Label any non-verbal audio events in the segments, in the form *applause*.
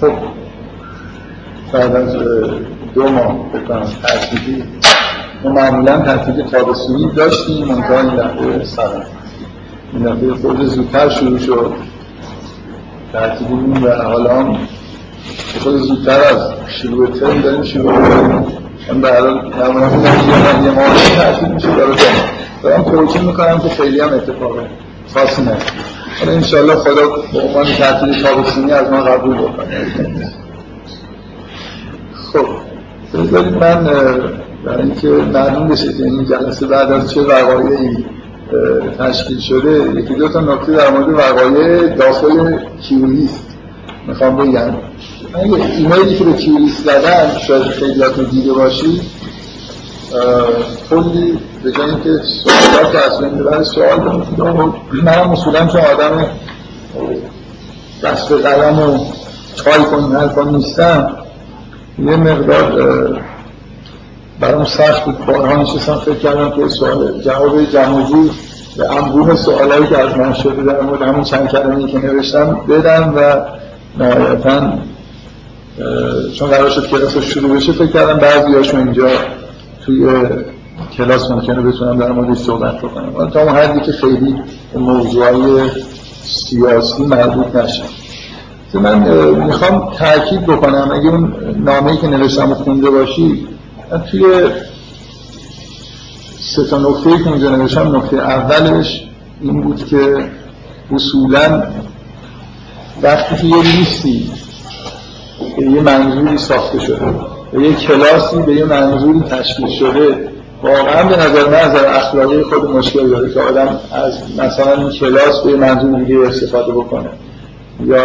خب بعد از دو ماه بکنم تحصیلی. ما معمولا تحصیل تابستونی داشتیم منتها این دفعه سرم این دفعه خود زودتر شروع شد. تعطیلی و حالا خود زودتر از شروع ترم داریم شروع کنیم من به حال نمونه یه ماه تعطیل میشه داره دارم. توجیه می‌کنم که خیلی هم اتفاق خاصی نه حالا انشالله خدا به عنوان تعطیل تابستونی از ما قبول بکنه. خب بذارید من برای اینکه معلوم بشه که این جلسه بعد از چه وقایعی تشکیل شده یکی دو تا نکته در مورد وقایع داخل کیولیست می‌خوام بگم. من یه ایمیلی که به کیولیست زدم شاید خیلیاتون دیده باشید. کلی به جایی که سوالات از بین ببره سوال کنید من هم اصولا چون آدم دست به قلم و تای کنیم هر نیستم یه مقدار برام سخت بود. بارها نشستم فکر کردم که سوال جواب جمعجور به انبوه سوالایی که از من شده در مورد همون چند کلمه‌ای که نوشتم بدم و نهایتا چون قرار شد کلاس شروع بشه فکر کردم بعضی هاشون اینجا توی کلاس ممکنه بتونم در موردش صحبت بکنم. تا اون حدی که خیلی موضوعای سیاسی مربوط نشه. من می‌خوام تاکید بکنم اگه اون نامه‌ای که نوشتم و خونده باشی توی سه تا نکته که اینجا نوشتم نکته اولش این بود که اصولا وقتی که یه لیستی یه منظوری ساخته شده به یه کلاسی به یه منظوری تشکیل شده. واقعا به نظر من از اخلاقی خود مشکل داره که آدم از مثلا این کلاس به منظور دیگه استفاده بکنه. یا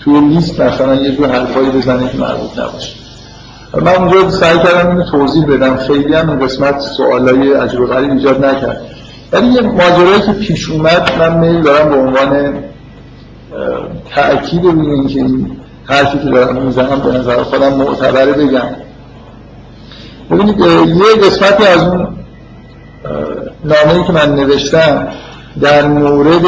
توی لیست مثلا یه جور حرفایی بزنه که مربوط نباشه. من اونجا سعی کردم اینو توضیح بدم. خیلی هم قسمت سوالای عجب و غریب ایجاد نکرد. ولی یه ماجرایی که پیش اومد من میل دارم به عنوان تأکید روی اینکه این حرفی که دارم می‌زنم به نظر خودم معتبره بگم. ببینید یه قسمتی از اون نامه‌ای که من نوشتم در مورد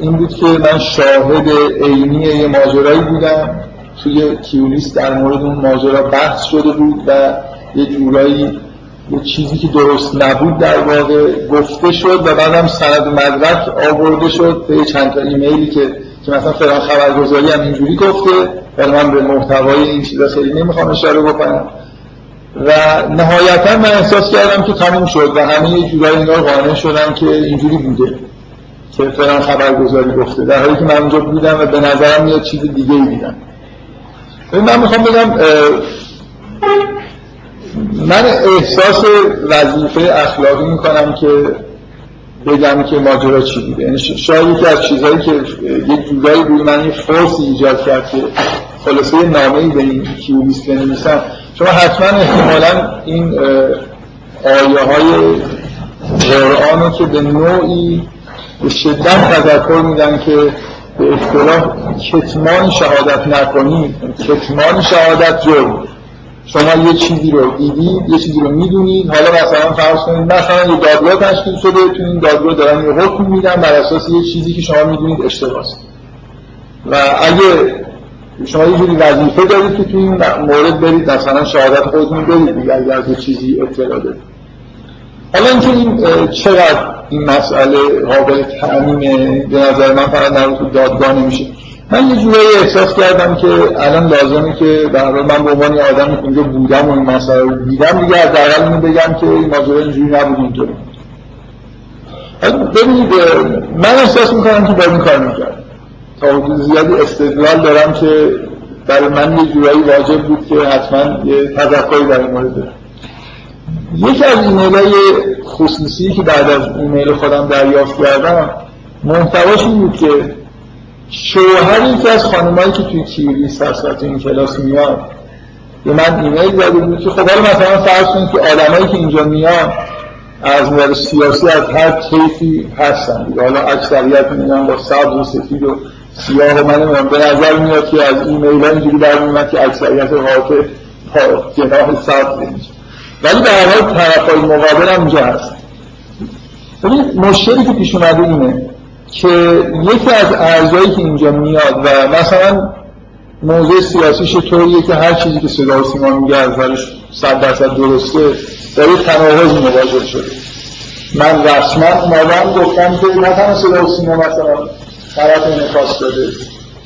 این بود که من شاهد عینی یه ماجرایی بودم. توی کیولیس در مورد اون ماجرا بحث شده بود و یه جورایی یه چیزی که درست نبود در واقع گفته شد و بعدم سند مدرک آورده شد به چند تا ایمیلی که که مثلا فلان خبرگزاری هم اینجوری گفته ولی من به محتوای این چیزا خیلی نمی‌خوام اشاره بکنم. و نهایتا من احساس کردم که تموم شد و همه جورایی انگار قانع شدم که اینجوری بوده که فلان خبرگزاری گفته. در حالی که من اونجا بودم و به نظرم یه چیز دیگه ای دیدم من می‌خوام بگم من احساس وظیفه اخلاقی می‌کنم که بگم که ماجرا چی بوده. یعنی شاید یکی از چیزهایی که یک جورایی روی من یه ایجاد کرد که خلاصه نامه ای به این کیولیست بنویسم. شما حتما احتمالا این آیه های قرآن که به نوعی به شدت تذکر میدن که به اصطلاح کتمان شهادت نکنید کتمان شهادت جرم. شما یه چیزی رو دیدید یه چیزی رو می‌دونید حالا مثلا فرض کنید مثلا یه دادگاه تشکیل شده تو این دادگاه دارن یه حکم میدن بر اساس یه چیزی که شما می‌دونید اشتباهه و اگه شما یه جوری وظیفه دارید که تو این مورد برید مثلا شهادت خودتون برید دیگه اگر از چیزی اطلاع دارید. حالا اینکه این چقدر این مسئله قابل تعمیمه به نظر من فقط در دادگاه نمیشه. من یه جورایی احساس کردم که الان لازمه که در من به عنوان آدمی که اونجا بودم و این مسئله رو دیدم دیگه از حداقل اینو بگم که این ماجرا اینجوری نبود اینطوری. ببینید من احساس می‌کنم که باید این کار می‌کرد تا زیادی استدلال دارم که برای من یه جورایی واجب بود که حتما یه تذکری در این مورد دارم یکی از ایمیل های خصوصی که بعد از ایمیل خودم دریافت کردم محتواش این بود که شوهر یکی از خانمایی که توی کیولیس هست این کلاس میاد. به من ایمیل داده بود که خب مثلا فرض کنید که آدمایی که اینجا میان از نظر سیاسی از هر کیفی هستن. حالا اکثریت میگن با سبز و سفید و سیاه و من به نظر میاد که از ایمیل ها اینجوری در که اکثریت حاطع جناح سبز میشه ولی به هر حال طرفای مقابل هم اینجا هست. ببینید مشکلی که پیش اومده اینه که یکی از اعضایی که اینجا میاد و مثلا موضوع سیاسیش طوریه که هر چیزی که صدا و سیما میگه از ورش صد درصد درسته داره تناقض مواجه شده. من رسما اومدم گفتم که نه تنها صدا و سیما مثلا طرف انعکاس داده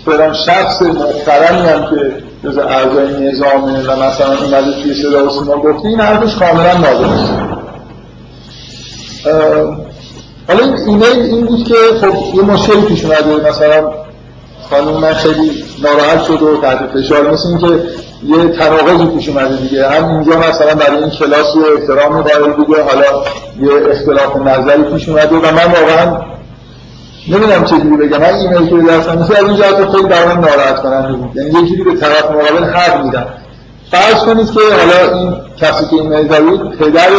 فلان شخص محترمی هم که جز اعضای نظامه و مثلا اومده توی صدا و سیما گفته این حرفش کاملا نادرست حالا این ایمیل این بود که خب یه مشکلی پیش اومده مثلا خانم من خیلی ناراحت شد و تحت فشار. مثل اینکه یه تناقضی پیش اومده دیگه. هم اینجا مثلا برای این کلاس یه احترام قائل بوده. حالا یه اختلاف نظری پیش اومده و من واقعا نمی‌دونم چه جوری بگم. من ایمیل که دستم مثل از این جهت خیلی برای من ناراحت کننده بود. یعنی یه جوری به طرف مقابل حق میدم فرض کنید که حالا این کسی که ایمیل دارید پدر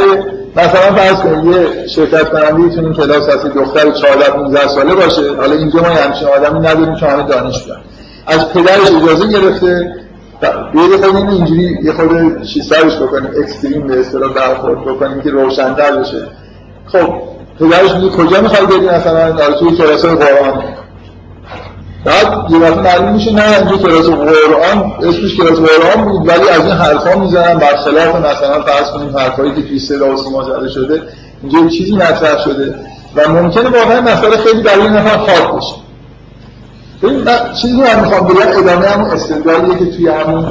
مثلا فرض کنید یه شرکت کننده تو این کلاس هستی دختر 14 15 ساله باشه حالا اینجا ما همچین آدمی نداریم که همه دانشجو از پدرش اجازه گرفته یه خود این اینجوری یه خود سرش بکنیم اکستریم به اصطلاح برخورد بکنیم که روشن‌تر بشه. خب پدرش میگه کجا می‌خوای بری مثلا؟ در توی کلاس قرآن. بعد یه وقت معلوم میشه نه اینجا کلاس قرآن اسمش کلاس قرآن بود ولی از این حرفا می‌زنن برخلاف مثلا فرض کنیم حرفایی که توی صدا و سیما زده شده اینجا چیزی مطرح شده و ممکنه واقعا مسئله خیلی برای نفر خاص بشه ببین چیزی من می‌خوام بگم ادامه همون استدلالیه که توی همون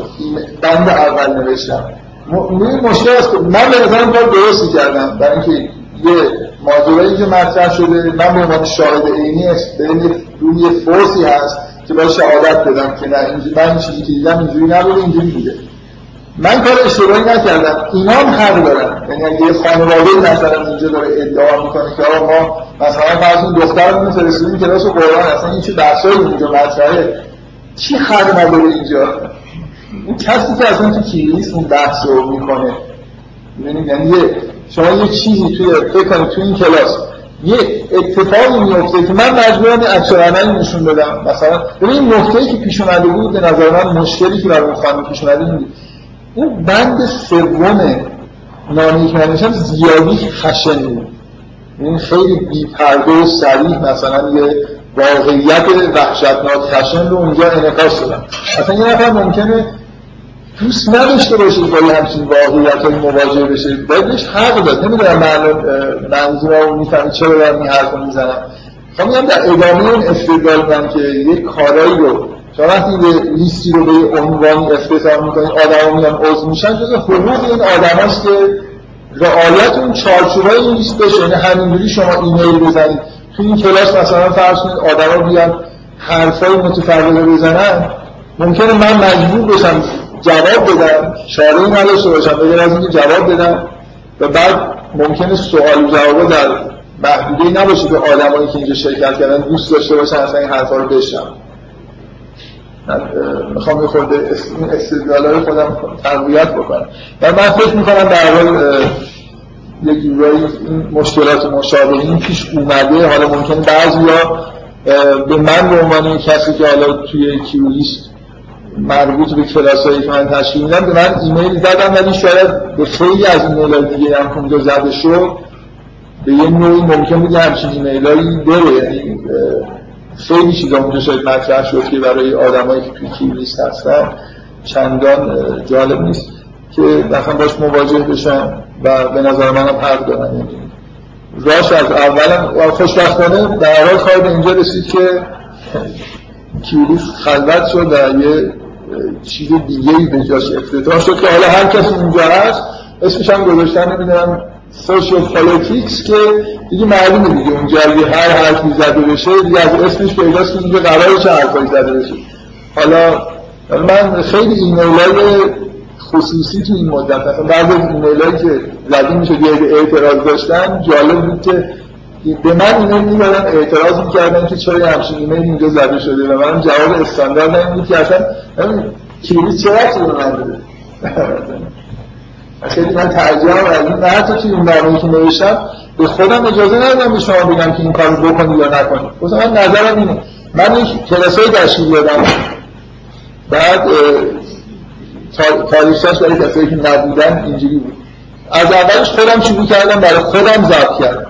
بند اول نوشتم. این مشکل است من به نظرم کار درستی کردم برای اینکه یه ماجرایی که مطرح شده من به عنوان شاهد عینی روی فورسی هست که باید شهادت بدم که نه اینجوری من چیزی که دیدم اینجوری نبوده اینجوری بوده. من کار اشتباهی نکردم اینا هم حق دارن. یعنی اگه یه خانواده مثلا اینجا داره ادعا می‌کنه که آقا ما مثلا فرض این دخترمون فرستادیم کلاس قرآن اصلا این چه بحثایی اینجا مطرحه؟ چی حق نداره اینجا؟ اون کسی که اصلا تو کلیس اون بحث رو می‌کنه. یعنی شما یه چیزی توی فکر توی این کلاس یه اتفاقی میفته که من مجبورم عملی نشون بدم مثلا. ببین نکته‌ای که پیش اومده بود به نظر من مشکلی که برای خانم پیش اومده بود. اون بند سوم نانی که من زیادی خشن بود. این خیلی بی‌پرده و صریح مثلا یه واقعیت وحشتناک خشن رو اونجا انعکاس دادم. اصلا یه نفر ممکنه دوست نداشته باشه با یه همچین واقعیت های مواجه بشه باید بهش حق داد. نمی‌دونم منظور رو می‌فهمی چرا دارم این حرف رو می‌زنم. خب میگم در ادامه این استدلال من که یک کارایی رو شما وقتی به لیستی رو به عنوانی افتتاح می‌کنید ها میان عضو میشن جز حقوق این آدم هست که رعایت اون چارچوبای این لیست بشه یعنی همینجوری شما ایمیل بزنید. تو این کلاس مثلا فرض کنید آدما بیان حرفای متفرقه بزنن. ممکنه من مجبور بشم جواب بدم چاره نداشته باشم بگر از اینکه جواب بدم و بعد ممکنه سوال و جواب در محدوده نباشه که آدمایی که اینجا شرکت کردن دوست داشته باشن اصلا این حرفا رو بشنم من می‌خوام یه خورده این استدلالای خودم تقویت بکنم. و من فکر می‌کنم در حال یه جورایی این مشکلات مشابه این پیش اومده. حالا ممکنه بعضیا به من به عنوان کسی که حالا توی کیولیست مربوط به کلاسایی که من تشکیل میدم. به من ایمیل زدم ولی شاید به خیلی از ایمیل های دیگه هم اونجا زده شد. به یه نوعی ممکن بود همچین ایمیل هایی بره. یعنی خیلی چیزا اونجا شاید مطرح شد که برای آدمایی که توی Q list هستن. چندان جالب نیست که مثلا باش مواجه بشن و به نظر منم حق دارن یعنی راش از اولم خوشبختانه در اول کار به اینجا رسید که *laughs* Q list خلوت شد و یه چیز دیگه ای به جاش افتتاح شد که حالا هر کسی اونجا هست اسمش هم گذاشتن نمی‌دونم social politics که دیگه معلومه دیگه. اونجا هر حرفی زده بشه دیگه از اسمش پیداست که اینجا قراره چه حرفایی زده بشه. حالا من خیلی ایمیلای خصوصی تو این مدت مثلا بعضی از ایمیلایی که زده میشه یه اعتراض داشتن جالب بود که به من ایمیل می‌دادن اعتراض می‌کردن که چرا همچین ایمیل اینجا زده شده و من جواب استاندارد این بود که اصلا کلیس چه رفتی به من داره؟ *laughs* خیلی من تعجب از این حتی توی اون نامه‌ای که نوشتم به خودم اجازه ندادم به شما بگم که این کارو بکنید یا نکنید گفتم من نظرم اینه. من یک کلاسای تشکیل دادم. بعد تاریخش برای کسایی که نبودن اینجوری بود. از اولش خودم شروع کردم برای خودم ضبط کردم.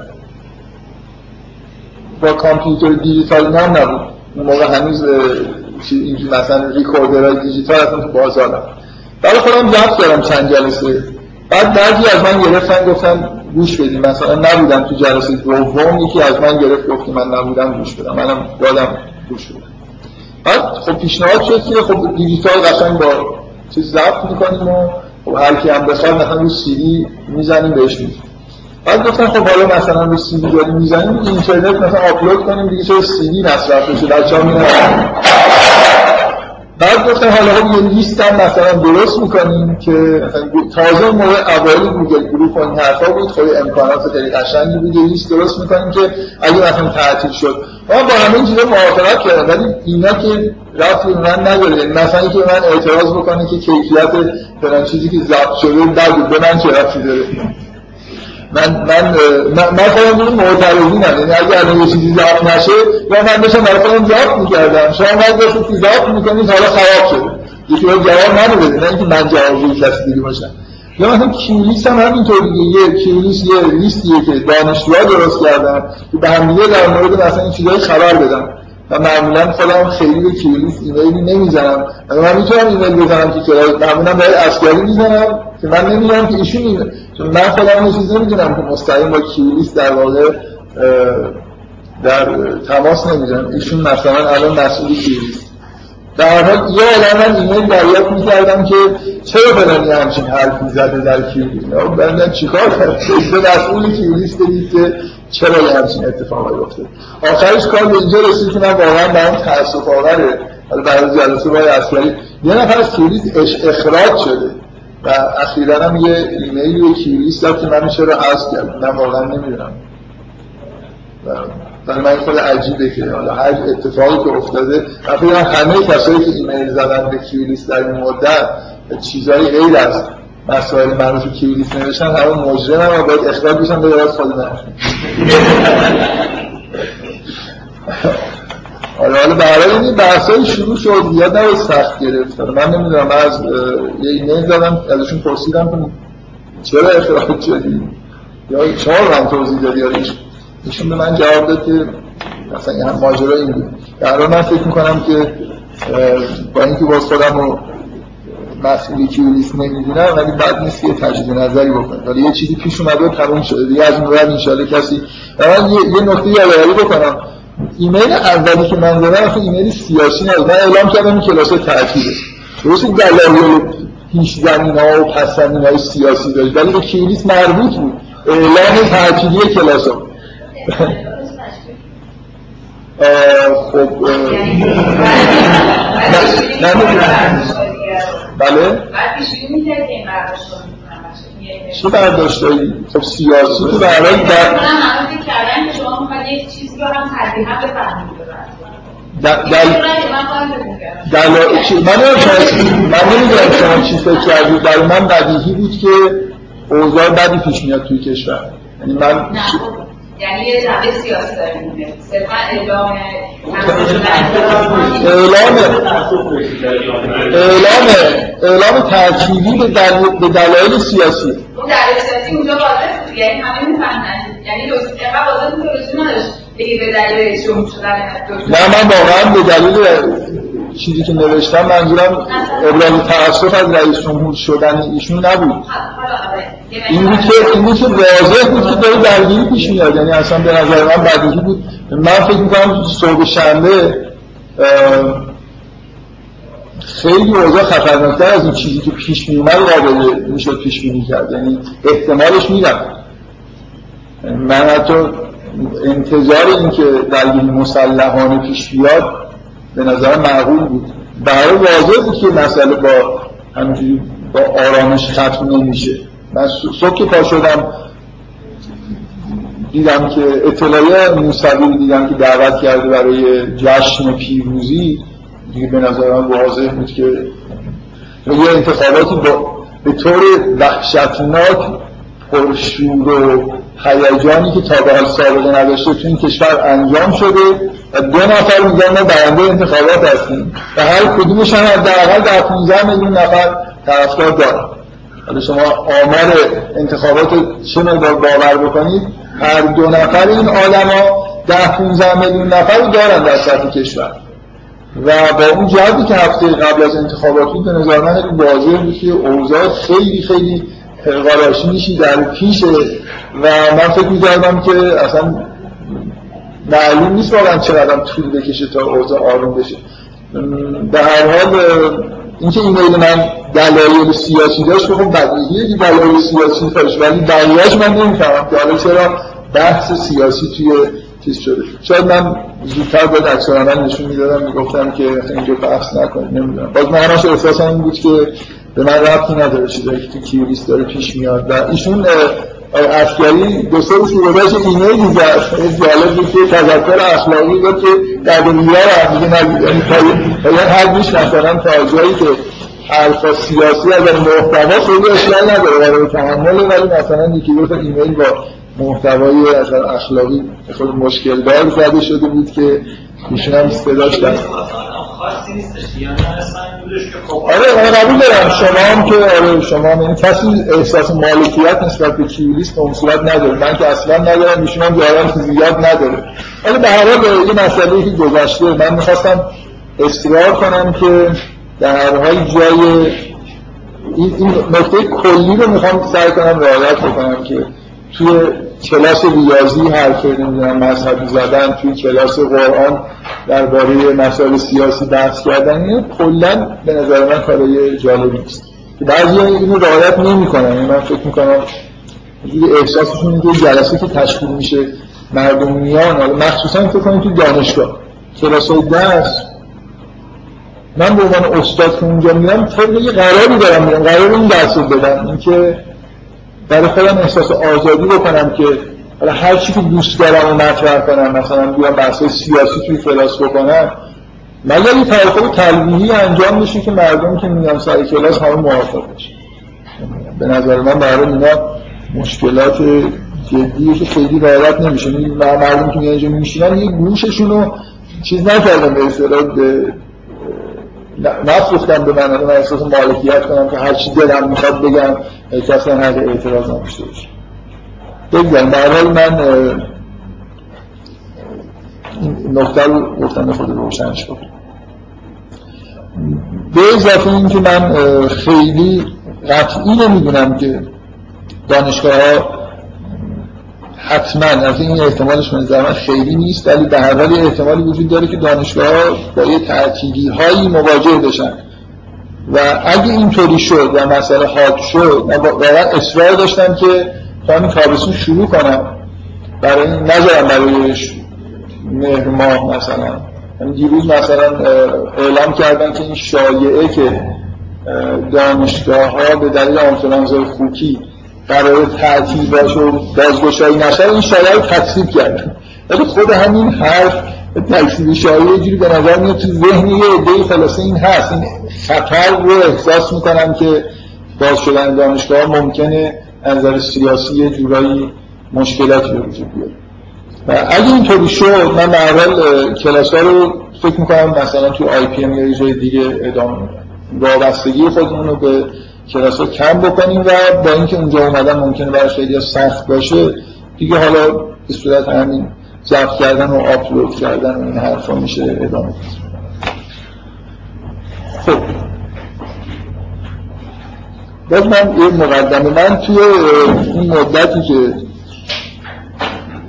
با کامپیوتر دیجیتال هم نبود اون موقع هنوز اینکه مثلا ریکوردرهای دیجیتال اصلا تو بازار برای خودم ضبط کردم چند جلسه. بعد بعضی از من گرفتن گفتن گوش بدیم مثلا نبودم تو جلسه دوم یکی از من گرفت گفت من نبودم گوش بدم. منم دادم گوش بدم بعد خب پیشنهاد شد که خب دیجیتال قشنگ با چیز ضبط می‌کنیم و خب هر کی هم بخواد مثلا رو سی می‌زنیم بهش میدیم بعد گفتن خب حالا مثلا رو سی دی داریم می‌زنیم اینترنت مثلا آپلود کنیم دیگه چه سی دی مصرف بشه بچه‌ها میرن. بعد گفتن حالا خب یه لیست هم مثلا درست می‌کنیم که تازه موقع اوایل Google Group و این بود خیلی امکانات خیلی قشنگی بود یه لیست درست می‌کنیم که اگه مثلا تعطیل شد. ما با همه این چیزا موافقت کردم ولی اینا که ربطی من نداره مثلا که من اعتراض بکنه که کیفیت فلان چیزی که ضبط شده بد به من چه ربطی داره؟ من من من, خودم این معترضینم. یعنی اگه الان یه چیزی ضبط نشه یا من داشتم برای خودم ضبط می‌کردم. شما من داشتید که ضبط می‌کنید حالا خراب شده یکی باید جواب منو بده نه اینکه من جواب کسی دیگه باشم. یا مثلا کیولیس هم همینطور دیگه. یه کیولیس یه لیستیه که دانشجوها درست کردن. که به هم در مورد مثلا این چیزای خبر بدن و معمولا خودم خیلی به کیولیس ایمیلی نمی‌زنم. من می‌تونم ایمیل بزنم که معمولا برای اسکری می‌زنم. که من نمی‌دونم که ایشون این چون من خودم یه چیز نمی‌دونم که مستقیم با کیولیس در واقع در تماس نمی‌دونم ایشون مثلا الان مسئولی کیولیس. در حال یه آدم من ایمیل دریافت می‌کردم که چرا فلانی همچین حرفی زده در کیولیس؟ بندن چیکار کرد *laughs* به مسئول کیولیس بدید که چرا یه همچین اتفاقی افتاد آخرش کار به اینجا رسید که من واقعا برام تأسف آوره برای جلسه باید اصلی یه نفر از کیولیس اخراج شده. و اخیرا هم یه ایمیل و کیولیس داد که من چرا حذف کرد؟ من واقعا نمی‌دونم. برای من خود عجیبه که حالا هر اتفاقی که افتاده من همه کسایی که ایمیل زدن به کیولیس در این مدت چیزایی غیر از مسائل مربوط به کیولیس نوشتن همه مجرم و باید اخراج بشن به یاد خود حالا حالا برای این بحثای شروع شد یاد نباید سخت گرفت من نمی‌دونم از یه ایمیل زدم ازشون پرسیدم که چرا اخراج شدی یا شما رو هم توضیح دادی ایشون به من جواب داد که مثلا این ماجرا این بود. در من فکر می‌کنم که با اینکه باز خودم رو مسئولی کیولیس نمی‌دونم ولی بعد نیست که تجدید نظری بکنم. ولی یه چیزی پیش اومده تموم شده. دیگه از این بعد انشالله کسی من یه, یه نکته یادآوری بکنم. ایمیل اولی که من دادم اصلا ایمیل سیاسی نبود من اعلام کردم این کلاس تعطیله درست دلایل پیش زمین ها و پس زمین های سیاسی داشت. ولی به کیولیس مربوط بود. اعلام تعطیلی کلاس ها. خب نه بله چه برداشتایی؟ خب سیاسی تو برای در دل... من نمی‌دونم شما چی فکر کردید. برای من بدیهی بود که اوضاع بدی پیش میاد توی کشور. یعنی من یعنی یه جنبه سیاسی صرفا اعلام اعلام اعلام ترکیبی به دلایل سیاسی. اون دلایل سیاسی اونجا واضح بود. یعنی همه می‌فهمن. یعنی لزوم اینقدر واضح بود که نداشت. بگی به دلیل شدن. نه من واقعا به دلیل چیزی که نوشتم منظورم ابراز تأسف از رئیس جمهور شدن ایشون نبود. این بود که این بود که واضح بود که داره درگیری پیش میاد. یعنی اصلا به نظر من بدیهی بود. من فکر می‌کنم صبح شنبه خیلی اوضاع خطرناکتر از این چیزی که پیش میومد قابل می‌شد پیش بینی کرد. یعنی احتمالش میدم. من حتی انتظار این که درگیری مسلحانه پیش بیاد به نظر معقول بود. برای واضح بود که مسئله با همینجوری با آرامش ختم نمیشه. من صبح که پا شدم دیدم که اطلاعیه موسوی دیدم که دعوت کرده برای جشن پیروزی. دیگه به نظر من واضح بود که یه انتخاباتی با به طور وحشتناک پرشور و هیجانی که تا به حال سابقه نداشته تو این کشور انجام شده. و دو نفر میگن ما برنده انتخابات هستیم. و هر کدومش هم حداقل در 15 میلیون نفر طرفدار دارن. حالا شما آمار انتخابات چه مقدار باور بکنید هر دو نفر این آدما ده 15 میلیون نفر دارن در سطح کشور. و با اون جهتی که هفته قبل از انتخابات بود به نظر من واضح بود که اوضاع خیلی خیلی قراشی در پیشه. و من فکر می‌کردم که اصلا معلوم نیست واقعا چقدر طول بکشه تا اوضاع آروم بشه. به هر حال اینکه ایمیل من دلایل سیاسی داشت خب بدیهیه که دلایل سیاسی داشت ولی بقیه‌اش من نمی‌فهمم که حالا چرا بحث سیاسی توی چیز شده. شاید من زودتر باید اکثر نشون می‌دادم می‌گفتم که اینجا بحث نکنید نمی‌دونم. باز من همش احساسم این بود که به من ربطی نداره چیزایی که تو کیوریس داره پیش میاد. و ایشون افکاری دو سه روز گذشت ایمیلی زد جالب بود که تذکر اخلاقی بود که در دنیا رو دیگه نگید یعنی تا حد میش مثلا تا جایی که حرفا سیاسی از محتوا خیلی اشکال نداره برای تحمل ولی مثلا یکی دو ایمیل با محتوای اصلا اخلاقی خود مشکل دار زده شده بود که ایشون هم صداش دست آره من قبول دارم. شما هم که آره شما هم کسی احساس مالکیت نسبت به کیولیست به صورت نداره. من که اصلا ندارم ایشون هم جاران که زیاد نداره. ولی به هر حال یه مسئله که گذشته من می‌خواستم اصرار کنم که در هر حال جای این, این نقطه کلی رو می‌خوام سعی کنم رعایت بکنم که توی کلاس ریاضی حرف نمی‌دونم مذهبی زدن توی کلاس قرآن درباره مسائل سیاسی بحث کردن کلا به نظر من کارای جالبی نیست. که بعضی اینو رعایت نمی‌کنن یعنی من فکر می‌کنم احساسشون اینه که جلسه که تشکیل میشه مردم میان مخصوصا فکر کنید تو دانشگاه کلاس درس. من به عنوان استاد که اونجا میرم طبق یه قراری دارم میرم قرار این درس رو بدم. اینکه برای خودم احساس آزادی بکنم که حالا هر چی که دوست دارم و مطرح کنم مثلا بیام بحث سیاسی توی کلاس بکنم مگر این توافق تلویحی انجام میشه که مردم که میان سر کلاس همه موافق بشه به نظر من برای اینا مشکلات جدیه که خیلی رعایت نمیشه. مردم که اینجا میشینن یه گوششون رو چیز نکردن به نفروختم به من من احساس مالکیت کنم که هر چی دلم می‌خواد بگم کسی حق اعتراض نداشته باشه. بگم در من این نکته رو گفتم خود روشنش کنم. به اضافه این که من خیلی قطعی نمی‌دونم که دانشگاه ها حتما از این احتمالش من زمان خیلی نیست ولی به هر حال احتمالی وجود داره که دانشگاه با یه تعطیلی هایی مواجه بشن. و اگه اینطوری شد و مسئله حاد شد من واقعا اصرار داشتم که این تابستون شروع کنم برای نذارم برای مهر ماه مثلا. یعنی دیروز مثلا اعلام کردن که این شایعه که دانشگاه ها به دلیل آنفرانزای خوکی قرار تعطیل باشه و بازگشایی نشه این شایعه رو تکذیب کردن ولی خود همین حرف تکذیب شایعه جوری به نظر میاد تو ذهن یه عده خلاصه این هست. این خطر رو احساس می‌کنم که باز شدن دانشگاه ممکنه نظر سیاسی یه جورایی مشکلاتی به وجود بیاره. و اگه اینطوری شد من اول کلاس ها رو فکر می‌کنم مثلا تو آی پی ام یا جای دیگه ادامه میدم. وابستگی خودمون رو به کلاس کم بکنیم و با اینکه اونجا اومدن ممکنه برای خیلی سخت باشه دیگه حالا به صورت همین ضبط کردن و آپلود کردن و این حرفا میشه ادامه خب. باز من یه مقدمه من توی این مدتی که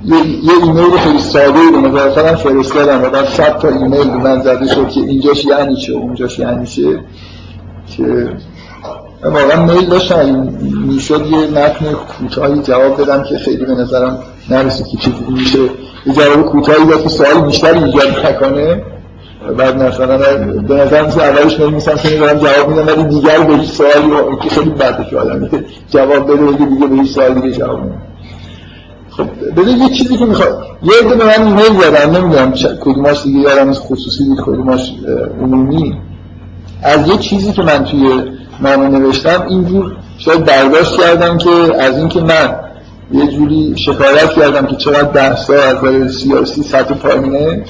یه ایمیل خیلی ساده به نظر خودم فرستادم و بعد صد تا ایمیل به من زده شد که اینجاش یعنی چه اونجاش یعنی چه که واقعا میل داشتم. می‌شد یه متن کوتاهی جواب بدم که خیلی به نظرم نرسید که چیزی میشه. یه جواب کوتاهی داد که سوال بیشتری ایجاد نکنه. بعد مثلا به نظر میشه اولش نمیسم که دارم جواب میدم ولی دیگر به هیچ سوالی که خیلی بده که آدم جواب بده بگه دیگه به هیچ سوال دیگه جواب میدم خب بده یه چیزی که می‌خواد یه عده به من ایمیل زدن نمی‌دونم کدوماش دیگه یارم خصوصی بود کدوماش عمومی. از یه چیزی که من توی نامه نوشتم اینجور شاید برداشت کردم که از اینکه من یه جوری شکایت کردم که چقدر بحثا از سیاسی سطح پایینه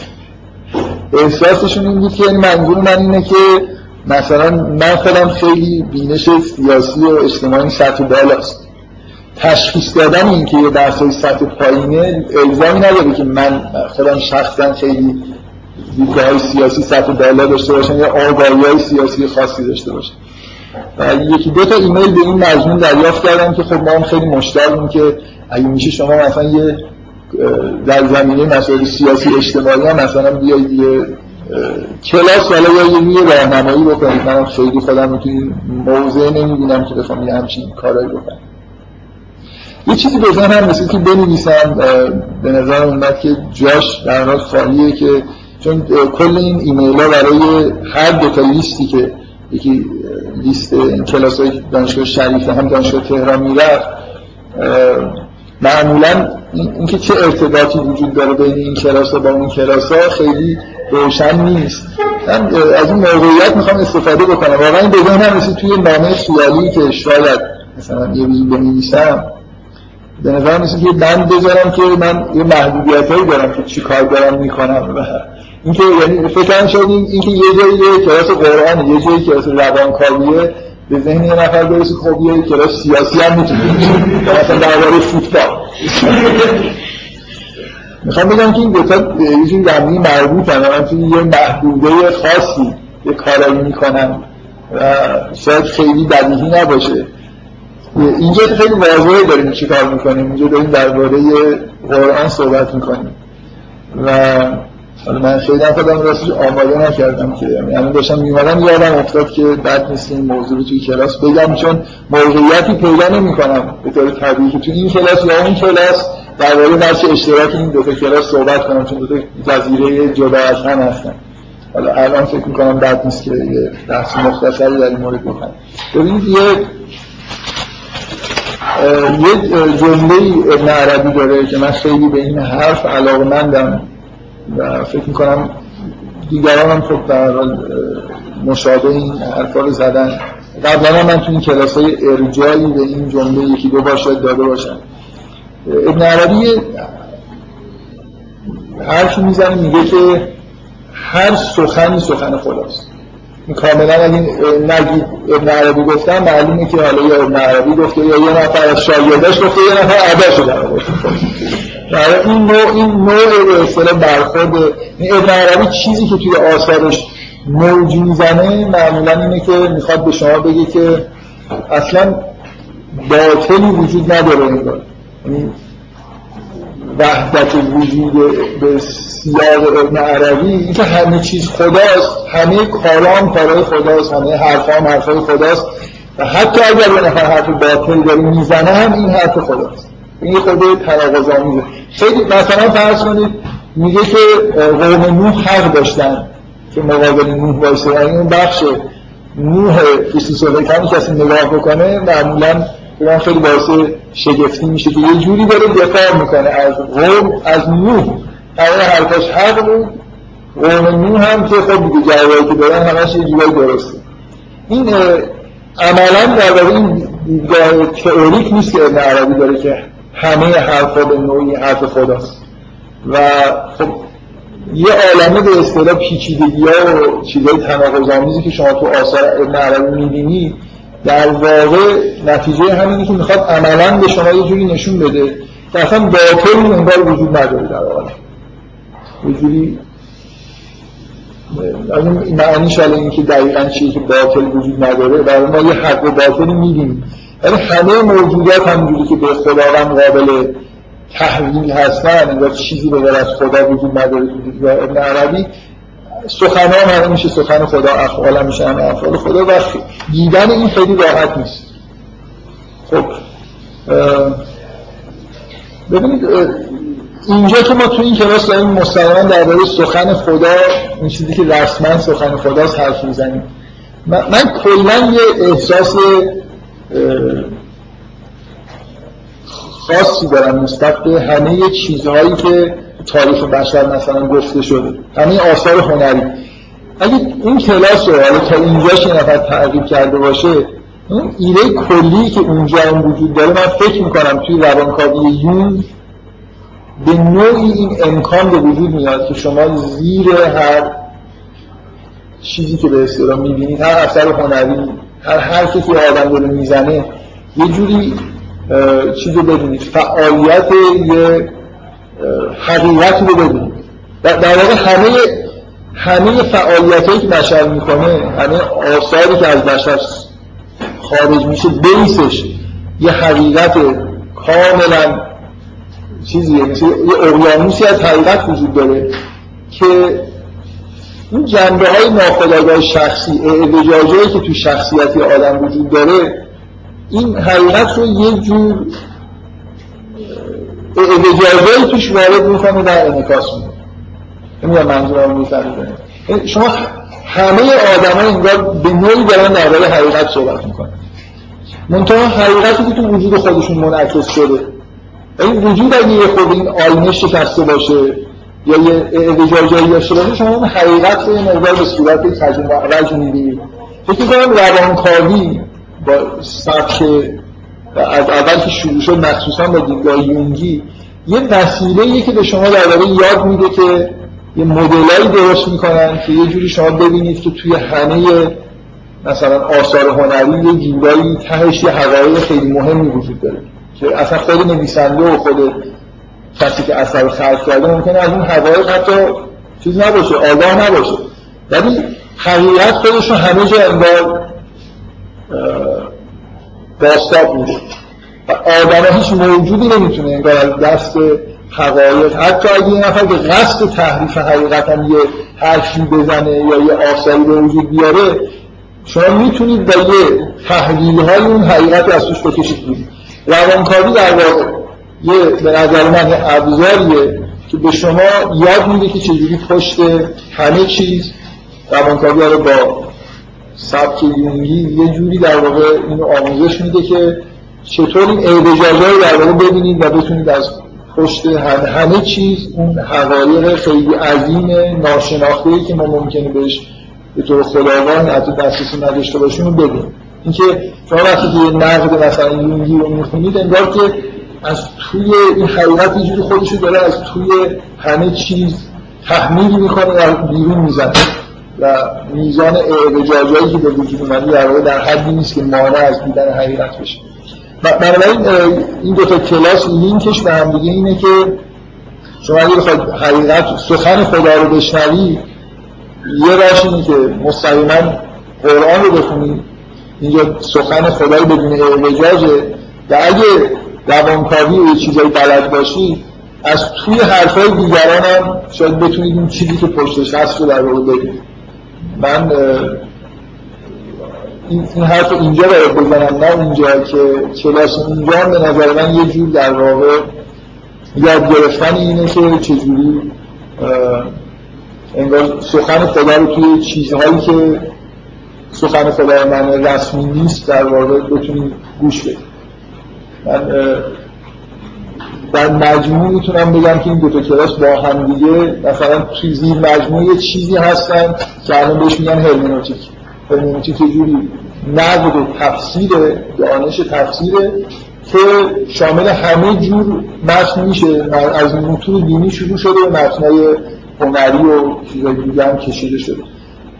احساسشون این بود که یعنی منظور من اینه که مثلا من خودم خیلی بینش سیاسی و اجتماعی سطح بالاست. تشخیص دادن این که یه درسای سطح پایینه الزامی نداره که من خودم شخصا خیلی دیدگاه های سیاسی سطح بالا داشته باشم یا آگاهی های سیاسی خاصی داشته باشم. یکی دو تا ایمیل به این مضمون دریافت کردم که خب ما هم خیلی مشتاقیم که اگه میشه شما مثلا یه در زمینه مسائل سیاسی اجتماعی هم مثلا بیاید یه کلاس ولی یا یه راهنمایی بکنید. من خیلی خودم توی این موضع نمی‌بینم که بخوام یه همچین کارایی بکنم. یه چیزی به هم مثل که بنویسم به نظر اومد که جاش در حال خالیه که چون کل این ایمیل ها برای هر دو تا لیستی که یکی لیست کلاس های دانشگاه شریف هم دانشگاه تهران می‌رفت. معمولا اینکه چه ارتباطی وجود داره بین این کلاس ها با اون کلاس ها خیلی روشن نیست. من از این موقعیت می‌خوام استفاده بکنم. واقعا این بدون هم توی نامه خیالی که شاید مثلا یه روزی بنویسم. به نظر مثل که بند بذارم که من یه محدودیت هایی دارم که چی کار دارم می‌کنم اینکه یعنی فکر شدیم اینکه یه جایی کلاس قرآن یه جایی کلاس روانکاویه به ذهن یه نفر برسه خب یه کلاس سیاسی هم می‌تونه مثلا درباره فوتبال. می‌خوام بگم که این دوتا یه جوری در مربوط هم من توی یه محدوده خاصی یه کارایی می‌کنم و شاید خیلی بدیهی نباشه. اینجا خیلی واضحه داریم چی کار می‌کنیم. اینجا داریم درباره قرآن صحبت می‌کنیم. و حالا من خیلی هم خودم راستش آماده نکردم که یعنی داشتم میمدم یادم افتاد که بد نیست این موضوع رو توی کلاس بگم چون موقعیتی پیدا نمی کنم به طور طبیعی که توی این کلاس یا اون کلاس درباره بحث اشتراک این دو کلاس صحبت کنم چون دو تا جزیره جدا از هم هستن. حالا الان فکر می‌کنم بد نیست که یه بحث مختصری در این مورد بکنم. ببینید یه یه جمله ابن عربی داره که من خیلی به این حرف علاقه مندم و فکر می‌کنم دیگران هم خب در مشابه این حرفا رو زدن. قبلا من تو این کلاس های ارجایی به این جمله یکی دو بار داده باشم. ابن عربی حرفی می‌زنه میگه که هر سخنی سخن خداست. کاملا اگه نگید ابن عربی گفتم معلومه که حالا یا ابن عربی گفته یا یه نفر از شاگرداش گفته یه نفر عباس رو در این نوع این نوع به اصطلاح برخورد ابن عربی چیزی که توی آثارش موج می‌زنه معمولا اینه که می‌خواد به شما بگه که اصلا باطلی وجود نداره انگار. یعنی وحدت وجود به سیاق ابن عربی اینکه همه چیز خداست همه کارام کارهای خداست همه حرفام حرفای خداست. و حتی اگر یه نفر حرف باطل داره می‌زنه هم این حرف خداست. این خود تناقض آمیزه خیلی مثلا فرض کنید میگه که قوم نوح حق داشتن که مقابل نوح وایسه. یعنی اون بخش نوح کمی کسی نگاه بکنه معمولا من خیلی باعث شگفتی میشه که یه جوری داره دفاع می‌کنه. از قوم از نوح. همه حرفاش حق بود. قوم نوح هم که خب دیگه جوابی که دارن همش یه جوری درسته. این عملا در این دیدگاه تئوریک نیست که ابن عربی داره که همه حرفا به نوعی حرف خداست. و خب یه عالمه به اصطلاح پیچیدگی ها و چیزای تناقض آمیزی که شما تو آثار ابن عربی می‌بینی در واقع نتیجه همینی که می‌خواد عملا به شما یه جوری نشون بده که اصلا باطل انگار وجود نداره در عالم یه جوری از این معنیش حالا این که دقیقا که باطل وجود نداره برای ما یه حق و باطلی می‌بینیم. یعنی همه موجودات همونجوری که به خداوند قابل تحویل هستن انگار چیزی به از خدا وجود نداره تو ابن عربی سخن هم میشه سخن خدا افعال هم میشه همه افعال خدا و دیدن این خیلی راحت نیست. خب ببینید اینجا که ما تو این کلاس داریم مستقیما درباره سخن خدا این چیزی که رسما سخن خداست حرف می‌زنیم. من, من کلا یه احساس خاصی دارم نسبت به همه چیزهایی که تاریخ بشر مثلا گفته شده. همه آثار هنری. اگه این کلاس رو حالا تا اینجاش یه نفر تعقیب کرده باشه اون ایده کلی که اونجا هم وجود داره من فکر می‌کنم توی روانکاوی یون به نوعی این امکان به وجود میاد که شما زیر هر چیزی که به اصطلاح می‌بینید هر اثر هنری هر حرفی که آدم داره می‌زنه یه جوری چیز رو ببینید فعالیت یه حقیقت رو ببینید در واقع همه همه فعالیت هایی که بشر می‌کنه همه آثاری که از بشر خارج میشه بیسش یه حقیقت کاملا چیزیه مثل یه اقیانوسی از حقیقت وجود داره که این جنبه های ناخداگاه شخصی اعوجاجایی که تو شخصیتی آدم وجود داره این حقیقت رو یه جور اعوجاجایی توش وارد می‌کنه و انعکاس می‌کنه. نمی‌دونم منظورم می‌فهمید شما همه آدم ها انگار به نوعی دارن درباره حقیقت صحبت می‌کنن. منتها حقیقتی که تو وجود خودشون منعکس شده. این وجود اگه یه خود این آینه شکسته باشه یا یه اعوجاجایی داشته باشه شما اون حقیقت رو یه مقدار به صورت تجربه می‌بینید فکر کنم روانکاوی با سبک از اول که شروع شد مخصوصا با دیدگاه یونگی یه وسیله که به شما درباره یاد میده که یه مدلایی درست می‌کنن که یه جوری شما ببینید که توی همه مثلا آثار هنری یه جورایی تهش یه حقایق خیلی مهمی وجود داره. که اصلا خود نویسنده و خود کسی که اثر خلق کرده ممکنه از اون حقایق حتی چیز نباشه آگاه نباشه. ولی حقیقت خودشون همه جا انگار باستاب میده و آدم هیچ موجودی نمی‌تونه انگار از دست حقایق حتی اگه یه نفر که قصد تحریف حقیقت هم یه حرفی بزنه یا یه آثاری به وجود بیاره شما می‌تونید با یه تحلیل های اون حقیقت از توش بکشید بیرون. روانکاوی در واقع یه به نظر من یه ابزاریه که به شما یاد میده که چجوری پشت همه چیز روانکاوی رو با سبک یونگی یه جوری در واقع اینو آموزش میده که چطور این رو در واقع ببینید و بتونید از پشت همه, همه چیز اون حقایق خیلی عظیم ناشناخته که ما ممکنه بهش به طور خداوند حتی دسترسی نداشته باشیم رو ببینیم. اینکه شما وقتی که نقد مثلا یونگی رو می‌خونید انگار که از توی این حقیقت یه جوری خودشو داره از توی همه چیز تحمیل می‌کنه و بیرون می‌زنه. و میزان اعوجاجایی که به وجود اومده در واقع در حدی نیست که مانع از دیدن حقیقت بشه. بنابراین این دو تا کلاس لینکش به هم دیگه اینه که شما اگه بخواید حقیقت سخن خدا رو بشنوی یه راش اینه که مستقیما قرآن رو بخونید اینجا سخن خدایی بدون اعوجاجه. و اگه روانکاوی و چیزایی بلد باشی از توی حرفای دیگران هم شاید بتونید این چیزی که پشتش هست رو در واقع بگید. من این حرف اینجا باید بزنم نه اونجا که کلاس اونجا هم به نظر من یه جور در واقع یاد گرفتن اینه که چجوری انگار سخن خدا رو توی چیزهایی که سخن خدا من رسمی نیست در واقع بتونید گوش بدید من در مجموع می‌تونم بگم که این دو تا کلاس با هم دیگه مثلا توی زیر مجموع چیزی هستن که الان بهش میگن هرمنوتیک. هرمنوتیک یه جوری نقد و تفسیر دانش تفسیره که شامل همه جور متن میشه. از متون دینی شروع شده و متنای هنری و چیزای دیگه هم کشیده شده.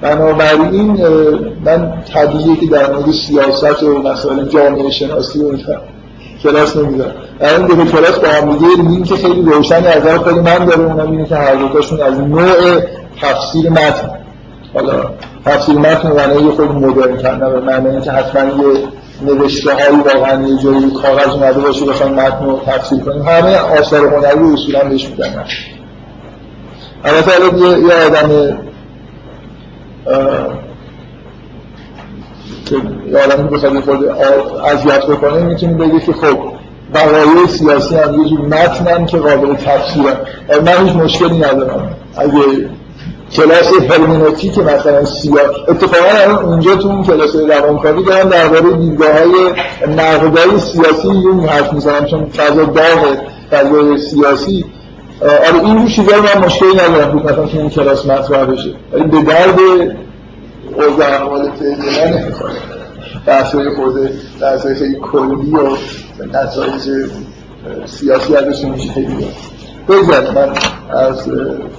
بنابراین من طبیعیه که در مورد سیاست و مثلا جامعه شناسی و کلاس نمی‌ذارم در این دو کلاس با هم دیگه لینک خیلی روشنی از نظر خود من داره اونم اینه که هر دوتاشون از نوع تفسیر متن. حالا تفسیر متن معنی خود مدرن کردن به معنی که حتما یه نوشته هایی واقعا یه جایی کاغذ اومده باشه بخوایم متن رو تفسیر کنیم. همه آثار هنری اصولا بهش میدن البته یه, یه آدم که یه آدمی که بخواد خود اذیت بکنه می‌تونی بگی که خب وقایع سیاسی هم یه جور متنن که قابل تفسیرن. من هیچ مشکلی ندارم. اگه کلاس هرمنوتیک مثلا سیاه اتفاقا اونجا تو اون کلاس روانکاوی دارم درباره دیدگاه های نقدای سیاسی یون حرف می‌زنم چون فضا داغ فضای سیاسی. آره این رو من مشکلی ندارم مثلا تو این کلاس مطرح بشه. ولی به درد اوضاع احوال فعلی من بحثای خود بحثای خیلی کلی و نتایج سیاسی ازش نمیشه خیلی بگذارم من از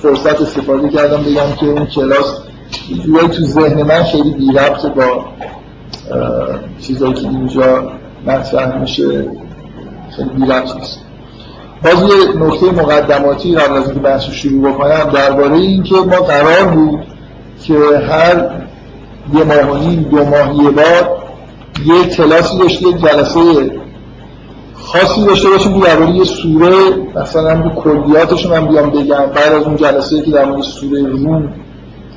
فرصت استفاده کردم بگم که اون کلاس جوری تو ذهن من خیلی بی ربط با چیزایی که اینجا مطرح میشه. خیلی بیرفت نیست. باز یه نکته مقدماتی قبل از اینکه بحث شروع بکنم درباره این که ما قرار بود که هر یه ماه و نیم دو ماه یه بار یه کلاسی داشته یه جلسه خاصی داشته باشیم که درباره یه سوره مثلا رو کلیاتش من بیام بگم. بعد از اون جلسه که در مورد سوره روم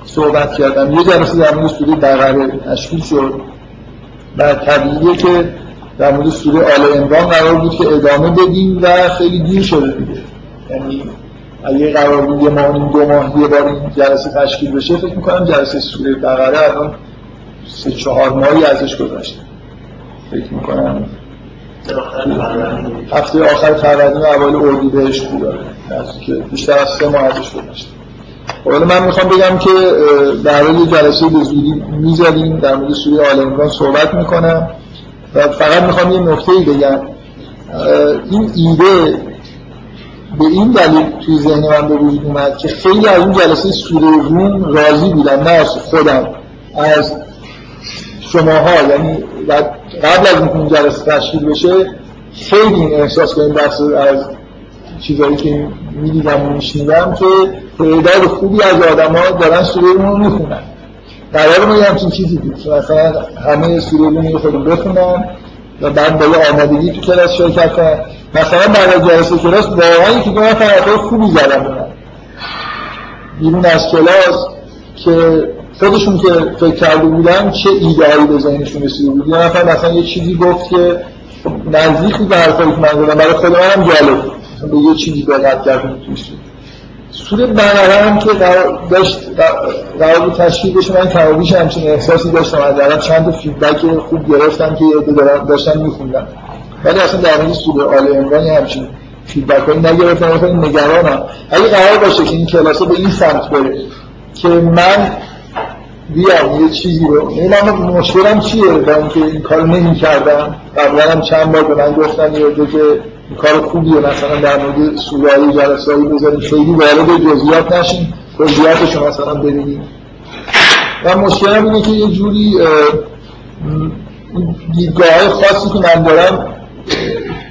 صحبت کردم یه جلسه در مورد سوره بقره تشکیل شد. و طبیعیه که در مورد سوره آل عمران قرار بود که ادامه بدیم و خیلی دیر شده دیگه. یعنی اگه قرار یه ماه دو ماه یه بار این جلسه تشکیل بشه فکر می‌کنم جلسه سوره بقره الان سه چهار ماهی ازش گذشته. فکر می‌کنم. هفته آخر فروردین و اوایل اردیبهشت بود که بیشتر از سه ماه ازش گذشته. حالا من می‌خوام بگم که در یه جلسه به زودی می‌ذاریم در مورد سوره آل عمران صحبت می‌کنم. و فقط می‌خوام یه نکته بگم. این ایده به این دلیل توی ذهن من به وجود اومد که خیلی از اون جلسه سوره روم راضی بودم نه از خودم از شماها. یعنی قبل از اینکه این جلسه تشکیل بشه خیلی این احساس این بحث از چیزایی که می‌دیدم و میشنیدم که تعداد خوبی از آدما دارن سوره رو می‌خونن. قرار ما یه همچین چیزی بود. مثلا همه سوره رو خودم بخونن و بعد با یه تو کلاس شرکت کنن مثلا بعد از جلسه کلاس واقعا که دو نفر خوبی زدن. بیرون از کلاس که خودشون که فکر کرده بودن چه ایدهایی به ذهنشون رسیده بود. یه نفر مثلا یه چیزی گفت که نزدیک بود به حرفایی که من زدم. برای خود منم جالب به یه چیزی دقت کردم توش سوره بقره هم که داشت قرار بود تشکیل بشه. من کمابیش همچین احساسی داشتم. از چند feedback خوب گرفتم که یه داشتن میخوندم ولی اصلا در مورد سوره آل عمران همچین feedback هایی نگرفتم خیلی نگرانم. اگه قرار باشه که این کلاسه به این سمت بره که من بیام یه چیزی رو من مشکلم چیه با اینکه این کار نمی کردم قبلا هم چند بار به من گفتن یه که این کار خوبیه مثلا در مورد سورایی جلسایی بذاریم. خیلی وارد جزئیات نشیم جزئیاتش مثلا ببینیم. و مشکلم اینه که یه جوری دیدگاه خاصی که من دارم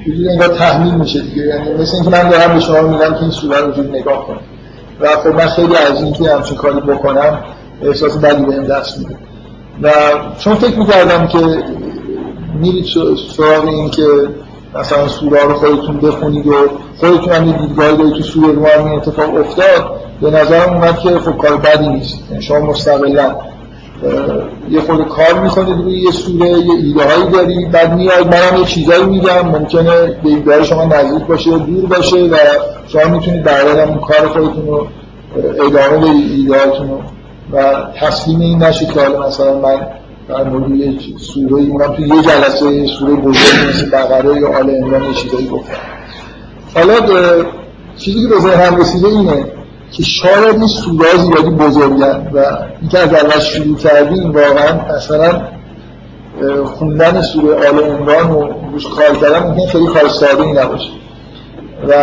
یه جوری انگار تحمیل میشه دیگه. یعنی مثل اینکه من دارم به شما میگم که این سوره رو جوری نگاه کنم و خب من خیلی از اینکه همچین کاری بکنم احساس بدی به این دست میده. و چون فکر می‌کردم که میرید سراغ این که مثلا سوره رو خودتون بخونید و خودتون هم دیدگاهی دارید تو سوره رو این اتفاق افتاد به نظرم اومد که خب کار بدی نیست. یعنی شما مستقلا یه خود کار می‌کنید روی یه سوره یه ایده هایی دارید بعد میاد منم یه چیزایی میگم. ممکنه به ایده شما نزدیک باشه دور باشه و شما می‌تونید بعدا اون کار خودتون رو ادامه بدید ایده رو. و تسلیم این نشید که حالا مثلا من در مورد یه سوره اونم تو یه جلسه سوره بزرگ مثل بقره یا آل عمران یه چیزایی گفتم حالا چیزی که به ذهنم رسیده اینه که شاید این سوره زیادی بزرگن و اینکه از اول شروع کردیم واقعا مثلا خوندن سوره آل عمران و روش کار کردن ممکن خیلی کار ساده نباشه. و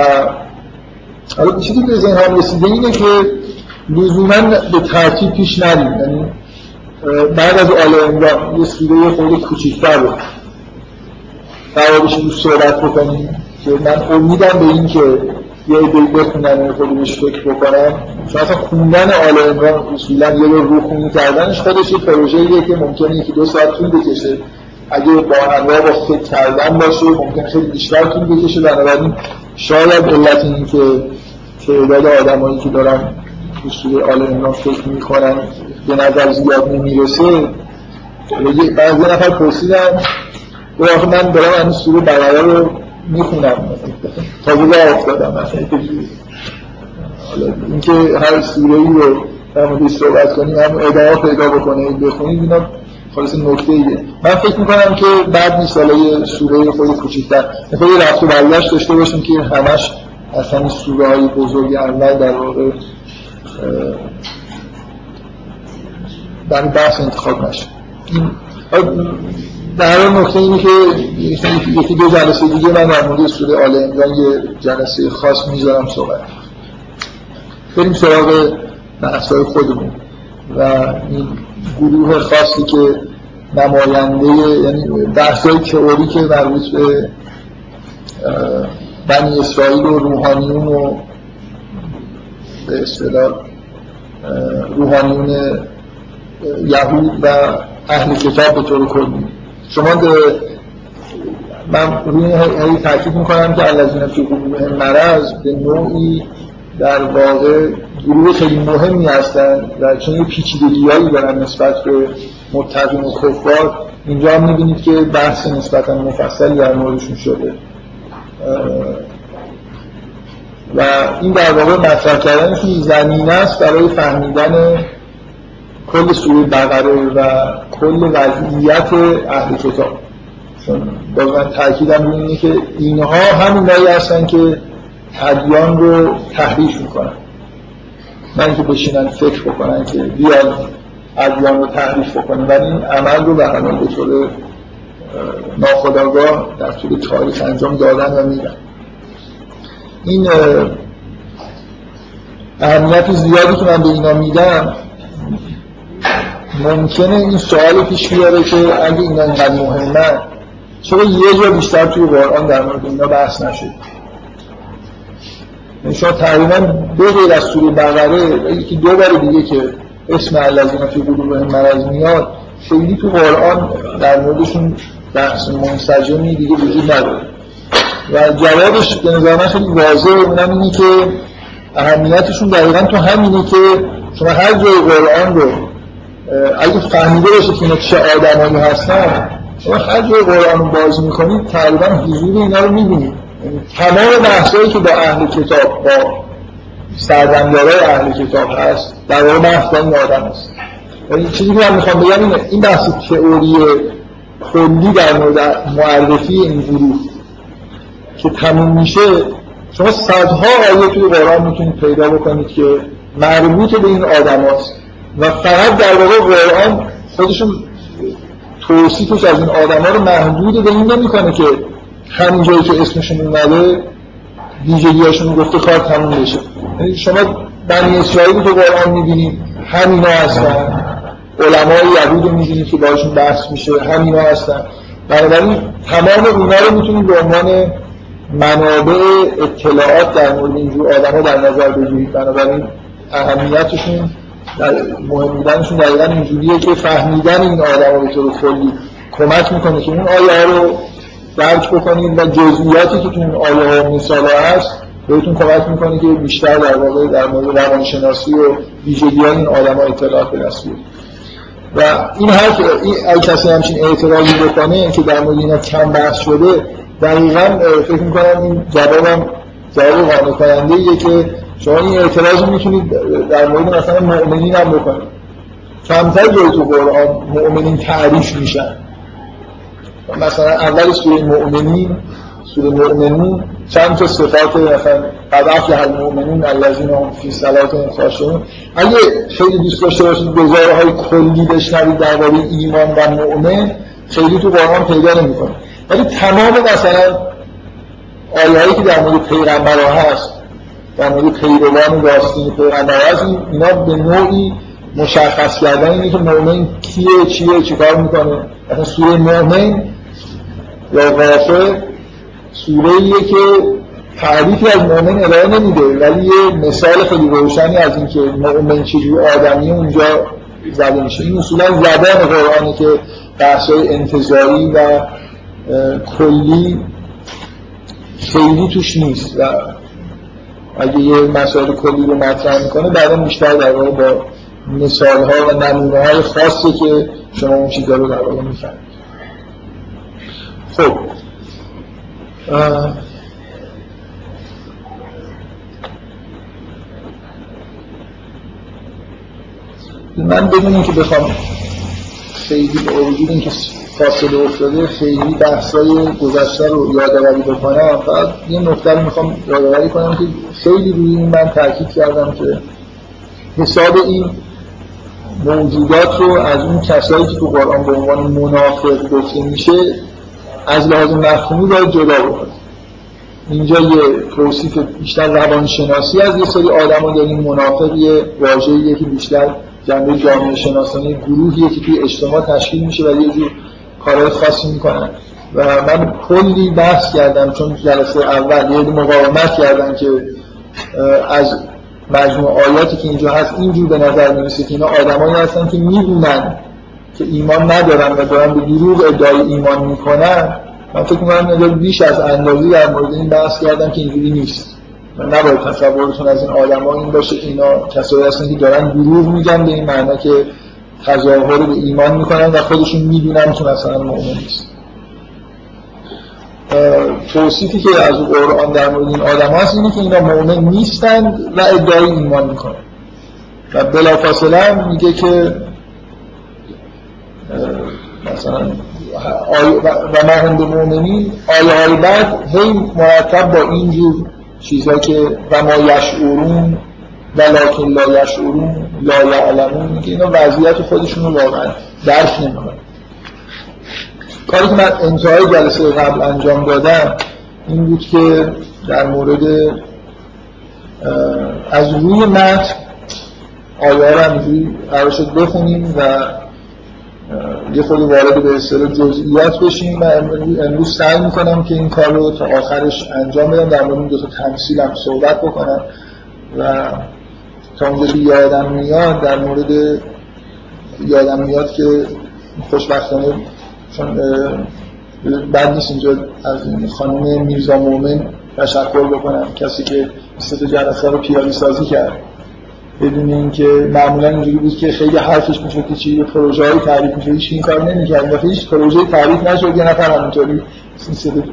حالا چیزی که به ذهنم رسیده اینه که لزوما به ترتیب پیش نریم. یعنی بعد از آل عمران یه سوره خود کوچیکتر رو قرار بشه روش صحبت بکنیم که من امیدم به این که یه عده بخونن و خود بهش فکر بکنم چون اصلا خوندن آل عمران اصولا یه رو خونی کردنش خودش یه پروژه‌ایه که ممکنه یکی دو ساعت طول بکشه. اگه با همراه با فکر کردن باشه ممکن خیلی بیشتر طول بکشه. بنابراین شاید علت این که تعداد آدمایی که دارن اصول آل عمران فکر می‌کنن به نظر زیاد نمی‌رسه. بعضی نفر پرسیدن و آخه من دارم این سوره بقره رو می‌خونم. تازه راه افتادم. حالا اینکه هر سوره ای رو در موردش صحبت کنیم هم ادعا پیدا بکنه بخونید اینا خالص نکته ایه. من فکر می‌کنم که بعد نیست حالا یه سوره خود کوچیک‌تر. خیلی رفت و برگشت داشته باشیم که همش اصلا سوره های بزرگ اول در واقع در بحث انتخاب نشه. در هر نکته اینه که یکی دو جلسه دیگه من در مورد سوره آل عمران یه جلسه خاص می‌ذارم صحبت بریم سراغ بحثای خودمون. و این گروه خاصی که نماینده یعنی بحثای تئوری که مربوط به بنی اسرائیل و روحانیون و به اصطلاح روحانیون یهود و اهل کتاب به طور شما من روی این تاکید می‌کنم که الذین فی قلوبهم مرض به نوعی در واقع گروه خیلی مهمی هستن و چون یه پیچیدگیایی دارن نسبت به متقین و کفار اینجا هم می‌بینید که بحث نسبتا مفصلی در موردشون شده. و این در واقع مطرح کردنشون زمینه است برای فهمیدن کل سوره بقره و کل وضعیت اهل کتاب. چون باز من تاکیدم اینه که اینها همونایی هستن که ادیان رو تحریف می‌کنن. من که بشینن فکر بکنن که بیان ادیان رو تحریف بکنن ولی این عمل رو به به طور ناخداگاه در طول تاریخ انجام دادن و میدن. این اهمیت زیادی که من به اینا میدم ممکنه این سوال پیش بیاره که اگه اینا اینقدر مهمه چرا یه جا بیشتر توی قرآن در مورد اینا بحث نشد؟ یعنی شما تقریبا دو غیر از سوره بقره یکی دو بار دیگه که اسم الذین فی قلوبهم مرض میاد خیلی تو قرآن در موردشون بحث منسجمی دیگه وجود نداره. و جوابش به نظر خیلی واضحه اونم اینه که اهمیتشون دقیقا تو همینه که شما هر جای قرآن رو اگه فهمیده باشید که اینا چه آدمایی هستن هر جای قرآن باز می‌کنید تقریبا حضور اینا رو می‌بینید. یعنی تمام بحثایی که با اهل کتاب با سردمدارای اهل کتاب هست در واقع بحث این آدم هست. یعنی چیزی که من می‌خوام بگم اینه این بحث تئوری کلی در مورد معرفی این گروه که تموم میشه شما صدها آیه توی قرآن می‌تونید پیدا بکنید که مربوط به این آدم هست و فقط در واقع قرآن خودشون توصیفش از این آدم رو محدود به این نمی‌کنه که همین جایی که اسمشون اومده ویژگیاشون گفته کار تموم بشه. یعنی شما بنی اسرائیل تو قرآن می‌بینید همینا هستن. علمای یهود رو می‌بینید که باشون بحث میشه همینا هستن. بنابراین تمام اونا رو می‌تونید به عنوان منابع اطلاعات در مورد اینجور آدم ها در نظر بگیرید. بنابراین اهمیتشون مهم بودنشون دقیقا اینجوریه که فهمیدن این آدم به طور کلی کمک می‌کنه که اون آیه رو درک بکنید و جزئیاتی که تو این آیه ها مثال هست بهتون کمک می‌کنه که بیشتر در واقع در مورد روانشناسی و ویژگی این آدم ها اطلاعات به و این حرف این کسی همچین اعتراضی بکنه که در مورد اینا کم بحث شده دقیقا فکر می‌کنم این جوابم جواب قانع کننده که شما این اعتراض می‌تونید در مورد مثلا مؤمنین هم بکنید. کمتر جای تو قرآن مؤمنین تعریف میشن. مثلا اول سوره مؤمنین سوره مؤمنین چند تا صفات مثلا قد افلح المؤمنون الذین هم فی صلاتهم خاشعون. اگه خیلی دوست داشته باشید گزارهای کلی بشنوید درباره ایمان و مؤمن خیلی تو قرآن پیدا نمی‌کنه. ولی تمام مثلا آیهایی که در مورد پیغمبرها هست در مورد پیروان راستین پیغمبر هست اینا به نوعی مشخص کردن اینه که مؤمن کیه چیه چیکار می‌کنه. مثلا سوره مؤمن یا غافر سوره ایه که تعریفی از مؤمن ارائه نمیده ولی یه مثال خیلی روشنی از اینکه مؤمن چجوری آدمی اونجا زده میشه. این اصولا زبان قرآنه که بحثای انتظاری و کلی خیلی توش نیست و اگه یه مسائل کلی رو مطرح می‌کنه بعدا بیشتر در واقع با مثال ها و نمونه های خاصی که شما اون چیزا رو در واقع می‌فهمید. خب. من بدون اینکه بخوام خیلی با وجود اینکه فاصله افتاده خیلی بحثای گذشته رو یادآوری بکنم. فقط یه نکته رو می‌خوام یادآوری کنم که خیلی روی این من تاکید کردم که حساب این موجودات رو از اون کسایی که تو قرآن به عنوان منافق گفته میشه از لحاظ مفهومی باید جدا بکنیم اینجا یه توصیف بیشتر روانشناسی از یه سری آدم داریم منافق یه واژه‌ایه که بیشتر جنبه جامعه شناسانی گروهیه که توی اجتماع تشکیل میشه و یه جور کارهای خاصی می‌کنن. و من کلی بحث کردم چون جلسه اول یه مقاومت کردم که از مجموع آیاتی که اینجا هست اینجور به نظر می‌رسه که اینا آدمایی هستن که می‌دونن که ایمان ندارن و دارن به دروغ ادعای ایمان می‌کنن. من فکر می‌کنم بیش از اندازی در مورد این بحث کردم که اینجوری نیست. نباید تصورتون از این آدم این باشه اینا کسایی هستن که دارن دروغ میگن به این معنا که تظاهر به ایمان می‌کنن و خودشون می‌دونن که مثلا مؤمن نیست. توصیفی که از قرآن در مورد این آدم هست اینه که اینا مؤمن نیستند و ادعای ایمان می‌کنن. و بلافاصله میگه که مثلا و ما هم به مؤمنین آیه های بعد هی مرتب با اینجور چیزهایی که و ما یشعرون ولکن لا یشعرون لا یعلمون میگه اینا وضعیت خودشون رو واقعا درک نمی‌کنن. کاری که من انتهای جلسه قبل انجام دادم این بود که در مورد از روی متن آیه رو همینجوری بخونیم و یه خود وارد به اصطلاح جزئیات بشیم و امروز سعی می‌کنم که این کار رو تا آخرش انجام بدم. در مورد این دو تا تمثیل هم صحبت بکنم و تا اونجا که یادم میاد در مورد یادم میاد که خوشبختانه چون بعد نیست اینجا از این خانم میرزا مومن تشکر بکنم کسی که سه جلسه رو پیالی سازی کرد. بدون اینکه معمولا اینجوری بود که خیلی حرفش می‌شد که چی پروژه های تعریف می‌شد هیچ این کار نمی‌کرد. و هیچ پروژه تعریف نشد یه نفر همینطوری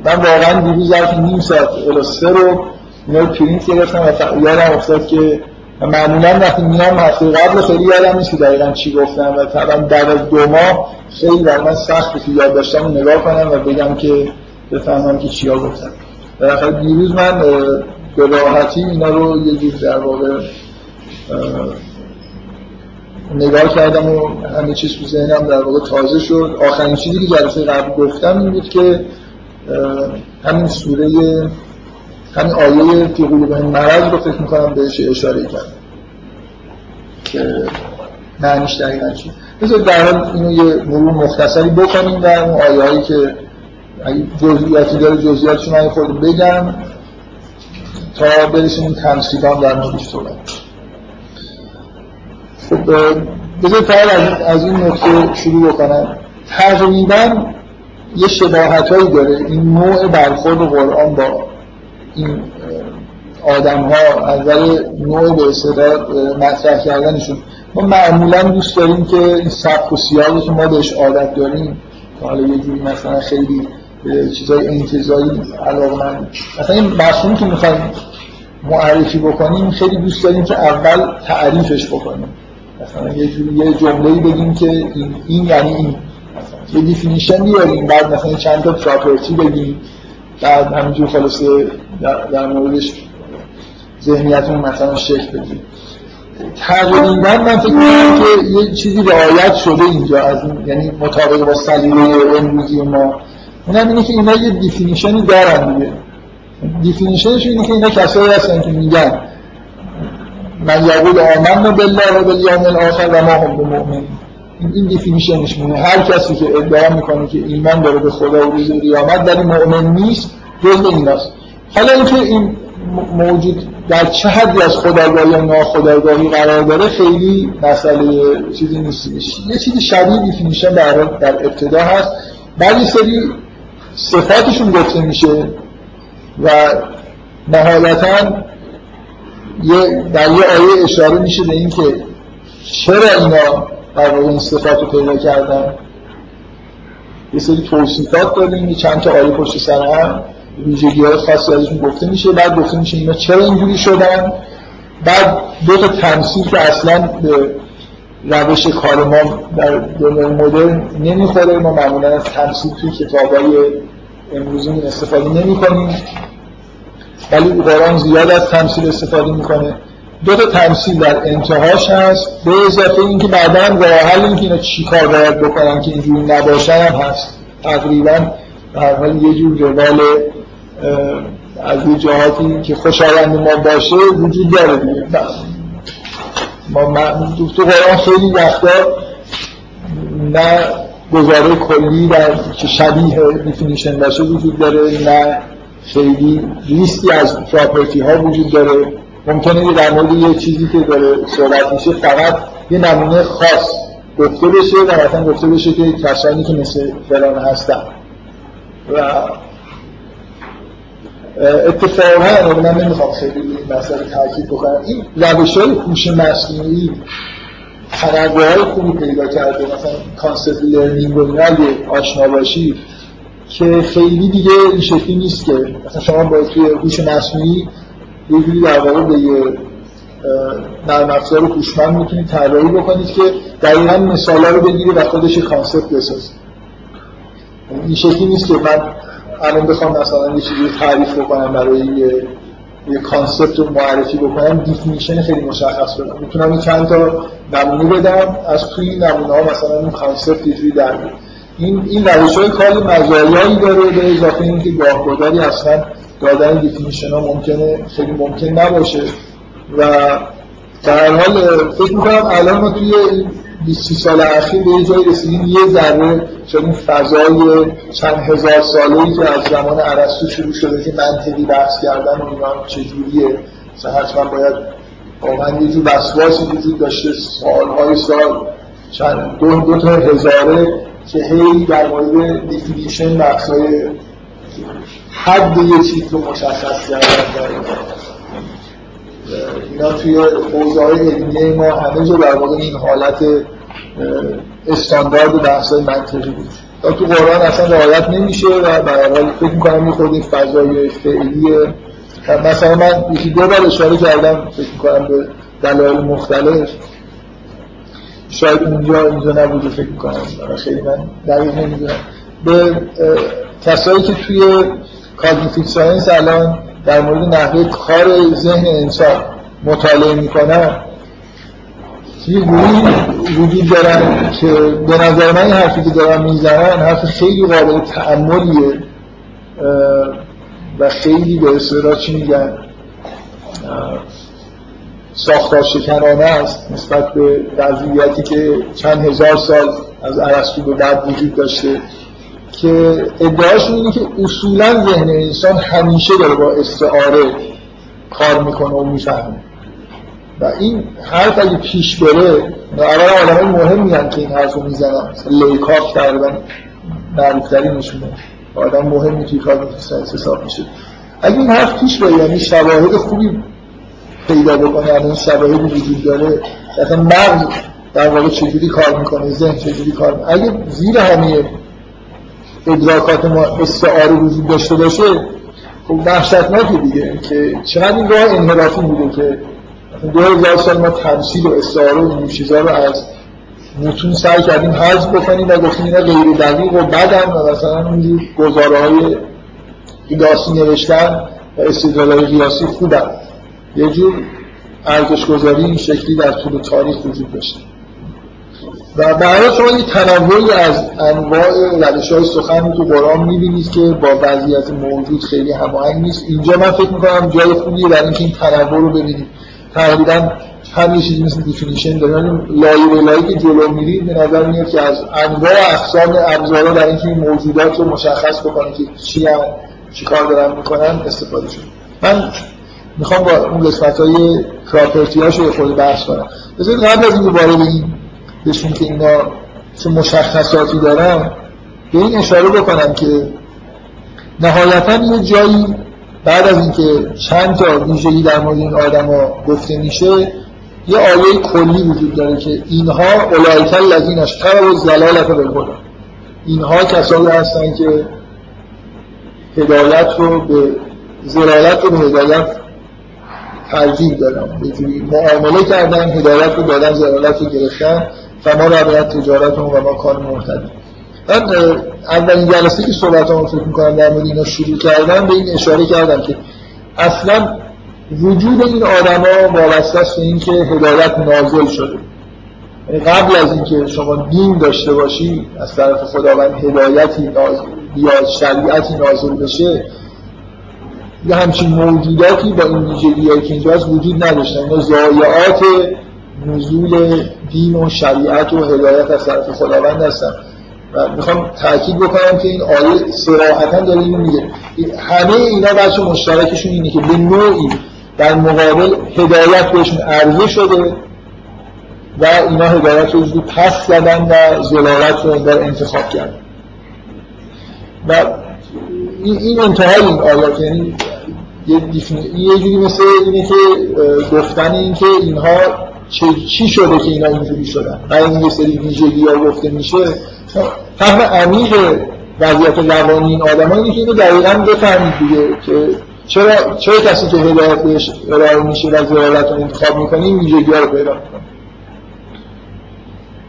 من واقعا دیروز ظرف نیم ساعت الاسته رو اینا پرینت گرفتم و یادم افتاد که معمولا وقتی میام هفته قبل خیلی یادم نیست که دقیقا چی گفتم و طبعا بعد از دو ماه خیلی برای من سخت که یاد داشتم نگاه کنم و بگم که بفهمم که چیا گفتم. در دیروز من به راحتی اینا رو یه جور در واقع نگاه کردم و همه چیز تو ذهنم در واقع تازه شد. آخرین چیزی که جلسه قبل گفتم این بود که همین سوره همین آیه فی قلوبهم مرض رو فکر می‌کنم بهش اشاره کردم که معنیش دقیقا چی بذار در حال اینو یه مرور مختصری بکنیم و اون آیه هایی که جزئیاتی داره جزئیاتشون رو خود بگم تا برسیم این تمثیلان در موردش صحبت خب بذار فقط از این نقطه شروع بکنم. تقریبا یه شباهت هایی داره این نوع برخورد قرآن با این آدم ها از نوع به اصطلاح مطرح کردنشون. ما معمولا دوست داریم که این سبک و سیاهی که ما بهش عادت داریم حالا یه جوری مثلا خیلی چیزای انتظاری علاقه من. مثلا این مفهومی که می‌خوایم معرفی بکنیم خیلی دوست داریم که اول تعریفش بکنیم. مثلا یه جوری یه جمله‌ای بگیم که این, این یعنی این. یه definition بیاریم بعد مثلا چند تا property بگیم. بعد همینجور خلاصه در, در موردش ذهنیتمون مثلا شکل بدیم. تقریبا من فکر می‌کنم که یه چیزی رعایت شده اینجا از این یعنی مطابق با سلیقه امروزی ما. اونم اینه که اینا یه definition ی دارن دیگه. definition ش اینه که اینا کسایی هستن که میگن من یقول آمنا بالله و بالیوم الاخر و ما هم بمؤمنین این definition شونه هر کسی که ادعا می‌کنه که ایمان داره به خدا و روز قیامت ولی مؤمن نیست جزو ایناست حالا اینکه این موجود در چه حدی از خودآگاهی یا ناخودآگاهی قرار داره خیلی مسئله چیزی نیست. یه چیزی شبیه definition در, در ابتدا هست. بعد سری صفاتشون گفته میشه و نهایتا یه در یه آیه اشاره میشه به این که چرا اینا در واقع این صفات رو پیدا کردن. یه سری توصیفات داریم یه چند تا آیه پشت سر هم. ویژگی های خاصی ازشون گفته میشه. بعد گفته میشه اینا چرا اینجوری شدن؟ بعد دو تا تمثیل که اصلا به روش کار ما در دنیای مدرن نمی‌خوره. ما معمولا از تمثیل توی کتابای امروزی استفاده نمی کنیم ولی قرآن زیاد از تمثیل استفاده می‌کنه. دو تا تمثیل در انتهاش هست. به اضافه اینکه بعدا راه حل اینکه اینا چیکار باید بکنن که اینجوری نباشن هم هست. تقریبا در حال یه جور روال از یه جهاتی که خوشایند ما باشه وجود داره دیگه. ما تو قرآن خیلی وقتا نه گزاره کلی در که شبیه دیفینیشن باشه وجود داره نه خیلی لیستی از پراپرتی ها وجود داره. ممکنه در مورد یه چیزی که داره صحبت میشه فقط یه نمونه خاص گفته بشه و مثلا گفته بشه که کسانی که مثل فلان هستن. و اتفاقا من نمی‌خوام خیلی این مسئله تاکید بکنم این روش های هوش مصنوعی تنوع های خوبی پیدا کرده مثلا concept learning و اینا آشنا باشی که خیلی دیگه این شکلی نیست که مثلا شما با توی هوش مصنوعی یه جوری در واقع به یه نرم افزار هوشمند می‌تونید طراحی بکنید که دقیقا مثالا رو بگیره و خودش concept بسازه. این شکلی نیست که من الان بخوام مثلا یه چیزی تعریف بکنم برای یه یه concept رو معرفی بکنم definition خیلی مشخص بدم می‌تونم چند تا نمونه بدم از توی این نمونه ها مثلا این concept یه جوری در این این روش های کاری مزایایی داره به اضافه اینکه گاهگداری اصلا دادن definition ها ممکنه خیلی ممکن نباشه. و در حال فکر می‌کنم الان ما توی 20 سال اخیر به یه جایی رسیدیم. یه ذره شاید این فضای چند هزار ساله ای که از زمان ارسطو شروع شده که منطقی بحث کردن و اینا چجوریه مثلا حتما باید واقعا یه جور وسواسی وجود داشته. سالهای سال چند دو, دو تا هزاره که هی در مورد دیفینیشن بحثای حد یه چیز رو مشخص کردن اینا توی حوزه علمیه ما همه جا در واقع این حالت استاندارد بحثای منطقی بود. تا تو قرآن اصلا رعایت نمیشه و برای فکر می‌کنم یه خود فضای فعلیه. مثلا من یکی دو بار اشاره کردم فکر می‌کنم به دلایل مختلف. شاید اونجا اینجا نبوده فکر می‌کنم. خیلی من دقیق نمی‌دونم. به کسایی که توی cognitive science الان در مورد نحوه کار ذهن انسان مطالعه می‌کنن یه گروهی وجود دارن که به نظر من این حرفی که دارن می‌زنن حرف خیلی قابل تأملیه و خیلی به اصطلاح چی میگن؟ ساختار شکنانه است نسبت به وضعیتی که چند هزار سال از عرستو به بعد وجود داشته. که ادعاشون اینه که اصولا ذهن انسان همیشه داره با استعاره کار می‌کنه و می‌فهمه. و این حرف اگه پیش بره اول آدم مهم میگن که این حرف رو می‌زنن لیکاف تقریبا معروفتری نشونه. آدم مهمی توی کار حساب میشه. اگه این حرف پیش بره یعنی شواهد خوبی پیدا بکنه یعنی شواهدی وجود داره مثلا مغز در واقع چجوری کار می‌کنه ذهن چجوری کار می‌کنه. اگه زیر همه ادراکات ما استعاره وجود داشته باشه خب وحشتناکه دیگه که چقدر این راه انحرافی بوده که دو هزار سال ما تمثیل و استعاره و این چیزا رو از متون سعی کردیم حذف بکنیم و گفتیم اینا غیر دقیق و بدن و مثلا اینجور گزاره های قیاسی نوشتن و استدلال های قیاسی خوبن. یه جور ارزش گذاری این شکلی در طول تاریخ وجود داشته. و برای شما یه تنوعی از انواع روش های سخن تو قرآن می‌بینید که با وضعیت موجود خیلی هماهنگ نیست. اینجا من فکر می‌کنم جای خوبیه برای اینکه این تنوع رو ببینید تقریبا هم یه چیزی مثل definition داره. یعنی لایه به لایه که جلو میرید به نظر میاد که از انواع اقسام ابزارها برای اینکه این موجودات رو مشخص بکنید که چی‌ان چی کار دارن می‌کنن استفاده شد. من می‌خوام با اون قسمت های property هاشو خود بحث کنم. بذارید قبل از اینکه وارد این بشون که اینا چه مشخصاتی دارن به این اشاره بکنم که نهایتا یه جایی بعد از اینکه چند تا ویژگی در مورد این آدما گفته میشه یه آیه کلی وجود داره که اینها اولایک الذین اشتروا الضلالة بالهدى. اینها کسایی هستن که هدایت رو به زلالت رو به هدایت ترجیح دادن. جوری معامله کردن هدایت رو دادن زلالت رو گرفتن. و ما ربیت تجارت و ما کار محتدی من اولین جلسه که صحبت هم فکر می‌کنم در مورد اینا شروع کردم به این اشاره کردم که اصلا وجود این آدما وابسته است به اینکه هدایت نازل شده. یعنی قبل از اینکه شما دین داشته باشی از طرف خداوند هدایتی نازل یا شریعتی نازل بشه یه همچین موجوداتی با این ویژگی‌هایی که اینجا وجود نداشتن. اینا ضایعات نزول دین و شریعت و هدایت از طرف خداوند هستن و می‌خوام تاکید بکنم که این آیه صراحتا داره اینو میگه. همه اینا بچه مشترکشون اینه که به نوعی در مقابل هدایت بهشون عرضه شده و اینا هدایت رو زود پس زدن و زلالت رو در انتخاب کردن. و این انتهای این آیات یعنی یه یه جوری مثل اینه که گفتن این اینها چی شده که اینا اینجوری شدن؟ این یه سری ویژگی ها گفته میشه. فهم عمیق وضعیت روانی این آدم اینه که اینو دقیقا بفهمید دیگه که چرا, چرا کسی که هدایت بهش ارائه میشه و زرارت رو انتخاب می‌کنه این ویژگی ها رو پیدا می‌کنه.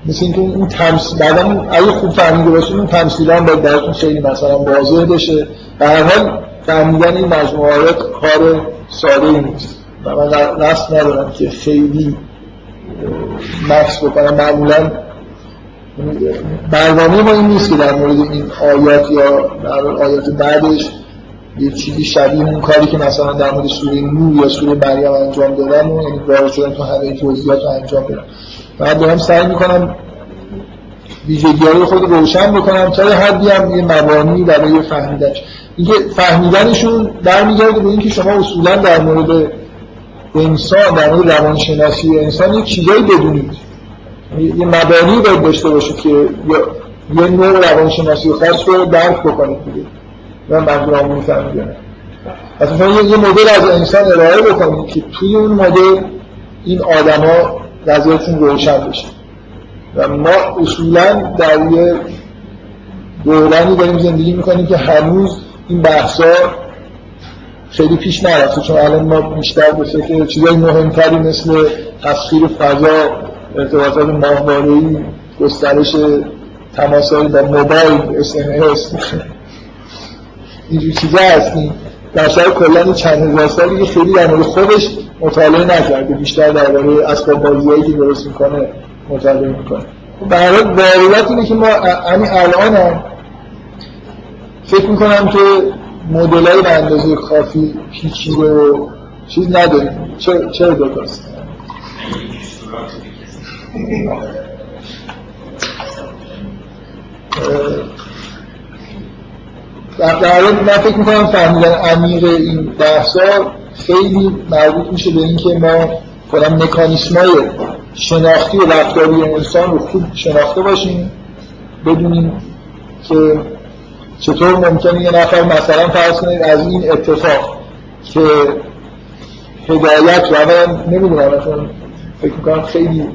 مثل اینکه اون تمثیل بعدا اگه خوب فهمیده باشید اون تمثیل هم باید براتون خیلی مثلا واضح بشه. در هر حال فهمیدن این مجموعه کار ساده نیست. و من رست ندارم که خیلی مکس بکنم. معمولا برنامه ما این نیست که در مورد این آیات یا در آیات بعدش یه چیزی شبیه اون کاری که مثلا در مورد سوره نور یا سوره مریم انجام دادن و یعنی وارد شدن تو همه توضیحات رو انجام بدم. بعد دارم سعی می‌کنم ویژگی های خود روشن بکنم تا یه حدی هم یه مبانی برای فهمیدنش. اینکه فهمیدنشون برمیگرده به اینکه شما اصولا در مورد انسان مورد روانشناسی انسان یک چیزایی بدونید یه مبانی باید داشته باشید که یه نوع روانشناسی خاص رو درک بکنید دیگه. من منظورم میفهمیدم اصلا یه مدل از انسان ارائه بکنید که توی اون مدل این آدما وضعیتشون روشن بشه. و ما اصولا در یه دورانی داریم زندگی می‌کنیم که هنوز این بحثا خیلی پیش نرفته چون الان ما بیشتر به فکر چیزای مهمتری مثل تسخیر فضا ارتباطات ماهواره‌ای گسترش تماسایی با موبایل اس اینجور چیزا هستیم. در شاید کلا چند هزار سالی که خیلی در مورد خودش مطالعه نکرده. بیشتر درباره اسباب بازیایی که درست می‌کنه مطالعه می‌کنه. برای واقعیت اینه که ما همین الان هم فکر می‌کنم که مدل های به اندازه کافی پیچیده و چیز نداریم. چرا دوتاست در من فکر می‌کنم فهمیدن عمیق این بحثا خیلی مربوط میشه به اینکه ما کنم مکانیسمای شناختی و رفتاری انسان رو خوب شناخته باشیم بدونیم که چطور ممکنه یه نفر مثلا فرض کنید از این اتفاق که هدایت رو اولا نمی‌دونم فکر می‌کنم خیلی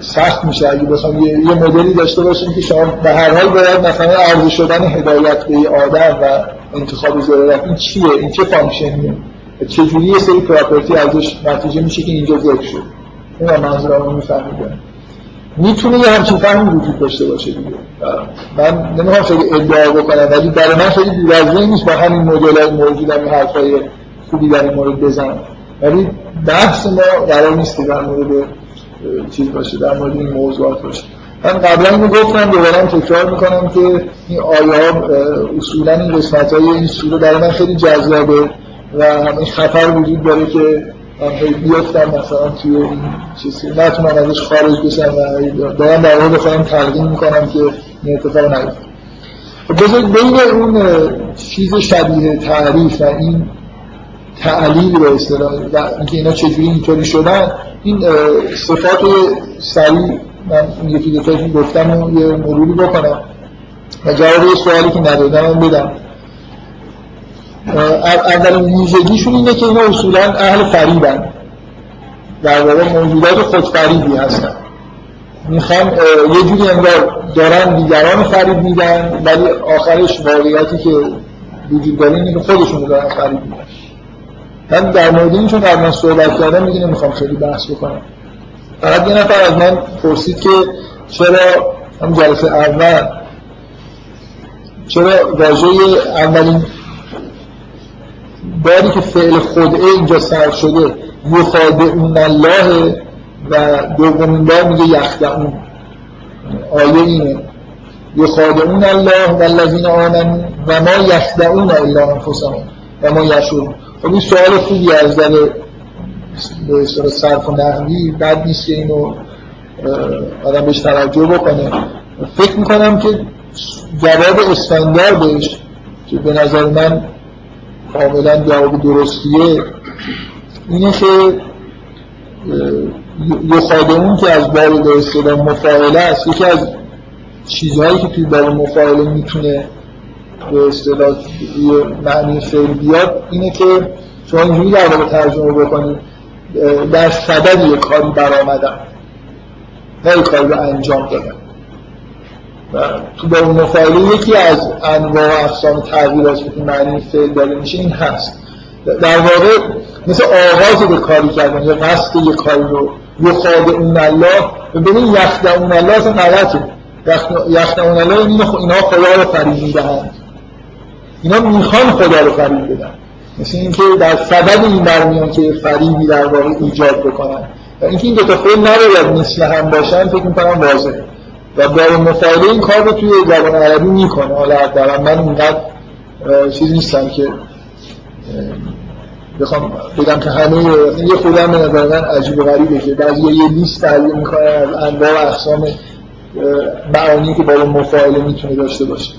سخت میشه اگه بخوام یه, یه مدلی داشته باشیم که شما به هر حال باید مثلا عرضه شدن هدایت به آدم و انتخاب ضرورت این چیه؟ این چه function یه؟ چجوری یه سری property ازش نتیجه میشه که اینجا ذکر شد؟ این منظورم رو میفهمیدم. می‌تونه یه همچین فهمی وجود داشته باشه دیگه. من نمی‌خوام خیلی ادعا بکنم ولی برای من خیلی بی‌وزنی نیست با همین مدل های موجود هم حرفای خوبی در این مورد بزنم. ولی بحث ما قرار نیست در مورد چیز باشه در مورد این موضوعات باشه. من قبلا اینو گفتم دوباره تکرار می‌کنم که این آیات اصولا این قسمت های این سوره برای من خیلی جذابه و همین خطر وجود داره که بیفتم مثلا توی این چیزی. نتونم ازش خارج بشم و دارم در مورد خودم تلقیم می‌کنم که این اتفاق نیفته. خب بذارید بین اون چیز شبیه تعریف و این تعلیل به اصطلاح و اینکه اینا چجوری اینطوری شدن این صفات سریع من یکی دو تاشون گفتم و یه مروری بکنم. و جواب یه سوالی که ندادم بدم. اولین ویژگیشون اینه که اینا اصولا اهل فریبن. در واقع موجودات خودفریبی هستن. می‌خوان یه جوری انگار دارن دیگران فریب میدن ولی آخرش واقعیتی که وجود داره اینه که خودشون دارن فریب میدن. من در مورد این چون قبلا صحبت کردم میگه نمی‌خوام خیلی بحث بکنم. فقط یه نفر از من پرسید که چرا هم جلسه اول چرا واژه اولین باری که فعل خدعه اینجا سر شده یخادعون الله و دومین بار میگه یخدعون. آیه اینه. یخادعون الله و الذین آمنوا و ما یخدعون الا انفسهم و ما یشعرون. خب این سوال خوبی از در به صرف و نحوی بد نیست که اینو آدم بهش توجه بکنه. فکر می‌کنم که جواب استانداردش که به نظر من کاملا جواب درستیه. اینه که یخادمون که از باب به اصطلاح مفاعله است یکی از چیزهایی که توی باب مفاعله می‌تونه به اصطلاح یه معنی فعل بیاد اینه که شما اینجوری در واقع ترجمه بکنید در صدد یه کاری برآمدن نه یه کاری رو انجام دادن. و تو باب مفاعله یکی از انواع و اقسام تغییرات که معنی فعل داره میشه این هست. در واقع مثل آغاز به کاری کردن یا قصد یه کاری رو یخاد اون الله ببینید یخد اون الله اصلا غلطه. یخد اون الله اینا خدا رو فریب می‌دهند. اینا می‌خوان خدا رو فریب بدن. مثل اینکه در سبب این برمیان که فریبی در واقع ایجاد بکنن. و اینکه این دو تا فعل نباید مثل هم باشن فکر می‌کنم واضحه. و با مفاعله این کار رو توی زبان عربی می‌کنه. حالا در من اینقدر چیز نیستم که بخوام بگم که همه یه خودم به نظر من عجیب و غریبه که بعضی یه لیست تحلیل می‌کنن از انواع و اقسام معانی که با مفاعله می‌تونه داشته باشه.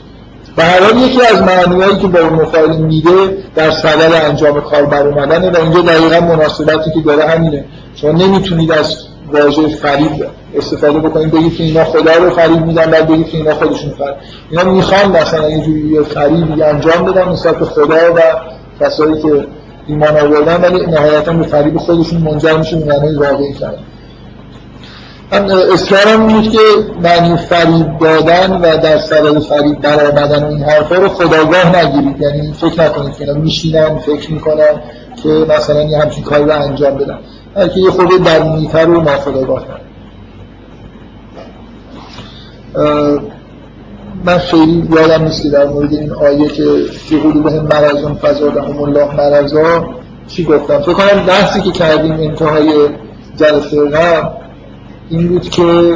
و هر یکی از معنیهایی که با مفاعله میده در صدد انجام کار بر اومدنه و اینجا دقیقا مناسبتی که داره همینه. شما نمی‌تونید از واژه فریب استفاده بکنید بگید که اینا خدا رو فریب میدن بعد بگید که اینا خودشون فریب اینا می‌خوان مثلا یه جوری فریبی انجام بدن نسبت به خدا و کسایی که ایمان آوردن ولی نهایتا به فریب خودشون منجر میشه به معنی واقعی کردن. من اصرارم بود که معنی فریب دادن و در سبب فریب برآمدن این حرفا رو خداگاه نگیرید. یعنی فکر نکنید که اینا میشینن فکر می‌کنن که مثلا یه همچین کاری رو انجام بدن. بلکه یه خود درونیتر و ناخداگاه من خیلی یادم نیست که در مورد این آیه که فی قلوبهم مرضون فزادهم الله مرضا چی گفتم؟ فکر کنم بحثی که کردیم انتهای جلسه قبل این بود که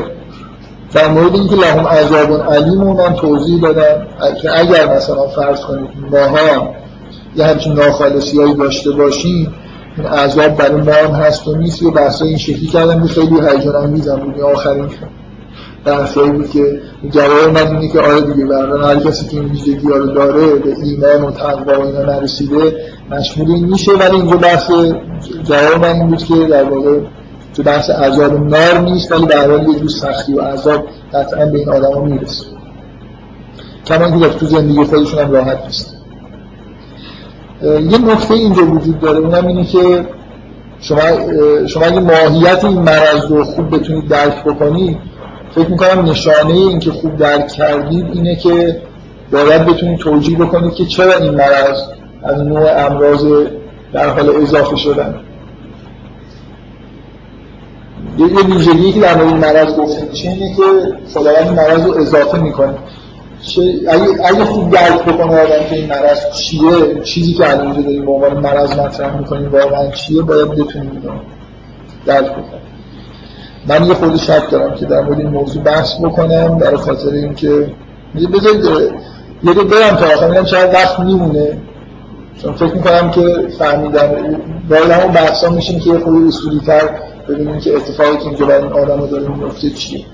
در مورد اینکه لهم عذاب علیم من توضیح دادم که اگر مثلا فرض کنید ماها یه همچین ناخالصی هایی داشته باشیم این عذاب برای ما هم هست و نیست. یه بحثای این شکلی کردم که خیلی هیجان انگیزم بود. آخرین بحثایی بود که جواب من اینه که آره دیگه برای هر کسی که این ویژگی رو داره به ایمان و تقوا و اینا نرسیده مشمول این میشه. ولی اینجا بحث جواب من این بود که در واقع تو بحث عذاب نار نیست ولی به حال یه جور سختی و عذاب قطعا به این آدما می‌رسه. کمان که تو زندگی خودشون هم راحت نیست. یه نکته اینجا وجود داره اونم اینه که شما شما اگه ماهیت این مرض رو خوب بتونید درک بکنید فکر می‌کنم نشانه این که خوب درک کردید اینه که باید بتونید توجیه بکنید که چرا این مرض از نوع امراض در حال اضافه شدن. یه ویژگی که در مورد مرض گفته میشه اینه که خداوند مرض رو اضافه می‌کنه. اگه, اگه خوب درک بکنه آدم که این مرض چیه چیزی که الان اینجا داریم به عنوان مرض مطرح می‌کنیم واقعا چیه باید بتونیم درک بکنیم. من یه خود شک دارم که در مورد این موضوع بحث بکنم برای خاطر اینکه بذارید یه دو برم تا آخر. میگم چقدر وقت میمونه. چون فکر می‌کنم که فهمیدن باید همون بحثا میشیم که یه خود اصولی تر ببینیم که اتفاقی که اینجا برای این آدم رو داره میفته چیه.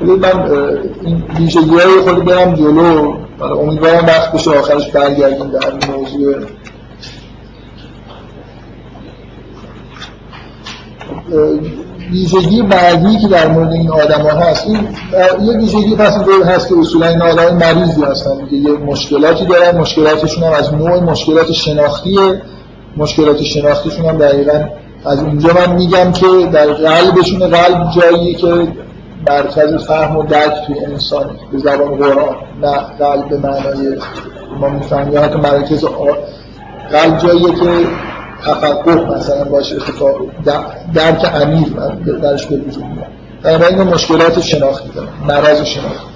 من این ویژگی های خود برم جلو. امیدوارم وقت بشه آخرش برگردیم در این موضوع. ویژگی بعدی که در مورد این آدم ها هست این یه ویژگی پس هست که اصولا این آدم مریضی هستن. که یه مشکلاتی دارن مشکلاتشون هم از نوع مشکلات شناختیه. مشکلات شناختیشون هم دقیقا از اینجا من میگم که در قلبشون قلب جاییه که مرکز فهم و درک توی انسان به زبان قرآن نه قلب به معنای ما می‌فهمیم حتی مرکز قلب جاییه که تفقه مثلا باشه اتفاق درک عمیق درش به وجود میاد. در این مشکلات شناختی دارن مرض شناختی.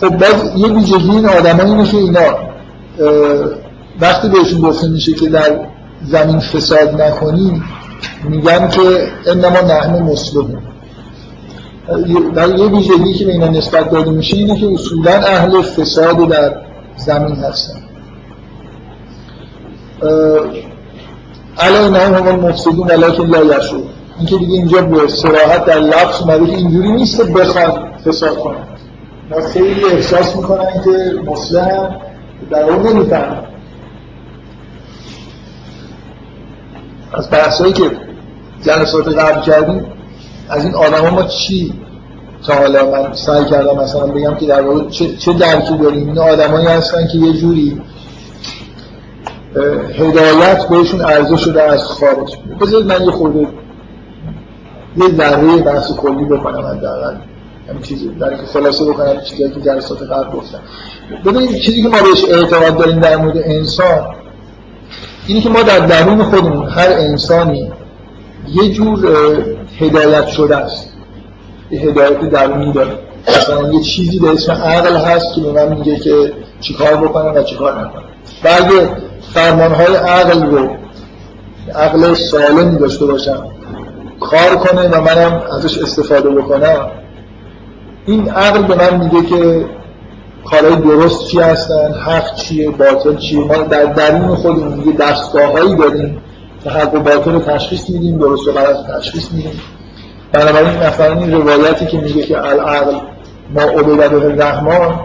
خب باز یه ویژگی این آدم اینه که اینا وقتی بهشون گفته میشه که در زمین فساد نکنیم میگن که انما نحن مسلمون. در یه ویژگی که به اینا نسبت داده میشه اینه که اصولا اهل فساد در زمین هستن. علینا هم المفسدون ولکن لا یشعرون این که دیگه اینجا به صراحت در لفظ اومده که اینجوری نیست که بخواد فساد کنن. ما خیلی احساس می‌کنن که مسلم در اون نمی‌فهمن از بحثایی که جلسات قبل کردیم از این آدم ما چی؟ تا حالا من سعی کردم مثلا بگم که در واقع چه, چه درکی داریم؟ این آدمایی هستن که یه جوری هدایت بهشون عرضه شده از خارج بذارید من یه خورده یه ذره بحث کلی بکنم حداقل. همین چیزی در اینکه خلاصه بکنم چیزی که جلسات قبل گفتم. ببینید چیزی که ما بهش اعتقاد داریم در مورد انسان اینی که ما در درون خودمون هر انسانی یه جور هدایت شده است. یه هدایت درونی داره. مثلا یه چیزی به اسم عقل هست که به من میگه که چیکار بکنم و چیکار نکنم. و اگه فرمانهای عقل رو عقل سالمی داشته باشم کار کنه و منم ازش استفاده بکنم این عقل به من میگه که کارهای درست چی هستن؟ حق چیه؟ باطل چیه؟ ما در درون خودمون یه دستگاه داریم که حق و باطل رو تشخیص میدیم درست و غلط تشخیص میدیم. بنابراین مثلا این روایتی که میگه که العقل ما عبیدت الرحمن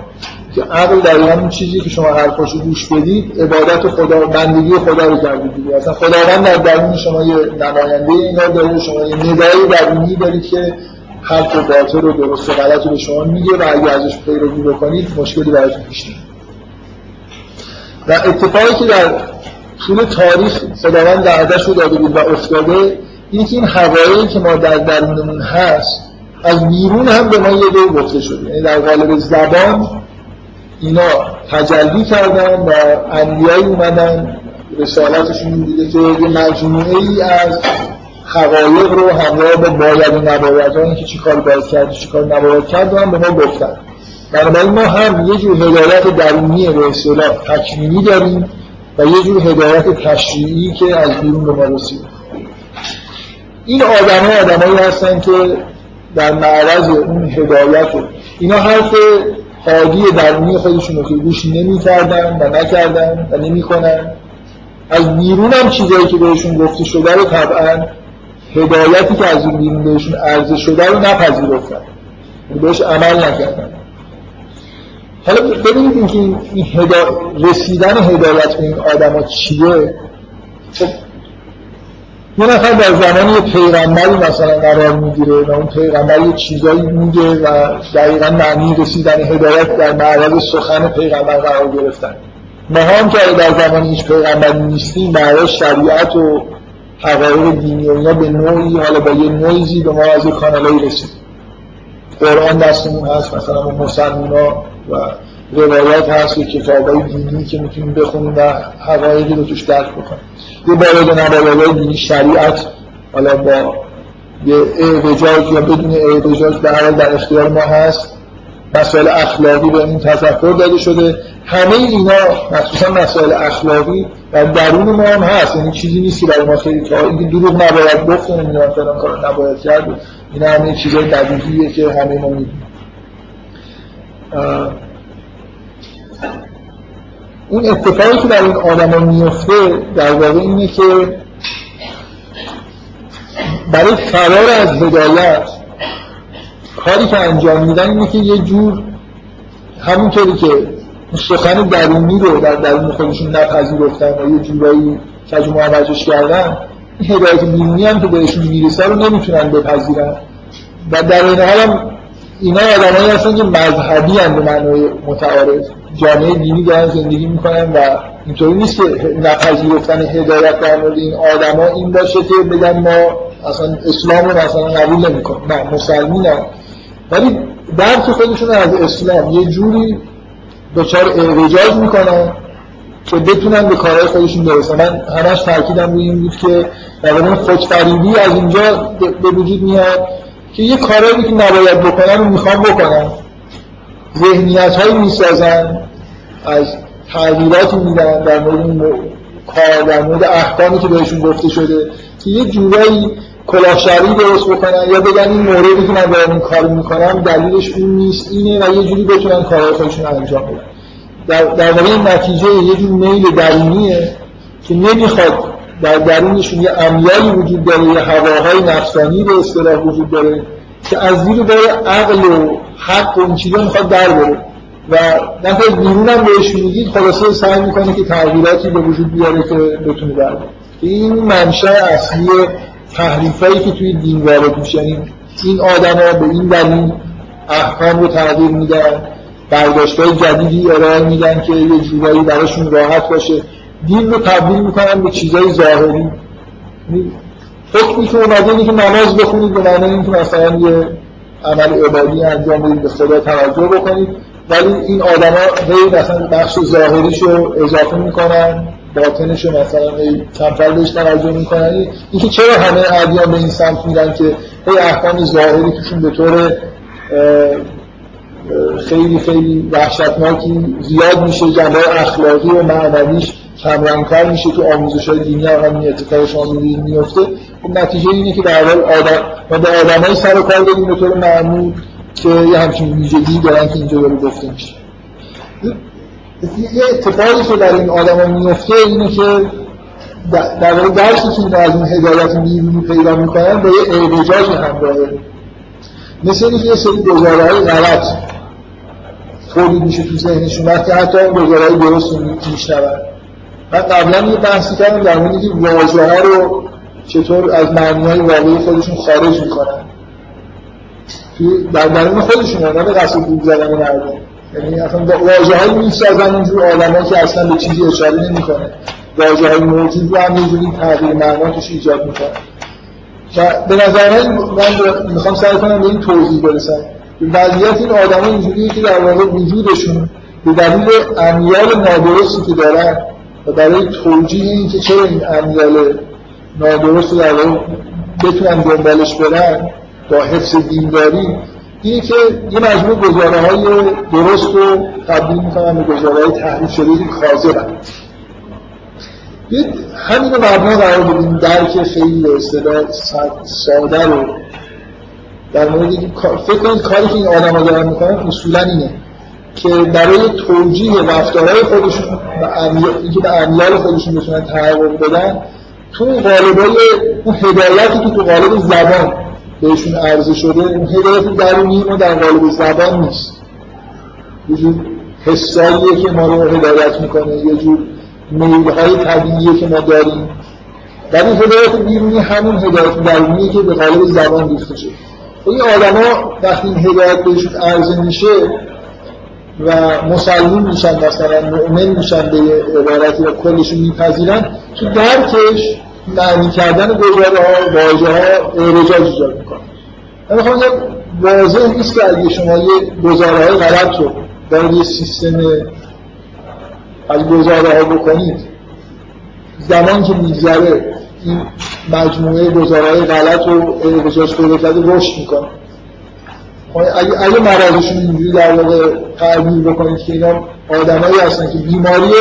که عقل در این چیزی که شما حرفاشو گوش بدید عبادت خدا بندگی خدا رو کردید دیگه. اصلا خداوند در درون شما یه نماینده اینا داره شما یه ندایی درونی دارید که حق و باطل رو درست و غلط رو به شما میگه و اگه ازش پیروی بکنید مشکلی براتون پیش و اتفاقی که در طول تاریخ خداوند دردش رو داده بود و افتاده اینه که این حقایقی که ما در درونمون هست از بیرون هم به ما یه دور گفته شده. یعنی در قالب زبان اینا تجلی کردن و انبیایی اومدن رسالتشون دیگه که یه مجموعه ای از حقایق رو همراه با باید و نباید ها که چی کار باید کرد چی کار نباید کرد به ما گفتن. بنابراین ما هم یه جور هدایت درونی به اصطلاح تکمیلی داریم و یه جور هدایت تشریعی که از بیرون به ما رسید. این آدم ها آدم هستن که در معرض اون هدایت اینا حرف حادی درونی خودشون رو که گوش نمی کردن و نکردن و نمی کنن از بیرون هم چیزایی که بهشون گفته شده رو طبعا هدایتی که از اون بهشون عرضه شده رو نپذیرفتن. یعنی بهش عمل نکردن. حالا ببینید اینکه این هدا... رسیدن هدایت این آدم چیه؟ خب یه نفر در زمان یه پیغمبری مثلا قرار می‌گیره و اون پیغمبر یه چیزایی میگه و دقیقا معنی رسیدن هدایت در معرض سخن پیغمبر قرار گرفتن. ما هم که در زمان هیچ پیغمبری نیستیم برای شریعت و حقایق دینی و اینا به نوعی حالا با یه نویزی به ما از یه کانالایی رسید. قرآن دستمون هست مثلا با مسلمان و روایت هست و کتابای دینی که می‌تونیم بخونیم و حقایقی رو توش درک بکنیم. یه باید نبایدهای دینی شریعت حالا با یه اعوجاج یا بدون اعوجاج به در اختیار ما هست. مسائل اخلاقی به این تذکر داده شده. همه اینا مخصوصا مسائل اخلاقی در درون ما هم هست. یعنی چیزی نیستی برای ما خیلی که اینکه دروغ نباید گفت و نمی‌دونم فلان کار نباید کرد. اینا همه چیزای بدیهیه که همه ما می‌دونیم. اون اتفاقی که در این آدم میفته در واقع اینه که برای فرار از هدایت کاری که انجام میدن اینه که یه جور همونطوری که سخن درونی رو در درون خودشون نپذیرفتن و یه جورایی کج معوجش کردن این هدایت بیرونی هم که بهشون می‌رسه رو نمی‌تونن بپذیرن و در این حال هم اینا آدمایی هستن که مذهبی هم به معنای متعارف جامعه دینی دارن زندگی می‌کنن و اینطوری نیست که نپذیرفتن هدایت در مورد این آدما این باشه که بگن ما اصلا اسلام رو مثلا قبول نمی‌کنیم نه مسلمین هم. ولی درک خودشون از اسلام یه جوری دچار اعوجاج می‌کنن که بتونن به کارهای خودشون برسن. من همش تاکیدم روی این بود که در واقع خودفریبی از اینجا به وجود میاد که یه کارهایی که نباید بکنن رو می‌خوان بکنن. ذهنیت هایی می‌سازن از تغییراتی میدن در مورد کار در مورد احکامی که بهشون گفته شده که یه جورایی کلاهشری درست بکنن یا بگن این موردی که من دارم این کار می‌کنم دلیلش اون نیست اینه و یه جوری بتونن کارهای خودشون انجام بدن. در, واقع نتیجه یه جور میل درونیه که نمی‌خواد در درونشون یه امیالی وجود داره یه هواهای نفسانی به اصطلاح وجود داره که از زیر بار عقل و حق و این چیزا می‌خواد در بره. و نفر بیرون هم بهش میگید خلاصه سعی می‌کنه که تغییراتی به وجود بیاره که بتونه در این منشأ اصلی تحریفایی که توی دین وارد میشه یعنی این آدما به این دلیل احکام رو تغییر میدن برداشت های جدیدی ارائه میدن که یه جورایی براشون راحت باشه. دین رو تبدیل می‌کنن به چیزای ظاهری. حکمی که اومده که نماز بخونید به معنی اینکه مثلا یه عمل عبادی انجام بدید به خدا توجه بکنید. ولی این آدما هی مثلا بخش ظاهریش رو اضافه می‌کنن. باطنش مثلا کمتر بهش توجه می‌کنن اینکه چرا همه ادیان به این سمت میرن که هی احکام ظاهری توشون به طور خیلی خیلی وحشتناکی زیاد میشه جنبه اخلاقی و معنویش کمرنگتر میشه تو آموزش های دینی هم همین اتفاق شما میفته خب نتیجه اینه که در حال آدم ما به آدمای سر و کار داریم به طور معمول که یه همچین ویژگی دارن که اینجا داره گفته میشه. یه اتفاقی که در این آدم ها میفته اینه که در واقع درسی که این از این هدایت می‌بینی پیدا می‌کنن به یه اعوجاجی همراهه مثل اینکه یه سری گزاره های غلط تولید میشه تو ذهنشون وقتی حتی اون گزاره های درست میشنون. من قبلا یه بحثی کردم در مورد که واژه رو چطور از معنی های واقعی خودشون خارج می‌کنن. در درون خودشون نه به قصد بود زدن مردم. یعنی اصلا واژه هایی می‌سازن اینجور آدم که اصلا به چیزی اشاره نمی‌کنه واژه های موجود رو هم یه تغییر معنا توش ایجاد می‌کنه. و به نظر من می‌خوام سعی کنم به این توضیح برسم. وضعیت این آدم اینجوریه که در واقع وجودشون به دلیل امیال نادرستی که دارن و برای توجیه این که چرا این امیال نادرست در واقع بتونن دنبالش برن با حفظ دینداری اینه که یه مجموع گزاره های درست رو تبدیل می‌کنن به گزاره های تحریف شده که کاذبن همین مبنا قرار بدیم درک خیلی به اصطلاح ساده رو در مورد فکر کنید کاری که این آدم ها دارن می‌کنن اصولا اینه که برای توجیه رفتارهای خودشون و اینکه به امیال خودشون بتونن تحقق بدن تو قالبای اون هدایتی که تو قالب زبان بهشون عرضه شده اون هدایت درونی ما در قالب زبان نیست. یه جور حساییه که ما رو هدایت می‌کنه یه جور میلهای طبیعیه که ما داریم. در این هدایت بیرونی همون هدایت درونیه که به قالب زبان ریخته شده. این آدما وقتی این هدایت بهشون عرضه میشه و مسلمون میشن مثلا مؤمن میشن به عبارتی و کلشون میپذیرن تو درکش معنی کردن گزاره ها واژه ها اعرجاج ایجاد می‌کنه. من می‌خوام واضح نیست که اگه شما یه گزاره های غلط رو در یه سیستم از گزاره ها بکنید زمان که میگذره این مجموعه گزاره های غلط رو اعرجاج پیدا کرده رشد می‌کنه. خب اگه, اگه مرضشون اینجوری در واقع تعبیر بکنید که اینا آدمایی هستن که بیماری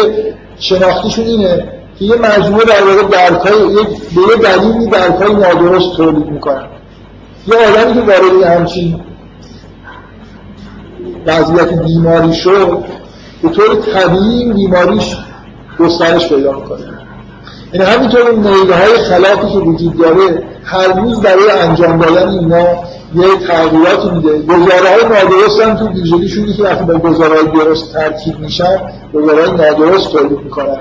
شناختیشون اینه که یه مجموعه در واقع درکای به یه دلیلی درکای نادرست تولید می‌کنن. یه آدمی که وارد همچین وضعیت بیماری شد به طور طبیعی بیماریش گسترش پیدا می‌کنه. یعنی همینطور میله های خلافی که وجود داره هر روز برای انجام دادن اینا یه تغییراتی میده. گزاره های نادرست هم تو ویژگیشونی که وقتی با گزاره های درست ترکیب میشن گزاره های نادرست تولید می‌کنن.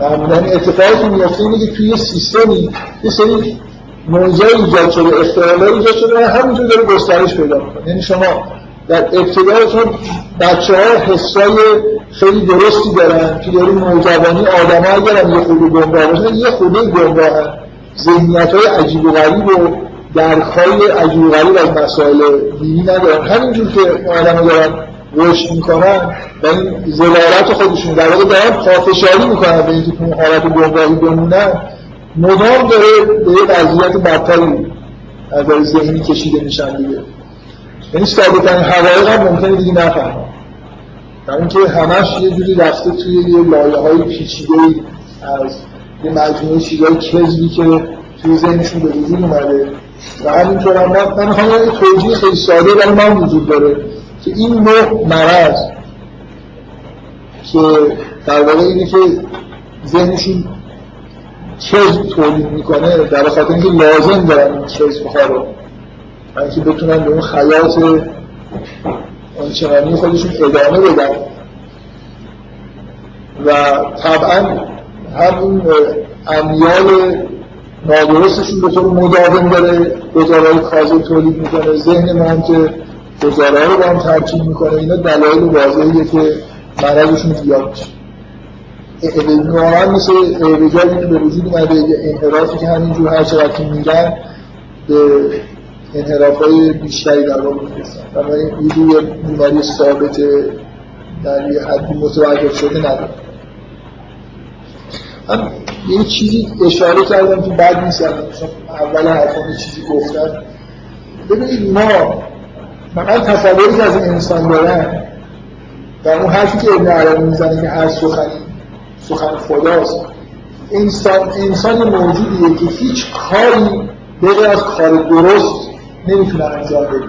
معمولا اتفاقی که میفته اینه که توی سیستمی یه سری موضوع ایجاد شده اختلال ایجاد شده همینطور داره گسترش پیدا می‌کنه. یعنی شما در ابتدایتون بچه ها حسای خیلی درستی دارن که داریم نوجوانی آدم ها یه خود گمراه باشن یه خود گمراه ذهنیت های عجیب و غریب و درکهای عجیب و غریب از مسائل دینی ندارن. همینجور که آدم دارن رشد می‌کنن و این زلالت خودشون در واقع دارن پافشاری می‌کنن به اینکه تو حالت گمراهی بمونن. مدام داره به یه وضعیت بدتری از ذهنی کشیده میشن دیگه. یعنی ثابتن حقایق هم ممکنه دیگه نفهم در اینکه همش یه جوری رفته توی یه لایه های پیچیده از یه مجموعه چیزهای کذبی که توی ذهنشون به وجود اومده. و همینطور هم من می‌خوام یه توجیه خیلی ساده برای من وجود داره. که این نوع مرض که در واقع اینه که ذهنشون کذب تولید می‌کنه در خاطر اینکه لازم دارن این ها رو. اینکه بتونن به اون خیاط آنچنانی خودشون ادامه بدن. و طبعا همون امیال نادرستشون به طور مداوم داره گزارهای کاذب تولید می‌کنه. ذهن ما هم که گزاره رو با هم ترکیب می‌کنه. اینا دلایل واضحیه که مرضشون زیاد میشه. واقعا مثل رجالی که به وجود اومده انحرافی که همینجور هر چقدر که میرن به انحراف های بیشتری در واقع می‌رسن. بنابراین یه جور بیماری ثابت در یه حدی متوجه شده نداره. یه چیزی اشاره کردم که بعد نیست اول حرفان چیزی گفتم ببینید ما من تصوری که از انسان دارم در اون حرفی که ابن عربی می‌زنه که هر سخنی سخن خداست انسان انسان موجودیه که هیچ کاری بغیر از کار درست نمی‌تونه انجام بده.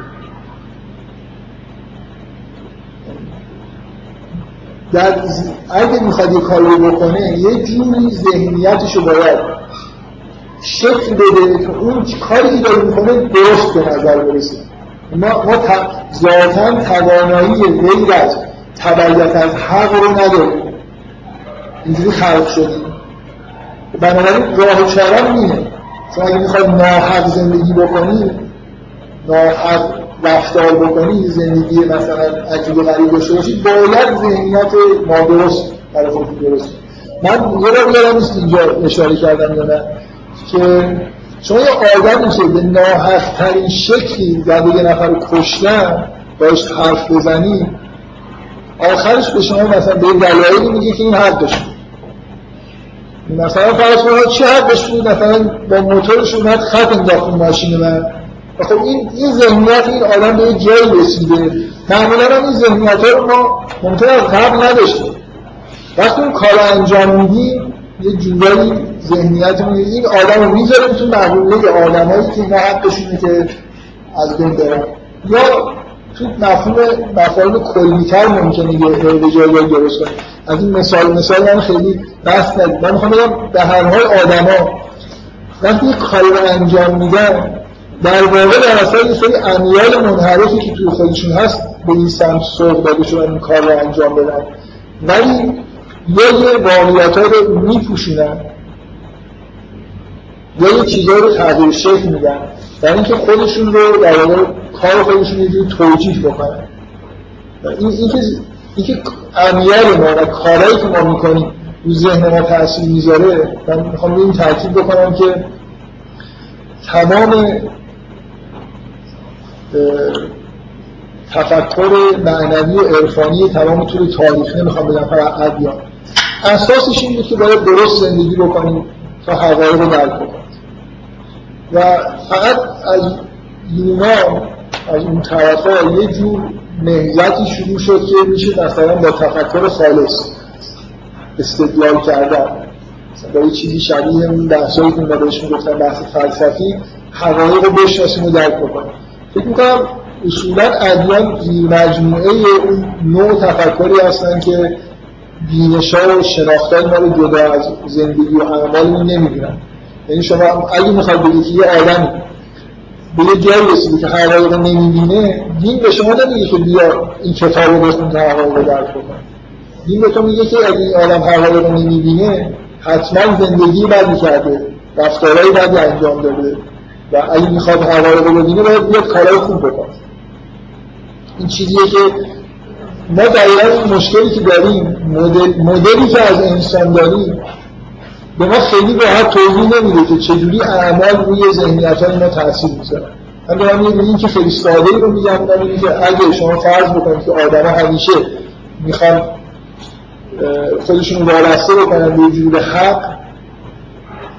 در اگه می‌خواد یه کاری بکنه یه جوری ذهنیتش رو باید شکل بده که اون کاری که داره می‌کنه درست به نظر برسه. ما, ما ذاتا توانایی غیر از تبعیت از حق رو نداریم. اینجوری خلق شدیم. بنابراین راه چرم اینه. چون اگه می‌خوای ناحق زندگی بکنی ناحق رفتار بکنی زندگی مثلا عجیب و غریب داشته باشی باید ذهنیت نادرست برای خود درست. من یه یادم نیست اینجا اشاره کردم یا نه که شما یه آدمی که به ناحق ترین شکلی در یه نفر کشتن باش حرف بزنی آخرش به شما مثلا به دلایلی میگه که این حق داشت مثلا فرض کنید چه حقش بود؟ مثلا با موتورش اومد خط انداخت ماشین من. خب این این ذهنیت این آدم به جایی رسیده. معمولا هم این ذهنیت رو ما ممکن از قبل نداشتیم وقتی اون کار انجام میدیم یه جورایی ذهنیت این آدم می‌ذاریم تو مقوله آدمایی که اینا حقشونه که از بین برن. یا تو مفهوم مفاهیم کلیتر ممکنه یه جایی درست کنه. از این مثال مثال من خیلی بحث ندید من می‌خوام بگم به هر حال آدما وقتی یه کاری رو انجام میدن در واقع در اصل یه سری امیال منحرفی که توی خودشون هست به این سمت سوق داده شدن این کار رو انجام بدن. ولی یه واقعیت رو میپوشونن یا یه چیزایی رو تغییر شکل میدن در اینکه خودشون رو در واقع کار خودشون یه توجیه بکنن. این اینکه اینکه ما و کارهایی که ما می‌کنیم رو ذهن ما تاثیر می‌ذاره من می‌خوام این تاکید بکنم که تمام تفکر معنوی و عرفانی تمام طول تاریخ نمی‌خوام بگم فقط ادیان اساسش این بود که باید درست زندگی بکنیم تا حقایق رو درک بکنیم و فقط از یونان از اون طرفا یه جور نهزتی شروع شد که میشه مثلا با تفکر خالص استدلال کردن. با یه چیزی شبیه اون بحثایی که بهش می‌گفتن بحث فلسفی حقایق رو بشناسیم و درک بکنیم. فکر می‌کنم اصولا ادیان مجموعه اون نوع تفکری هستن که بینشا و شناختن ما رو جدا از زندگی و اعمال نمی‌دونن. یعنی شما اگه می‌خواید بگید که یه آدم به یه جایی رسیده که حقایق نمی‌بینه دین به شما نمیگه که بیا این کتاب رو بخون تا حقایق رو درک بکن دین به تو میگه که اگه این آدم حقایق رو نمی‌بینه حتما زندگی بدی کرده رفتارهای بدی انجام داده. و اگه می‌خواد حقایق رو ببینه باید بیاد کارهای خوب بکن این چیزیه که ما دقیقا مشکلی که داریم مدل، مدلی که از انسان داریم به ما خیلی راحت توضیح نمیده که چجوری اعمال روی ذهنیت های ما تاثیر می‌ذارن من دارم یه که خیلی ساده رو میگم که اگه شما فرض بکنید که آدم همیشه می‌خوان خودشون وابسته بکنن به وجود حق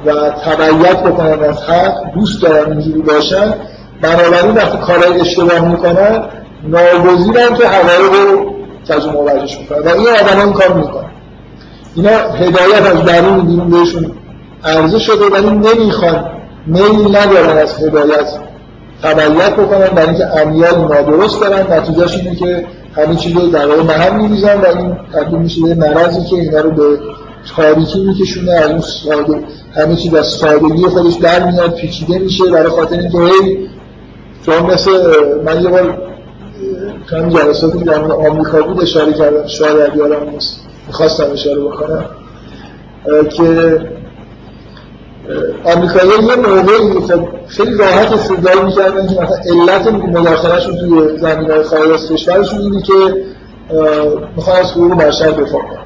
و تبعیت بکنن از حق دوست دارن اینجوری باشن بنابراین وقتی کارهای اشتباه می‌کنن ناگزیرن که حقایق رو تجربه ورزش می‌کنن و این آدم این کار می‌کنن. اینا هدایت از درون بیرون بهشون عرضه شده ولی نمی‌خوان میل ندارن از هدایت تبعیت بکنن برای اینکه امیال نادرست دارن. نتیجهش اینه که همه چیز رو در واقع محل میریزن و این تبدیل میشه به مرضی که اینا رو به تاریکی میکشونه. از اون ساده همه چیز از سادگی خودش در میاد پیچیده میشه. برای خاطر اینکه هی چون مثل من یه بار چند جلساتی در آمریکا بود اشاره کردم. شاید یادم نیست. می‌خواستم اشاره بکنم. که آمریکایی یه موقعی خب خیلی راحت استدلال می‌کردن. که مثلا علت مداخلهشون توی زمین های خارج کشورشون اینه که می‌خوان از حقوق بشر دفاع کنن.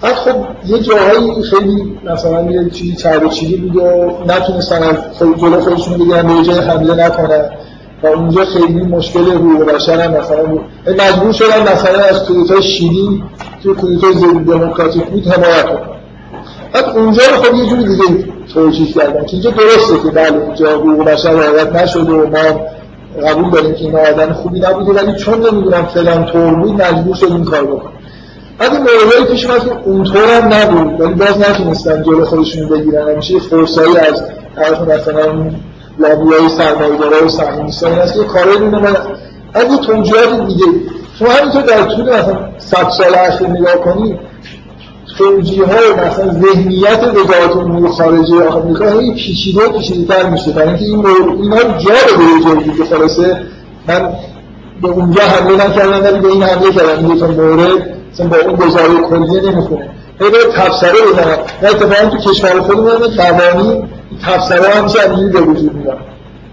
بعد خب یه جاهایی خیلی مثلا یه چیزی چرب چیزی بود و نتونستن از خیلی جلو خودشون بگیرن به جای حمله نکنن. و اونجا خیلی مشکل حقوق بشر هم مثلا مجبور شدن مثلا از کودتای شیلی توی کودتای ضد دموکراتیک بود حمایت کنن بعد اونجا رو خب یه جوری دیگه توجیه کردن که اینجا درسته که بله اینجا حقوق بشر رعایت نشده و ما قبول داریم که این آدم خوبی نبوده ولی چون نمی‌دونم فلان طور بود مجبور شد این کار بکنه بعد این موردهایی پیش اومد که اونطور هم نبود ولی باز نتونستن جلو خودشون بگیرن. همیشه فرصایی از طرف مثلا لابیای سرمایه‌دارا و این است که کارایی رو من از یه توجیهات دیگه. شما همینطور در طول مثلا 100 سال اخیر نگاه کنید توجیه ها مثلا ذهنیت وزارت امور خارجه آمریکا هی پیچیده و پیچیده تر میشه. برای اینکه این مورد اینا رو جا به جایی که خلاصه من به اونجا حمله نکردم ولی به این حمله کردم. این دو مورد مثلا با اون گزاره کلیه نمی‌خونه. هی به تفسره بزنم و اتفاقا تو کشور خودمون قوانین تفسره همیشه همینجوری به وجود میاد.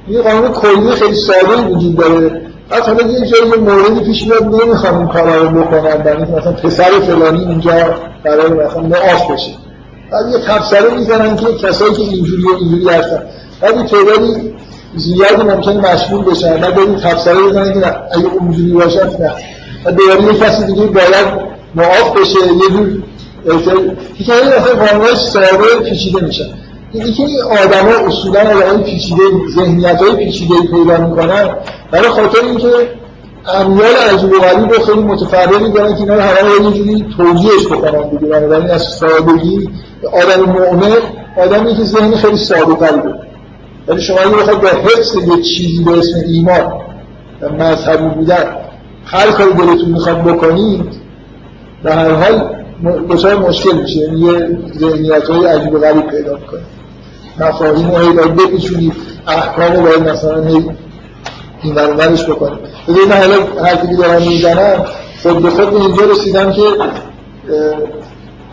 این قانون کلی خیلی ساده وجود داره. از حالا یه جایی موردی پیش میاد نمی‌خوام این کارا رو بکنم برای مثلا پسر فلانی اینجا برای مثلا معاف بشه. بعد یه تفسره می‌زنن که کسایی که اینجوری و اینجوری هستن. بعد این تعدادی زیادی ممکنه مشمول بشن. بعد این تفسره بزنن که اگه اونجوری باشه نه. و دوباره یه کسی دیگه باید معاف بشه یه جور که این مثلا قانونش ساده پیچیده میشن اینی که این آدم ها اصولا آدم پیچیده ذهنیت های پیچیده پیدا می‌کنن برای خاطر اینکه امیال عجیب و غریب و خیلی متفرقی دارن که اینا رو همه یه جوری توجیهش بکنن دیگه. بنابراین از سادگی آدم مؤمن آدمی که ذهن خیلی ساده داره ولی شما اگه بخواید با حفظ یه چیزی به اسم ایمان و مذهبی بودن هر کاری دلتون می‌خواد بکنید به هر حال دچار مشکل میشه. یعنی یه ذهنیت های عجیب و غریب پیدا می‌کنه. مفاهیم رو باید بپیچونید احکام رو باید مثلا این برونورش بکنید بذارید من حالا حرفی که دارم می‌زنم خود به خود به اینجا رسیدم که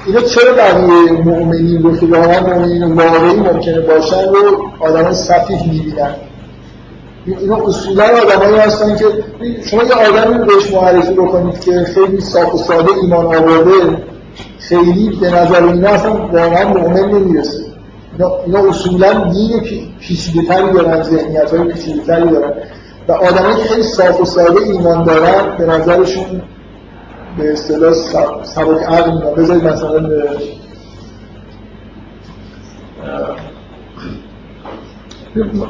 اینا چرا بقیه مؤمنین رو که واقعا مؤمنین واقعی ممکنه باشن رو آدم صفیح می‌بینن؟ اینا اصولا آدمایی هستن که شما یه آدمی رو بهش معرفی بکنید که خیلی صاف و ساده ایمان آورده خیلی به نظر اینا اصلا واقعا مؤمن نمی‌رسه. اینا اصولا دین پیچیده تری دارن ذهنیت های پیچیده تری دارن. و آدمایی که خیلی صاف و ساده ایمان دارن به نظرشون به اصطلاح سبک عقل میدن بذارید مثلا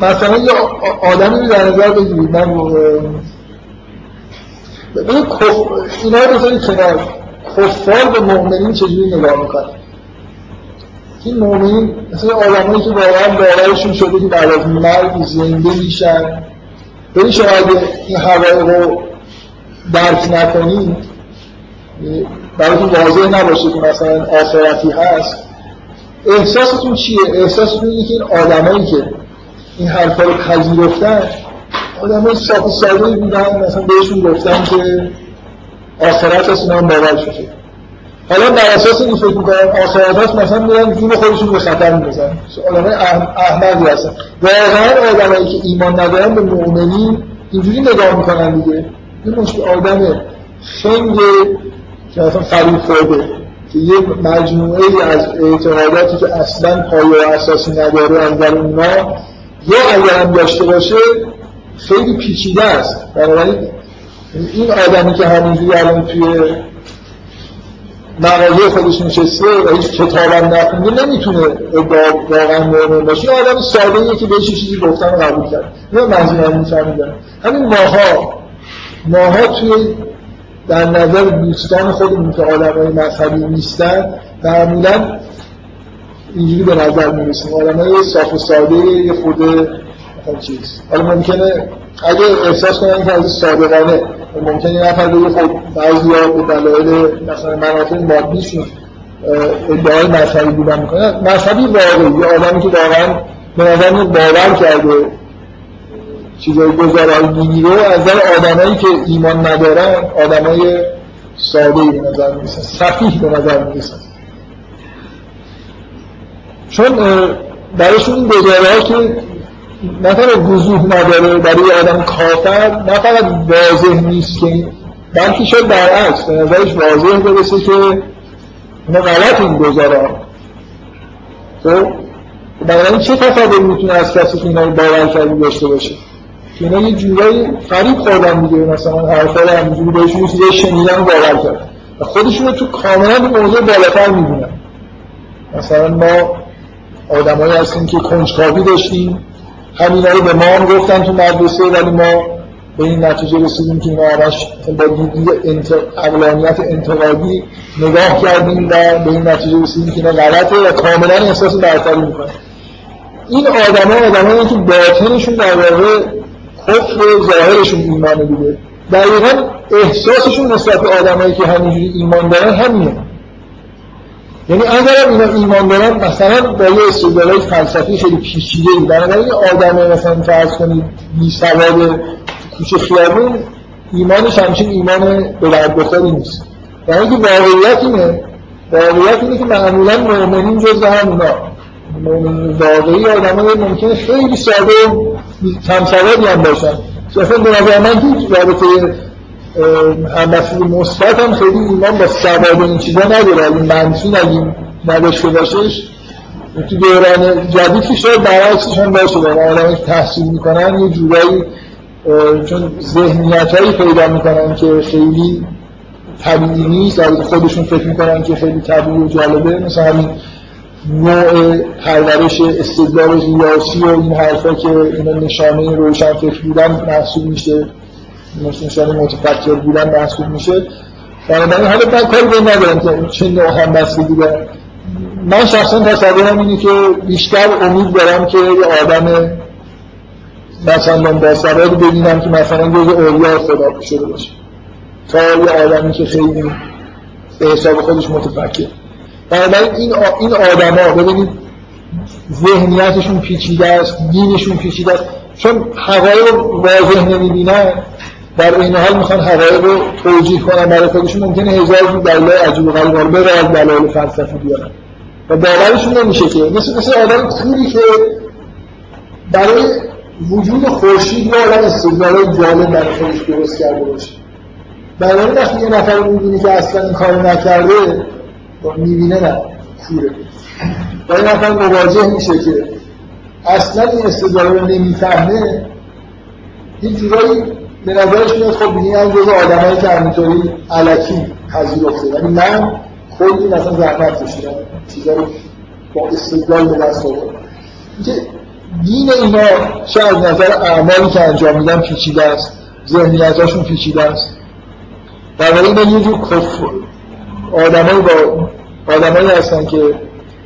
مثلا یه آدمی رو در نظر بگیرید. من اینا رو بذارید کنار. کفار به مؤمنین چجوری نگاه می‌کنن؟ این مؤمنین مثل آدمایی که واقعا باورشون شده که بعد از مرگ زنده میشن ببین شما اگه این حقایق رو درک نکنید براتون واضح نباشه که مثلا آخرتی هست احساستون چیه؟ احساستون اینه که این آدمایی که این حرفا رو پذیرفتن آدمای صاف ساده بودن مثلا بهشون گفتن که آخرت هست اینا هم باور شده حالا بر اساس این فکر می‌کنن هست مثلا میرن جون خودشون به خطر می‌رسن آدمای احمقی هستن. واقعا آدمایی که ایمان ندارن به مؤمنین اینجوری نگاه می‌کنن دیگه. این مشکل آدم خنگ که مثلا فریب خورده که یه مجموعه از اعتقاداتی که اصلا پایه و اساسی نداره از در اونا یا اگر هم داشته باشه خیلی پیچیده است. بنابراین این آدمی که همینجوری الان توی مغازه خودش نشسته و هیچ کتاب هم نخونده نمی‌تونه واقعا مؤمن باشه. یه آدم ساده ایه که بهش چیزی گفتن و قبول کرد. نه منظور هم میفهمیدن همین ماها ماها توی در نظر دوستان خودمون که آدم های مذهبی نیستن. معمولا اینجوری به نظر می‌رسیم آدم های صاف و ساده یه خود چیز. حالا ممکنه اگه احساس کنن که از صادقانه ممکنه یه نفر بگه خب بعضی ها به دلایل مثلا منافع مادیشون ادعای مذهبی بودن می‌کنه مذهبی واقعی یه آدمی که واقعا به نظر باور کرده چیزای گذارهای دینی رو از نظر آدمایی که ایمان ندارن آدمای ساده به نظر می‌رسن سفیه به نظر می‌رسن چون برایشون این گزاره که نه تنها وضوح نداره برای آدم کافر نه فقط واضح نیست که بلکه شاید برعکس به نظرش واضح برسه که اینا غلط این گذاره خب؟ بنابراین چه تصوری می‌تونه از کسی که اینا رو باور کردی داشته باشه؟ که اینا یه جورایی فریب خوردن دیگه مثلا حرفا رو همینجوری بهشون یه چیزای شنیدن باور کرد. و خودشون رو تو کاملا به موضوع بالاتر می‌بینن. مثلا ما آدمایی هستیم که کنجکاوی داشتیم. همینا رو به ما هم گفتن تو مدرسه ولی ما به این نتیجه رسیدیم که اینا همش با دیدی انت... اقلانیت انتقادی نگاه کردیم و به این نتیجه رسیدیم که اینا غلطه و کاملا احساس برتری می‌کنن. این آدم ها آدم که باطنشون در واقع کفر ظاهرشون ایمانه دیگه. دقیقا احساسشون نسبت به آدمایی که همینجوری ایمان دارن همینه. یعنی اگر اینا ایمان دارن مثلا با یه استدلالای فلسفی خیلی پیچیده ای. بنابراین آدم مثلا فرض کنید بی سواد کوچه خیابون ایمانش همچین ایمان به درد بخوری نیست. در اینکه واقعیت اینه واقعیت اینه که معمولا مؤمنین جز اونا مؤمنین واقعی آدم های ممکنه خیلی ساده کم سوادی هم باشن. اصلا به نظر من که رابطه مسئول مثبت هم خیلی ایمان با سواد این چیزا نداره. اگه منفی نگیم نداشته باشش تو دوران جدید که شاید برعکسش هم باشه. که تحصیل می‌کنن یه جورایی چون ذهنیت هایی پیدا می‌کنن که خیلی طبیعی نیست. از خودشون فکر می‌کنن که خیلی طبیعی و جالبه مثل همین نوع پرورش استدلال ریاسی و این حرفا که اینا نشانه روشن فکر بودن محسوب میشه. نشانه متفکر بودن محسوب میشه. بنابراین حالا من کاری به ندارم که چه نوع هم بستگی دارم من شخصا تصورم اینه که بیشتر امید دارم که یه آدم مثلا با سواد ببینم که مثلا جز اولیا خدا شده باشه. تا یه آدمی که خیلی به حساب خودش متفکر. بنابراین این این آدما ببینید ذهنیتشون پیچیده است دینشون پیچیده است. چون حقایق واضح نمی‌بینن. در این حال می‌خوان حقایق رو توجیه کنن برای خودشون. ممکنه هزار دلیل عجیب و غریب به از دلایل فلسفی بیارن. و باورشون نمیشه که. مثل مثل آدم کوری که برای وجود خورشید یا آدم استدلال جالب برای خودش درست کرده باشه. برای وقتی یه نفر می‌بینی که اصلا این کارو نکرده می‌بینه نه کوره. و این نفر مواجه میشه که اصلا این استدلال رو نمی‌فهمه. یه جورایی به نظرش میاد خب بینی هم جز آدمایی که همینطوری علکی پذیرفته. ولی من کلی مثلا زحمت کشیدم. چیزا رو با استدلال به دست آوردم. دین اینا چه از نظر اعمالی که انجام میدن پیچیده است. ذهنیتاشون پیچیده است. بنابراین من یه جور کفر. آدمایی با آدمایی هستن که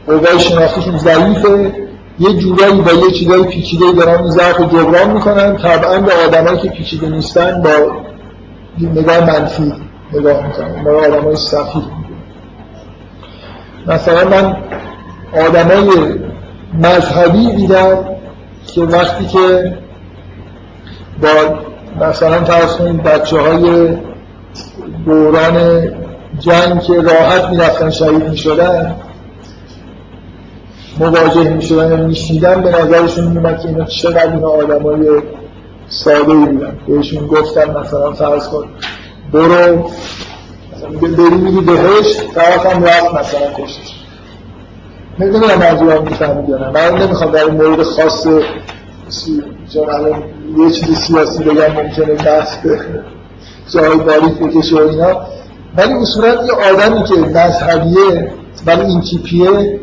قوای شناختیشون ضعیفه. یه جورایی با یه چیزای پیچیده دارن ضعف جبران می‌کنن. طبعا به آدمایی که پیچیده نیستن با نگاه منفی نگاه می‌کنن. با آدمای سفید مثلا من آدمای مذهبی دیدم که وقتی که با مثلا فرض کنید بچه های دوران جنگ که راحت می‌رفتن شهید می‌شدن مواجه می‌شدن و میشنیدن به نظرشون میومد که اینا چقدر اینا آدمای ساده ای بودن. بهشون گفتن مثلا فرض کن برو بری میگی بهش طرف هم رفت مثلا کشتش نمی‌دونم منظورم می‌فهمید یا نه. من نمی‌خوام در مورد خاص چون الان یه چیز سیاسی بگم ممکنه بحث به جای باریک بکشه و اینا. ولی اصولا یه آدمی که مذهبیه ولی این تیپیه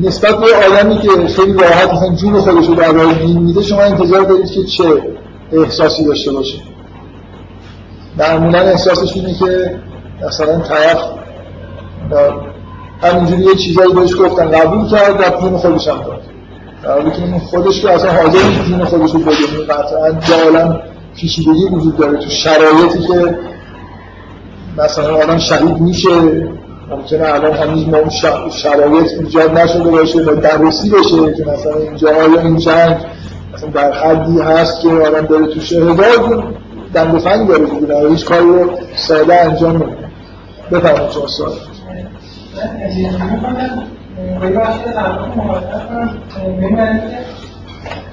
نسبت به آدمی که خیلی راحت مثلا جون خودش رو در دین میده شما انتظار دارید که چه احساسی داشته باشه؟ معمولا احساسش اینه که مثلا طرف همینجوری یه چیزایی بهش گفتن قبول کرد و جون خودش هم داد. در که خودش که اصلا حاضر نیست جون خودش رو بده. قطعا جا پیچیدگی وجود داره تو شرایطی که مثلا آدم شهید میشه. ممکنه الان هنوز ما شرایط ایجاد نشده باشه و بررسی بشه که مثلا اینجا آیا این جنگ مثلا در حدی هست که آدم داره تو شهداد دند فنگ داره دیگه هیچ کاری رو ساده انجام نمیده. بفرمایید شما سوال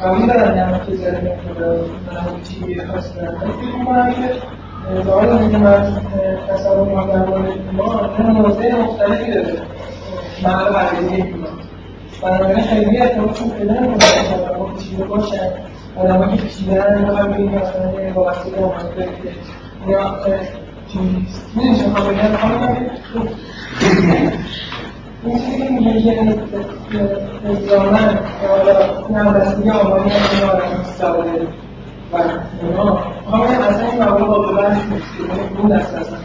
قبول دارم یعنی که چیزی که سوال که من تصور می‌کنم در مورد ایمان اون موضع مختلفی داره برگزی ایمان بنابراین خیلی پیدا نمی‌کنه که آدم پیچیده باشن آدم که پیچیدن می‌خوام بگیم مثلا یه وابستگی آمده که یا می‌دونی چه می‌خوام بگم بگم این چیزی که میگه که الزامن این همبستگی آمانی هم این آدم و اونا بگم اصلا این قابل بحث نیست که اون دست اصلا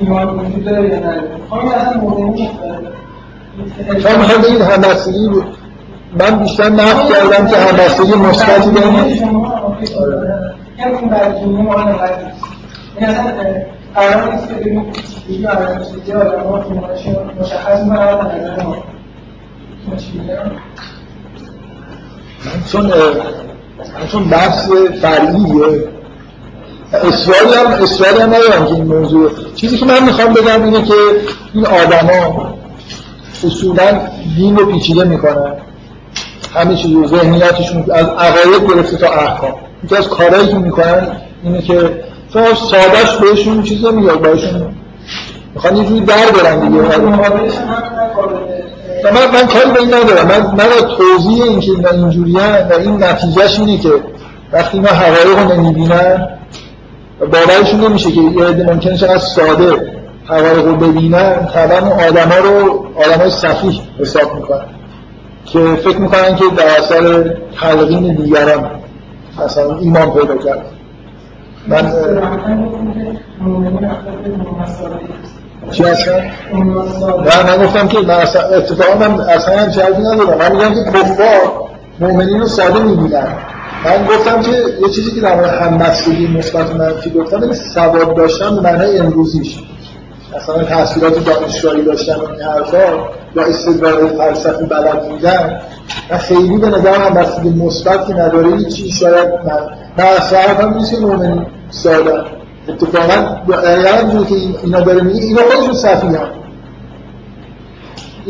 ایمان وجود داره یا می‌خوام بگم اصلا بگید همبستگی من بیشتر نفت کردم که همبستگی مثبتی نقد این اصلا قرار مشخص چون چون بحث فرعیه اصراری هم اصراری هم ندارم که این موضوع چیزی که من می‌خوام بگم اینه که این آدما اصولا دین رو پیچیده می‌کنن همه چیز رو ذهنیتشون از عقاید گرفته تا احکام یکی از کارهایی که می‌کنن اینه که شما سادش بهشون چیز نمیاد بهشون می‌خوان یه جوری در برن دیگه من, من کاری به این ندارم. من, من توضیح این که اینجوری و این نتیجهش اینه که وقتی اینا حقایق رو نمی‌بینن باورشون نمیشه که یه عده ممکنه چقدر ساده حقایق رو ببینن طبعا آدم ها رو آدم های صفیح حساب می‌کنن. که فکر می‌کنن که در اثر تلقین دیگران مثلا ایمان پیدا کرد. من چی هستم؟ نه من گفتم که من اصلا اتفاقا من اصلا هم چیزی ندارم. من میگم که کفار مؤمنین رو ساده می‌بینن. من گفتم که یه چیزی که در مورد همبستگی مثبت منفی گفتم سواد داشتن به معنای امروزیش. مثلا تحصیلات دانشگاهی داشتن و این حرفا یا استدلال فلسفی بلد بودن. و خیلی به نظر هم بستگی مثبتی نداره. هیچی شاید من من اصلا هم نیست که مؤمن ساده. اتفاقا دقیقا که اینا داره میگه اینا خودشون صفی هم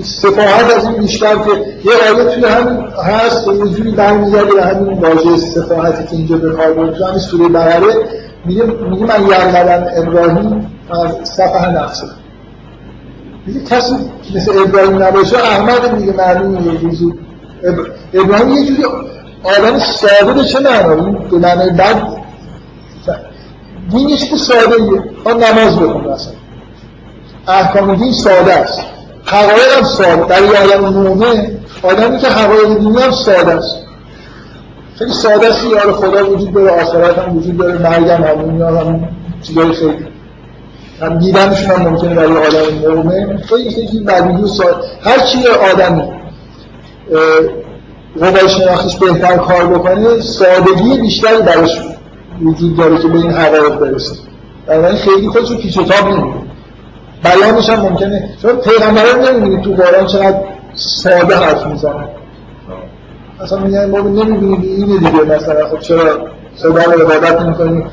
سفاهت از این بیشتر که یه آیه توی همین هست یه جوری برمیگرده به همین واژه سفاهتی که اینجا به کار برده تو همین سوره بقره میگه میگه من یعلمن ابراهیم از صفحه نفسه. میگه کسی مثل ابراهیم نباشه احمد میگه معلوم یه ابراهیم یه جوری آدم ساده چه معنی؟ به معنی بد دین یه چیز ساده ایه. نماز بخون مثلا احکام دین ساده است. حقایق هم ساده. در یه آدم مومن آدمی که حقایق دینی هم ساده است. خیلی ساده است یار خدا وجود داره آخرت هم وجود داره مرگ هم همون هم چیزای خیلی. هم دیدنشون هم ممکنه برای آدم مومن خیلی خیلی بدیدی و ساده. هر چی آدمی قوای شناختیش بهتر کار بکنه سادگی بیشتری براش وجود داره که به این حقایق برسه. بنابراین خیلی خودشو پیچ و تاب نمیده بیانش هم ممکنه. چون پیغمبران نمی‌بینید تو قرآن چقدر ساده حرف می‌زنن. اصلا میگن ما نمی‌بینید اینه دیگه مثلا. خب چرا؟ صدا رو عبادت نمی‌کنیم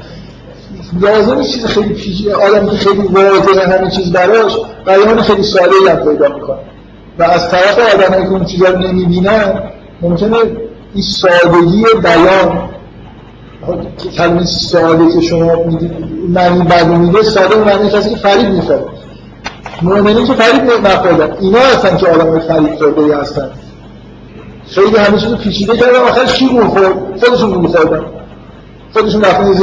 لازم چیز خیلی پیچیده آدم که خیلی واضحه همین چیز براش بیان خیلی ساده هم پیدا می‌کنه. و از طرف آدمایی که اون چیزا رو نمی‌بینن ممکنه این سادگی بیان کلمه ساده که شما می‌دید معنی بعد میده ساده معنی کسی که فریب می‌خواد. مؤمنین که فریب نخوردن. اینا هستن که آدم های فریب خورده هستن. خیلی همه چیز پیچیده کردن آخر شیر خورد؟ خودشون رو خوردن خودشون رفتن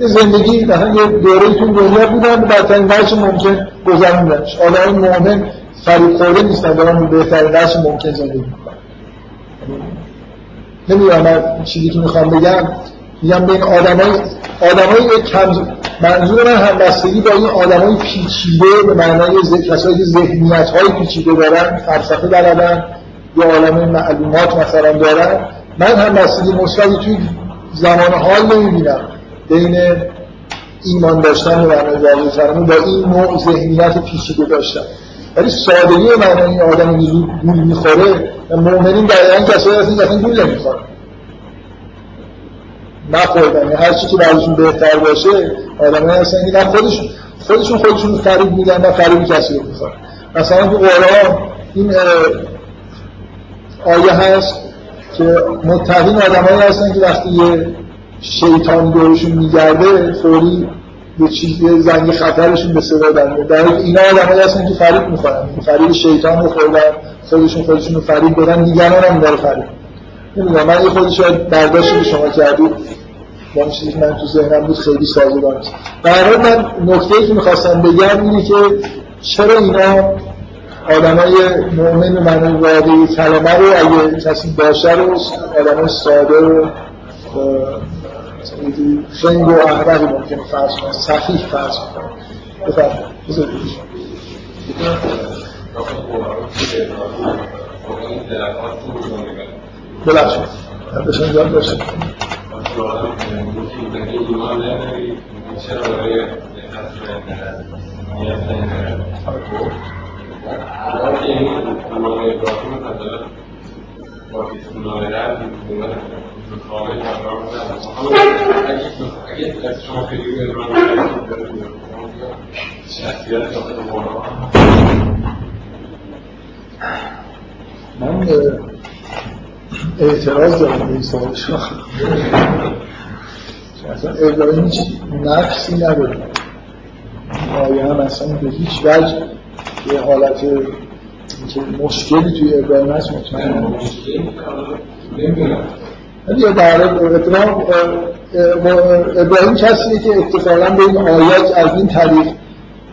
زندگی مثلا یه دوره تو دنیا بودن و بدترین وجه ممکن گذروندنش آدم مؤمن فریب خورده نیستن دارن بهترین وجه ممکن زندگی می‌کنن. نمی‌دونم من چیزی که می‌خوام بگم میگم بین آدمای آدمای کم منظور من همبستگی با این آدمای پیچیده به معنای کسایی که ذهنیت های پیچیده دارن فلسفه بلدن یا عالم معلومات مثلا دارن من همبستگی مثبتی توی زمان حال نمی‌بینم بین ایمان داشتن به معنای واقعی با این نوع ذهنیت پیچیده داشتن ولی سادگی معنای آدم زود گول می‌خوره مؤمنین دقیقا کسایی هستن که اصلا گول نمی‌خورن نخوردن. یعنی هر چی که براشون بهتر باشه آدم هستن که نه خودشون. خودشون خودشون فریب میدن و فریب کسی رو می‌خورن. مثلا تو قرآن این آیه هست که متقین آدمایی هستن که وقتی یه شیطان دورشون میگرده فوری یه چیز زنگ خطرشون به صدا در در اینا آدمایی هستن که فریب می‌خورن. فریب شیطان رو خوردن خودشون خودشون رو فریب بدن دیگران هم داره فریب. نمی‌دونم من یه خودش برداشتی که شما کردید با اون چیزی من تو ذهنم بود خیلی سازگار نیست در من نکته که می‌خواستم بگم اینه که چرا اینا آدمای مؤمن به معنی واقعی کلمه رو اگه کسی باشه رو آدمای ساده و خنگ و احمقی ممکنه فرض کنه صحیح فرض کنه بفرمایید ببخشید بشن جان باشید من اعتراض دارم به این سوال. شما اصلا ابراهیم هیچ نقصی نداره. آیه هم اصلا به هیچ وجه یه حالت که مشکلی توی ابراهیم هست مطمئن یا در ابراهیم کسیه که اتفاقا به این آیات از این طریق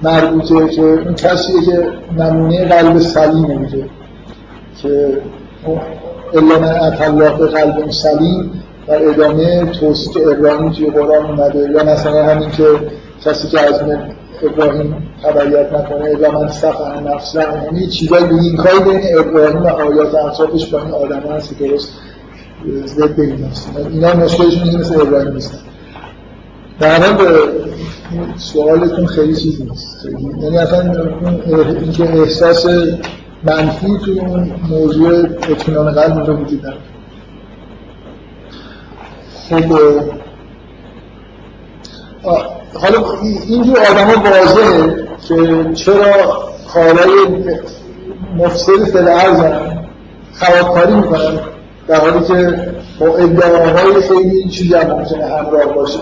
مربوطه که اون کسیه که نمونه قلب سلیمه میگه که الا من الله به قلب سلیم در ادامه توصیف ابراهیم توی قرآن اومده. یا مثلا همین که کسی که از ابراهیم تبعیت نکنه الا من صفحه نفس یعنی به این کاری بین ابراهیم و آیات اطرافش با این آدم هست که درست ضد این هست. اینا مشکلشون اینه مثل ابراهیم نیستن. در حال سوالتون خیلی چیز نیست. یعنی اصلا اینکه احساس منفی توی اون موضوع اطمینان قلب اونجا وجود نداره خب حالا اینجور آدم ها واضحه که چرا کارهای مفسد فل ارزن خرابکاری می‌کنن در حالی که با ادعاهای خیلی چیزی هم ممکنه همراه باشه.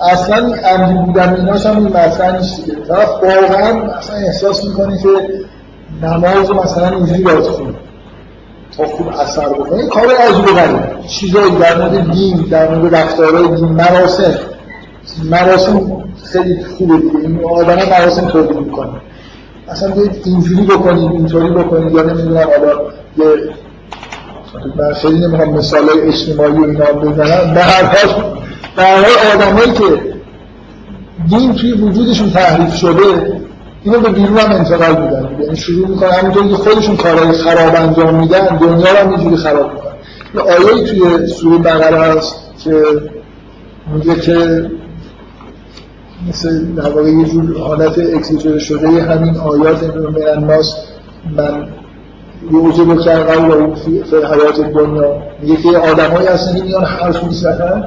اصلا عمدی بودن ایناش هم مطرح نیست دیگه. طرف واقعا اصلا احساس می‌کنه که نماز مثلا اینجوری باید خونه تا خوب اثر بکنه کار عجیب غریب چیزایی در مورد دین در مورد رفتارهای دین مراسم. مراسم خیلی خوبه دیگه. این آدم مراسم تولید می‌کنه اصلا بیاید اینجوری بکنید اینطوری بکنید. یا نمی‌دونم حالا یه من خیلی نمی‌خوام مثال اجتماعی و اینا بزنم. به هر حال حال آدمایی که دین توی وجودشون تحریف شده اینو به بیرون هم انتقال میدن. یعنی شروع می‌کنن همونطوری که خودشون کارهای خراب انجام میدن دنیا رو هم اینجوری خراب می‌کنن. یه آیه توی سوره بقره هست که میگه که مثل در واقع یه جور حالت اکسیجر شده همین آیات من الناس من کرد قول و فی حیات دنیا. میگه که آدمایی هستن که میان حرف می‌زنن.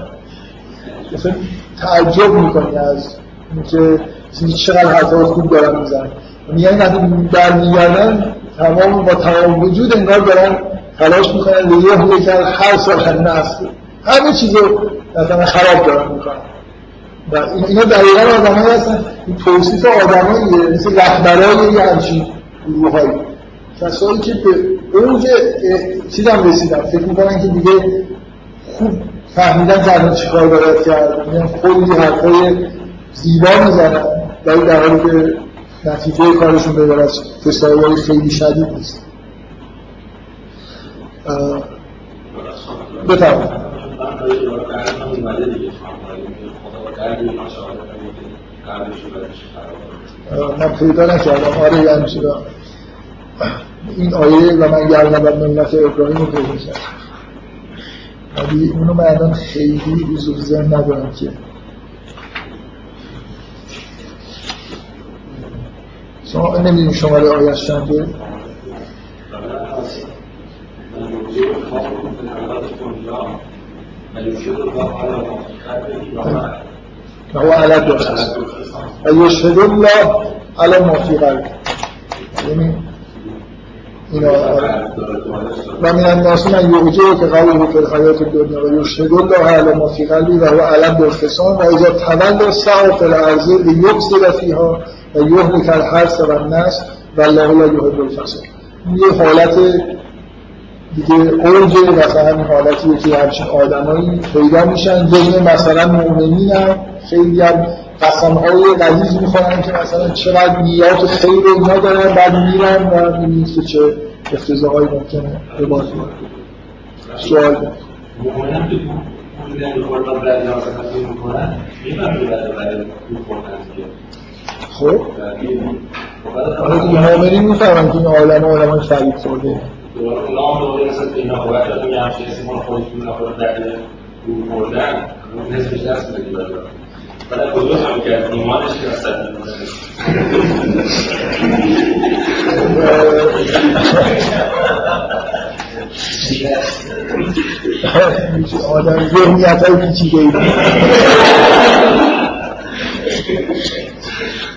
مثلا تعجب می‌کنی از اینکه چقدر حرفای خوب دارن می‌زنن. میگن وقتی در میگردن تمام با تمام وجود انگار دارن تلاش می‌کنن لیه یکی از هر سال نسل همه چیز رو مثلا خراب دارن می‌کنن. و اینا دقیقا آدم های هستن. این توصیف آدم هاییه مثل رهبرهای یه همچین گروه هایی کسایی که به اوج چیز هم رسیدن. فکر می‌کنن که دیگه خوب فهمیدن که الان چیکار باید کرد. میگن خیلی حرفای زیبا می‌زنن. ولی در حالی که نتیجه کارشون به از فسایای خیلی شدید نیست. بفرمایید. من پیدا نکردم. آره یعنی این آیه و من گردم و ملت ابراهیم رو پیدا کردم. ولی اونو من خیلی حضور ذهن ندارم که. شما نمی‌دونی شماره آیش چنده؟ و هو على دو و یشهد الله على ما فی قلب یعنی اینا. و من الناس من یعجه که قوله فی الحیات الدنیا و یشهد الله علی ما فی قلبی و هو علم بالخصام. و اذا تولى سعى فی الارض لیفسد فیها و یهلک الحرث و النسل و الله لا یحب الفساد. یه حالت دیگه اوج مثلا این حالتیه که همچین آدمایی پیدا میشن. بین مثلا مؤمنین هم خیلی هم قسم های قلیز می‌خورن که مثلا چقدر نیات خیر و اینا دارن بعد میرن و می‌بینید که چه افتضاحایی ممکنه به باز سوال بعد بعد می‌کنن خب؟ مؤمنین می‌فهمن که این عالم عالم های فرید خورده که اصلا آدم ذهنیت های پیچیده ای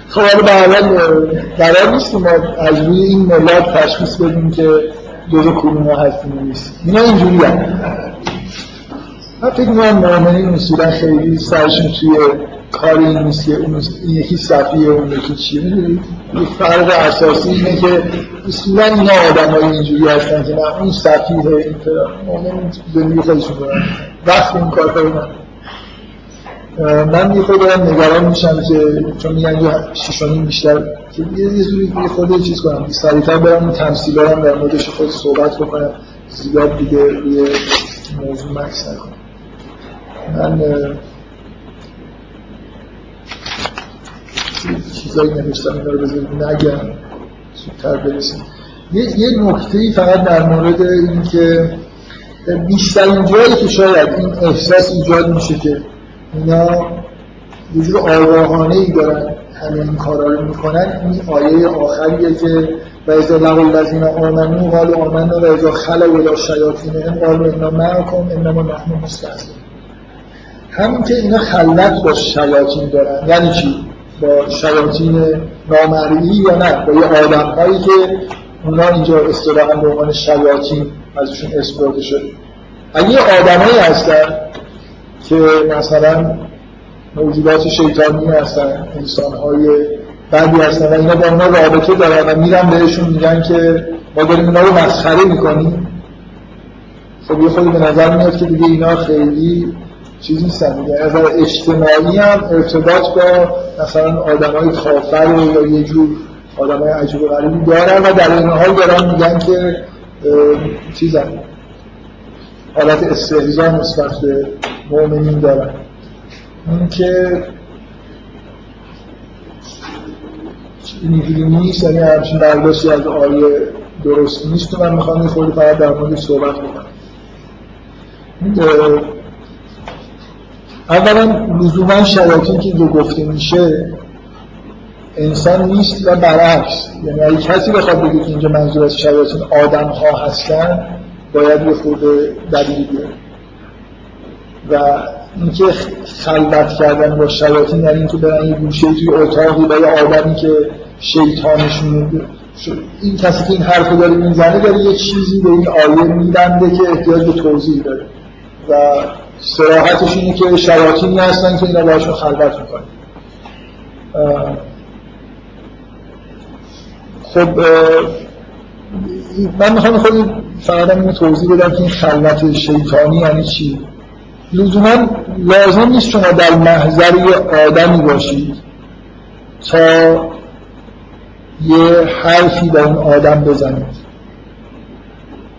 خب حالا به حال قرار نیست ما از روی این ملت تشخیص بدیم که جزء کدوم هستیم نیست. اینا اینجوری هم من فکر می‌کنم مؤمنین اصولا خیلی سرشون توی کاری این نیست که اون این یکی صفیه اون یکی چیه. یه فرق اساسی اینه که اصولا اینا آدم های اینجوری هستن که نه اون صفیه این طرف مؤمن زندگی خودشون دارن. وقت این کار کنن من یه خود دارم نگران میشم که چون میگن یه شیشانیم بیشتر که یه زوری یه خود چیز کنم. سریعتر برم اون تمثیل دارم در موردش خود صحبت بکنم. زیاد دیگه روی موضوع مکس نکنم. من چیزایی نوشتم اینا رو بذارید نگم زودتر برسیم. یه, یه نکته فقط در مورد این که بیشترین جایی که شاید این احساس ایجاد میشه که اینا یه جور آگاهانه ای دارن همه این کارا رو می‌کنن این آیه آخریه که و ازا لقل الذین آمنو قالوا آمنا و ازا خلوا الی شیاطینهم قالوا انا معکم انما نحن مستهزئون همین که اینا خلوت با شیاطین دارن یعنی چی؟ با شیاطین نامرئی یا نه با یه آدم هایی که اونا اینجا اصطلاحا به عنوان شیاطین ازشون استفاده شده اگه آدمایی هستن که مثلا موجودات شیطانی هستن انسان های بعدی هستن و اینا با اونا رابطه دارن و میرن بهشون میگن که ما داریم اینا رو مسخره می‌کنیم خب یه خودی به نظر میاد که دیگه اینا خیلی چیز نیستن دیگه از اجتماعی هم ارتباط با مثلا آدم های کافر یا یه جور آدم های عجیب و غریبی دارن و در این حال دارن میگن که چیزن. حالت استهزا نسبت به مؤمنین دارن. این که اینجوری نیست یعنی همچین برداشتی از آیه درست نیست. و من می‌خوام یه خورده فقط در مورد صحبت بکنم. اولا لزوما شیاطین که گفته میشه انسان نیست و برعکس. یعنی اگه کسی بخواد بگه که اینجا منظور از شیاطین آدم ها هستن باید یه خود دلیل بیاره. و اینکه خلوت کردن با شیاطین یعنی اینکه برن یه گوشه توی اتاقی با یه آدمی که شیطانشون این کسی که این حرف داره می‌زنه داره یه چیزی به این آیه میبنده که احتیاج به توضیح داره. و سراحتش اینه که شیاطینی هستن که اینا باشون خلوت می‌کنن. خب من می‌خوام خود فقط اینو توضیح بدم که این خلوت شیطانی یعنی چی؟ لزوما لازم نیست شما در محضر یه آدمی باشید تا یه حرفی به اون آدم بزنید.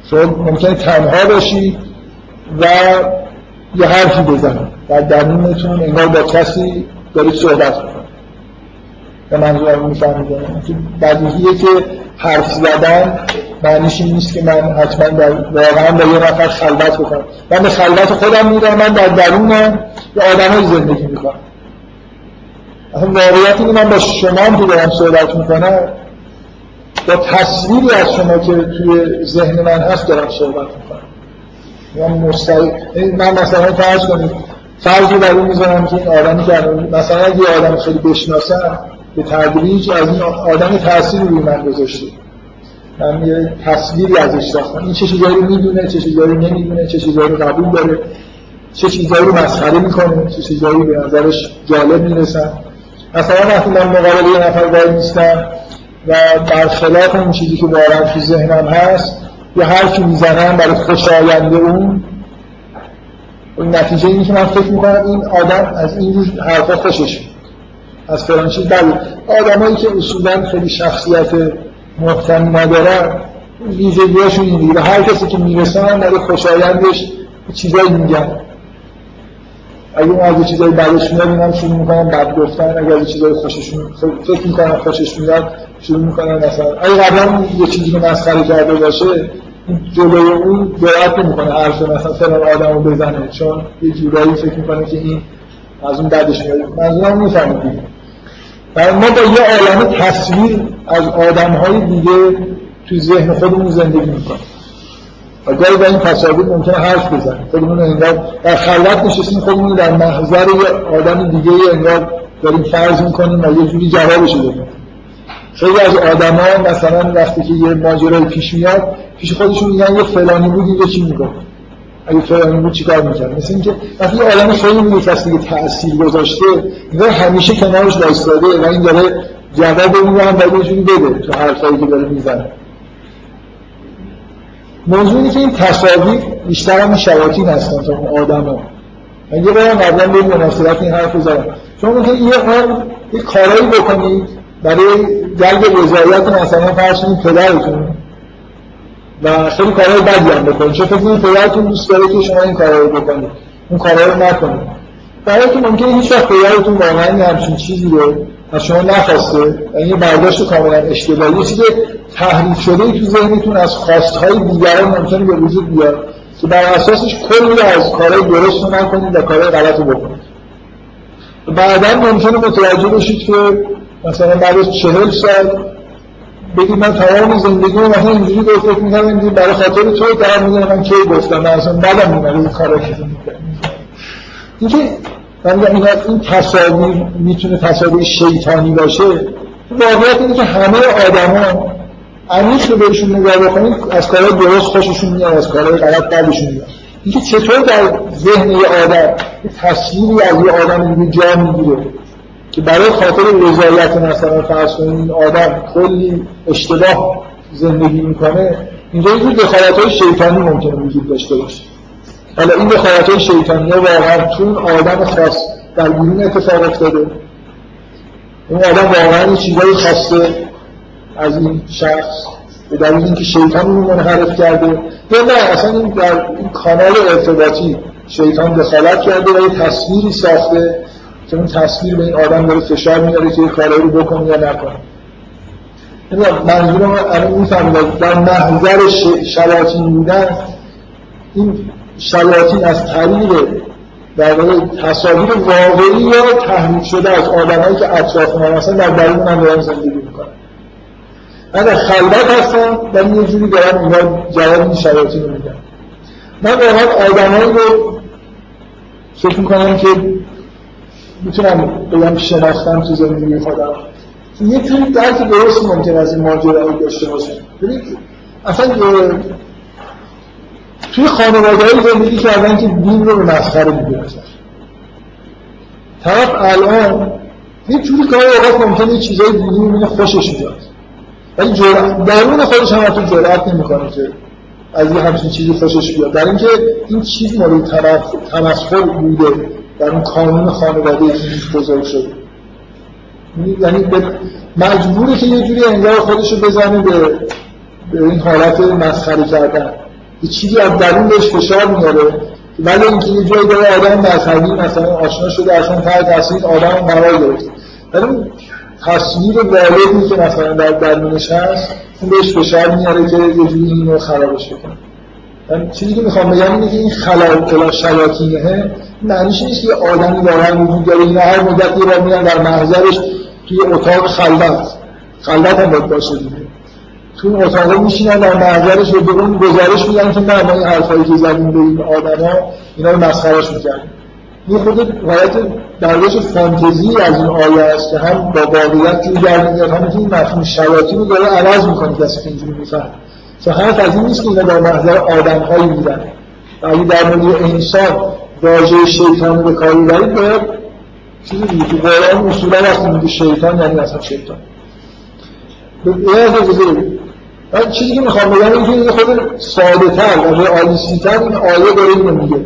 شما ممکنه تنها باشید و یه حرفی بزنید و درونتون انگار با کسی دارید صحبت کنید به منظورم می‌فهمید. بدیهیه که حرف زدن معنیش این نیست که من حتما در واقعا با یه نفر خلوت بکنم. من به خلوت خودم میرم من در درونم یه آدمای زندگی می‌کنم. اصلا واقعیت اینه من با شما هم که دارم صحبت می‌کنم با تصویری از شما که توی ذهن من هست دارم صحبت می‌کنم. من مستقیم. من مثلا فرض کنید فرضی بر این می‌ذارم که این آدمی که مثلا اگه یه آدم خیلی بشناسم به تدریج از این آدم تأثیری روی من گذاشته. من یه تصویری ازش ساختم. این چه چیزایی رو می‌دونه چه چیزایی نمی‌دونه چه چیزایی رو قبول داره چه چیزایی رو مسخره می‌کنه چه چیزایی به نظرش جالب می‌رسن. مثلا وقتی من مقابل یه نفر وای و برخلاف اون چیزی که واقعا تو ذهنم هست یه حرفی می‌زنم برای خوشاینده اون این نتیجه اینه که من فکر می‌کنم این آدم از این روز حرفا خوشش از فلان چیز بله. آدمایی که اصولا خیلی شخصیت محکمی ندارن ویژگیاشون این و هر کسی که می‌رسن برای خوشایندش چیزایی میگن. اگه اون از چیزایی بعدش میاد اینم شروع می‌کنن بد گفتن. اگه از چیزایی خوششون فکر می‌کنن خوشش میاد شروع می‌کنن مثلا. اگه قبلا یه چیزی که مسخره کرده باشه جلوی اون جرأت نمی‌کنه. حرف مثلا فلان آدمو بزنه. چون یه جورایی فکر می‌کنه که این از اون بعدش میاد. منظورم می‌فهمید. ما با یه عالم تصویر از آدمهای دیگه تو ذهن خودمون زندگی می‌کنیم. و گاهی با این تصاویر ممکنه حرف بزنیم خودمون انگار در خلوت نشستیم خودمون در محضر یه آدم دیگه انگار داریم فرض می‌کنیم و یه جوری جوابش بدیم. خیلی از آدما مثلا وقتی که یه ماجرای پیش میاد پیش خودشون میگن یه فلانی بود اینجا چی می‌گفت؟ اگه فلانی بود چیکار می‌کرد؟ مثل اینکه وقتی یه عالم خیلی کسی که تاثیر گذاشته انگار همیشه کنارش وایساده و این داره جواب اون هم باید بده تو حرفایی که داره می‌زنه. موضوع اینه که این تصاویر بیشتر هم شیاطین هستن تا اون آدم ها من یه بارم قبلا به مناسبت این حرف زدم. چون ممکن یه یه کارایی بکنید برای جلب رضایت مثلا فرض کنید پدرتون و خیلی کارهای بدی هم بکنید. چون فکر پدرتون دوست داره که شما این کارها رو بکنید. اون کارها رو نکنید. برای که ممکنه هیچ وقت پدرتون واقعا همچین چیزی رو از شما نخواسته یعنی برداشت کاملا اشتباهی چیزی تحریف شده تو ذهنتون از خواستهای دیگران ممکنه به وجود بیاد که بر اساسش کلی از کارهای درست رو نکنید و کارهای غلط رو بکنید. بعدا ممکنه متوجه بشید که مثلا بعد از چهل سال بگید من تمام زندگی مثلا اینجوری به فکر می‌کنم برای خاطر تو در میگم من کی گفتم؟ من اصلا بدم میاد این کارا که اینکه من این تصاویر می‌تونه تصاویر شیطانی باشه واقعیت اینه که همه آدما عمیق رو بهشون نگاه بکنید از کارهای درست خوششون میاد از کارهای غلط بعدشون میاد. اینکه چطور در ذهن یه آدم تصویری از یه آدم دیگه جا می‌گیره. که برای خاطر رضایت مثلا فرض این آدم کلی اشتباه زندگی می‌کنه اینجا یه دخالت های شیطانی ممکنه وجود داشته باشه. حالا این دخالت های شیطانی واقعا چون آدم خاص در بیرون اتفاق افتاده. اون آدم واقعا یه چیزایی خواسته از این شخص به دلیل اینکه شیطان اون منحرف کرده. یا نه اصلا این در این کانال ارتباطی شیطان دخالت کرده و یه تصویری ساخته اون تصویر به این آدم داره فشار میاره که یه کارایی رو بکنه یا نکنه. منظورم الان می‌فهمید در محضر شیاطین بودن این شیاطین از طریق در واقع تصاویر واقعی یا تحریف شده از آدمایی که اطراف من مثلا در درون من دارن زندگی می‌کنن. من در خلوت هستم ولی یه جوری دارم اینا جواب این شیاطین رو میدم من واقعا آدمایی رو فکر می‌کنم که می‌تونم بگم شناختم تو زندگی خودم یه جوری درک درست ممکن از این ماجرا داشته باشه ببینید اصلا توی خانواده های زندگی کردن که دین رو به مسخره می‌گیرن طرف الان یه جوری کار اوقات ممکنه یه چیزای دینی می‌بینه خوشش میاد. ولی درون خودش هم حتی جرأت نمی‌کنه که از یه همچین چیزی خوشش بیاد. در اینکه این چیز مورد تمسخر بوده. در اون کانون خانواده بزرگ شده یعنی مجبوره که یه جوری انگار خودش رو بزنه به, به این حالت مسخره کردن. یه چیزی از درون بهش فشار میاره. ولی اینکه یه جایی داره آدم مذهبی مثلا آشنا شده اصلا تاثیر آدم قرار گرفته. ولی اون تصویر والدی که مثلا در درونش هست اون بهش فشار میاره که یه جوری اینو خرابش بکنه. من چیزی که می‌خوام بگم اینه که این خلال کلا شیاطینه. معنیش نیست که آدمی واقعا وجود داره اینا هر مدت یه بار میان در محضرش توی اتاق خلوت. خلوت هم باید باشه دیگه. تو اون اتاقه میشینن در محضرش به اون گزارش میدن که نه ما این حرفایی که زدیم به این آدما اینا رو مسخرهش می‌کردیم این خود حالت در فانتزی از این آیه است که هم با واقعیت جور در میاد هم این مفهوم شیاطین رو داره عوض می‌کنه کسی که اینجوری میفهم حرف از این نیست که در محضر آدم هایی میدن و اگه در مورد انسان واژه شیطان به کاری برید باید چیزی دیگه تو قرآن اصولا وقتی میگه شیطان یعنی اصلا شیطان. من چیزی که می‌خوام بگم این که این خود ساده تر و رئالیستی تر این آیه داره اینو میگه.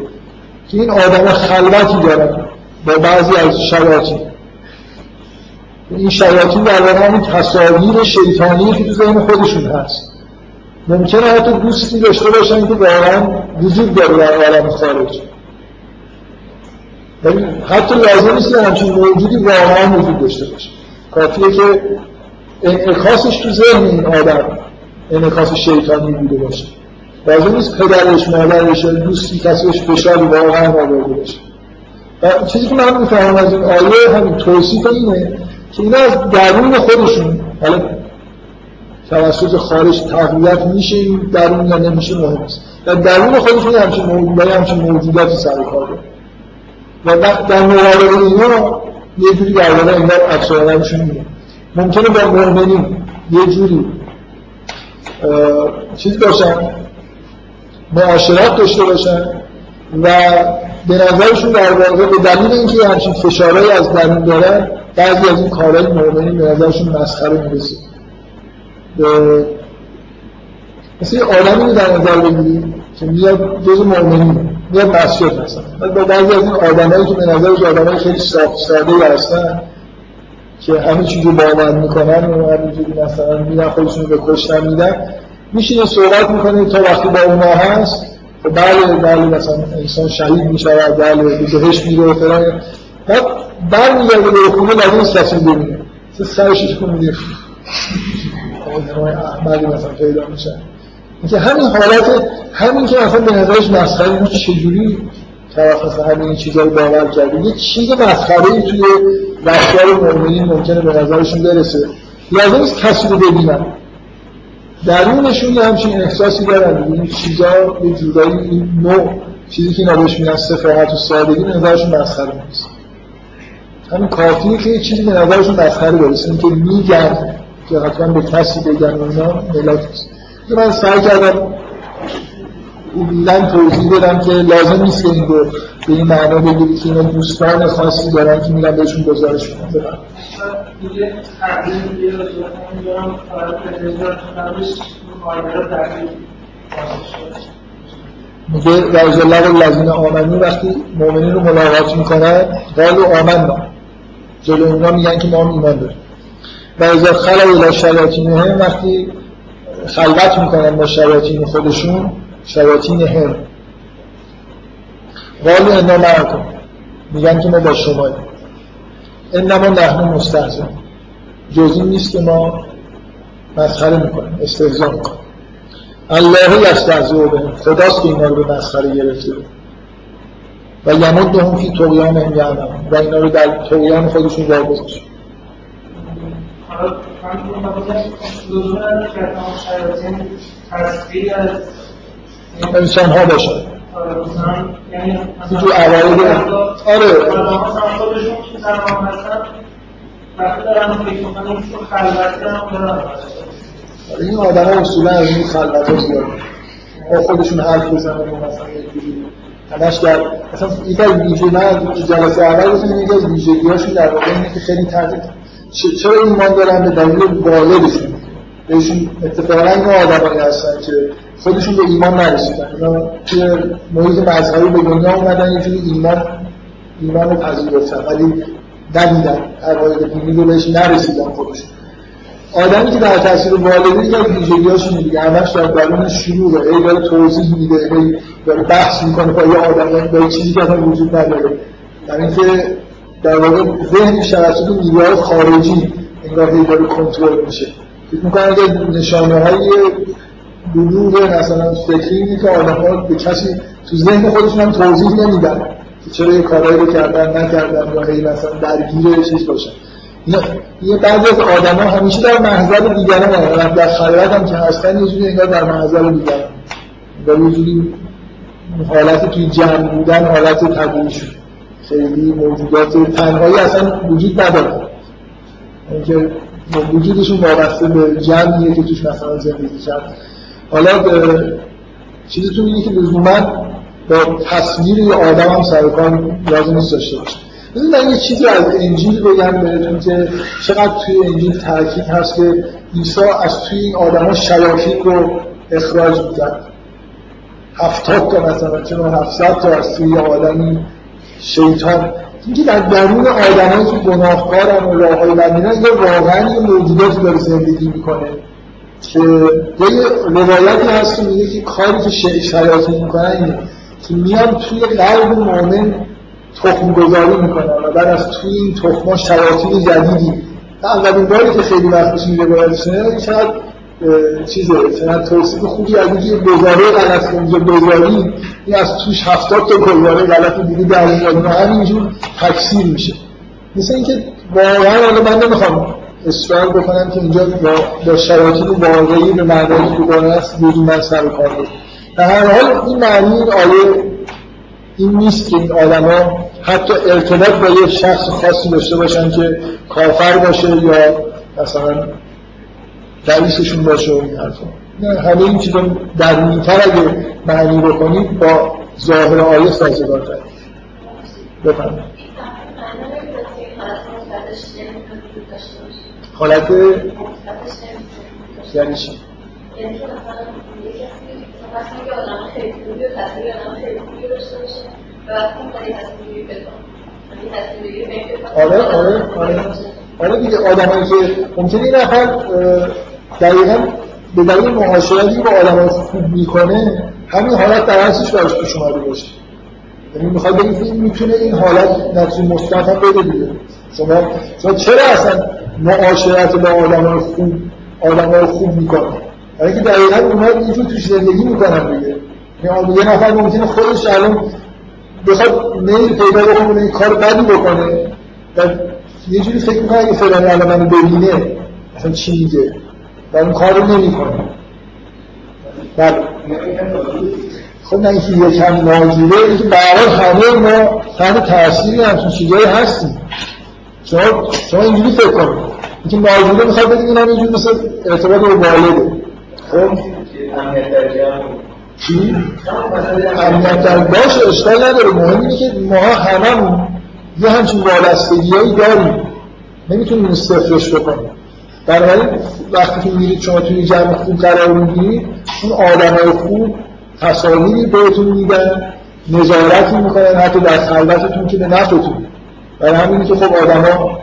که این آدم خلوتی دارن با بعضی از شیاطین. این شیاطین در واقع همین تصاویر شیطانی که تو ذهن خودشون هست. ممکنه حتی دوستی داشته باشن که واقعا وجود داره در عالم خارج. یعنی حتی لازم نیست همچین موجودی واقعا وجود داشته باشه. کافیه که انعکاسش تو ذهن این آدم انعکاس شیطانی بوده باشه. لازم نیست پدرش مادرش دوستی کسیش فشاری واقعا آورده باشه. و چیزی که من می‌فهمم از این آیه همین توصیف اینه که اینا از درون خودشون حالا توسط خارج تقویت میشه این درون یا نمیشه مهم است در درون خودشون همچین موجودای همچین موجوداتی سر کار و در مقابل اینا یه جوری در واقع انگار عکس میده ممکنه با مؤمنین یه جوری چیز باشن معاشرت داشته باشن و به نظرشون در واقع به دلیل اینکه همچین فشارهایی از درون دارن بعضی از این کارهای مؤمنین به نظرشون مسخره می‌رسه. مثل یه آدمی رو در نظر بگیریم که میاد جز مؤمنین میاد مسجد مثلا. با بعضی از این آدمایی که به نظرش آدمای خیلی ساده هستن که همه چیزی باور می‌کنن و همینجوری مثلا میرن خودشون به کشتن میدن میشینه صحبت می‌کنه تا وقتی با اونا هست و بله بله مثلا انسان شهید می‌شود بله به بهش میره و فلان. بعد برمیگرده به خونه لازم کسی ببینه سرش کنه میگه احمدی مثلا پیدا میشن اینکه همین حالت همین که مثلا به نظرش مسخره بود چجوری طرف مثلا همین چیزا رو باور کرده یه چیز مسخره ای توی رفتار مؤمنین ممکنه به نظرشون برسه. لازم نیست کسی رو ببینن. درونشون یه همچین احساسی دارن. این چیزا یه جورایی این نوع چیزی که اینا بهش میگن صفاحت و سادگی به نظرشون مسخره نیست. همین کافیه که یه چیزی به نظرشون مسخره برسه. که میگن که حتما به کسی بگن و اینا ملت من سعی کردم من توضیح بدم که لازم نیست که این رو به این معنا بگیرید که اینا دوستان خاصی دارن که میرن بهشون گزارش بدن میگه رجل الله الذین آمنی وقتی مؤمنین رو ملاقات می‌کنن قالوا آمنا جلو اونا میگن که ما هم ایمان داریم. و از خلق الى شیاطینهم وقتی خلوت می‌کنن با شیاطین خودشون شیاطین هم. قالوا انا معکم میگن که ما با شما انما نحن مستهزئ جز نیست که ما مسخره می‌کنیم استهزا می‌کنیم. الله یستهزئ به خداست که اینا رو به مسخره گرفته. و یمدهم فی طغیانهم یعمهون. و اینا رو در طغیان خودشون انسان ها باشن تو عوارد آره. این آدم ها اصولا از این خلوت ها زیاد. با خودشون حرف بزنن همش در مثلا یکی از ویژه من جلسه اول گفتم یکی از ویژگی هاشون در واقع اینه که خیلی تحت چرا ایمان دارن به دلیل والدشون بهشون اتفاقا این آدمایی هستن که خودشون به ایمان نرسیدن. اینا توی محیط مذهبی به دنیا اومدن یه جوری ایمان ایمان رو پذیرفتن. ولی ندیدن. عقاید دینی رو بهش نرسیدن خودشون. آدمی که در تاثیر والدین یک ویژگی‌هاشون دیگه. همش در درون شروع ای داره توضیح میده ای داره بحث می‌کنه با یه آدم. با چیزی که اصلا وجود نداره. در اینکه در واقع ذهنش توسط نیروهای خارجی انگار هی داره کنترل میشه. فکر می‌کنم که نشانه های بلوغ مثلا فکری که آدم ها به کسی تو ذهن خودشون هم توضیح نمیدن که چرا یه کارهایی رو کردن نکردن یا هی مثلا درگیر چیز باشن. یه بعضی از آدما همیشه در محضر دیگران هستن. در خلوت هم که هستن یه جوری انگار در محضر دیگران. در یه جوری حالت توی جمع بودن حالت طبیعی شد. خیلی موجودات تنهایی اصلا وجود نداره. اینکه وجودشون وابسته به جمعیه که توش مثلا زندگی کرد. حالا چیزتون اینه که لزوما با تصویر یه آدم هم سرکار لازم نیست داشته باشه. من یه چیزی از انجیل بگم بهتون که چقدر توی انجیل تاکید هست که عیسی از توی این آدما شیاطین رو اخراج می‌کرد. هفتاد تا مثلا چون هفتصد تا از توی آدمی شیطان. اینکه در درون آدمایی که گناهکارن و راه های بدینن یه واقعا یه موجوداتی داره زندگی می‌کنه. که یه روایتی هست که میگه که کاری که شیاطین می‌کنن اینه که میان توی قلب مؤمن تخم گذاری می‌کنن و بعد از توی این تخم شیاطین جدیدی. اولین باری که خیلی وقت پیش این روایت شده شاید چیزه چنان توصیف خوبی از اینکه گزاره غلط اونجا گذاری این از توش هفتاد تا گزاره غلط دیگه در این همینجور تکثیر میشه. مثل اینکه واقعا حالا من نمی‌خوام اصرار بکنم که اینجا با, شرایطی واقعی به معنای دوگانه است من سر کار در هر حال این معنی این آیه این نیست که این آدما حتی ارتباط با یک شخص خاصی داشته باشن که کافر باشه یا مثلا رئیسشون باشه و این حرفا. همه این چیزا در میتر اگه معنی بکنید با ظاهر آیه سازگار کرد بفرمایید. حالت یعنی چی؟ آره آره آره. آره دیگه آدمایی که ممکنه این نفر دقیقا به دلیل معاشرتی با آدم خوب می‌کنه همین حالت در اصلش براش پیش اومده باشه. یعنی می‌خواد بگید این می‌تونه این حالت نتیجه مثبت هم بده دیگه. شما شما چرا اصلا معاشرت با آدم خوب آدم خوب می‌کنه؟ برای که دقیقا اونها اینجور توش زندگی می‌کنن دیگه. یعنی یه نفر ممکنه خودش الان بخواد میل پیدا بکنه این کار بدی بکنه. و یه جوری فکر می‌کنه اگه فلانی الان منو ببینه اصلا چی میگه؟ و اون کار رو نمی کنه بله. خب نه اینکه یکم ناجوره اینکه برای همه ما تحت تأثیری همچون چیزایی هستیم. شما شما اینجوری فکر کنید. اینکه ناجوره می‌خواد بگید این هم اینجوری مثل ارتباط با والده خب؟ چی؟ امنیت در باش اشکال نداره. مهم اینه که ما هممون یه همچین وابستگی هایی داریم. نمی‌تونیم صفرش بکنیم. بنابراین وقتی که میرید شما توی جمع خوب قرار می‌گیرید اون آدمای خوب تصاویری بهتون میدن نظارتی می‌کنن حتی در خلوتتون که به نفعتون. برای همینی که خب آدما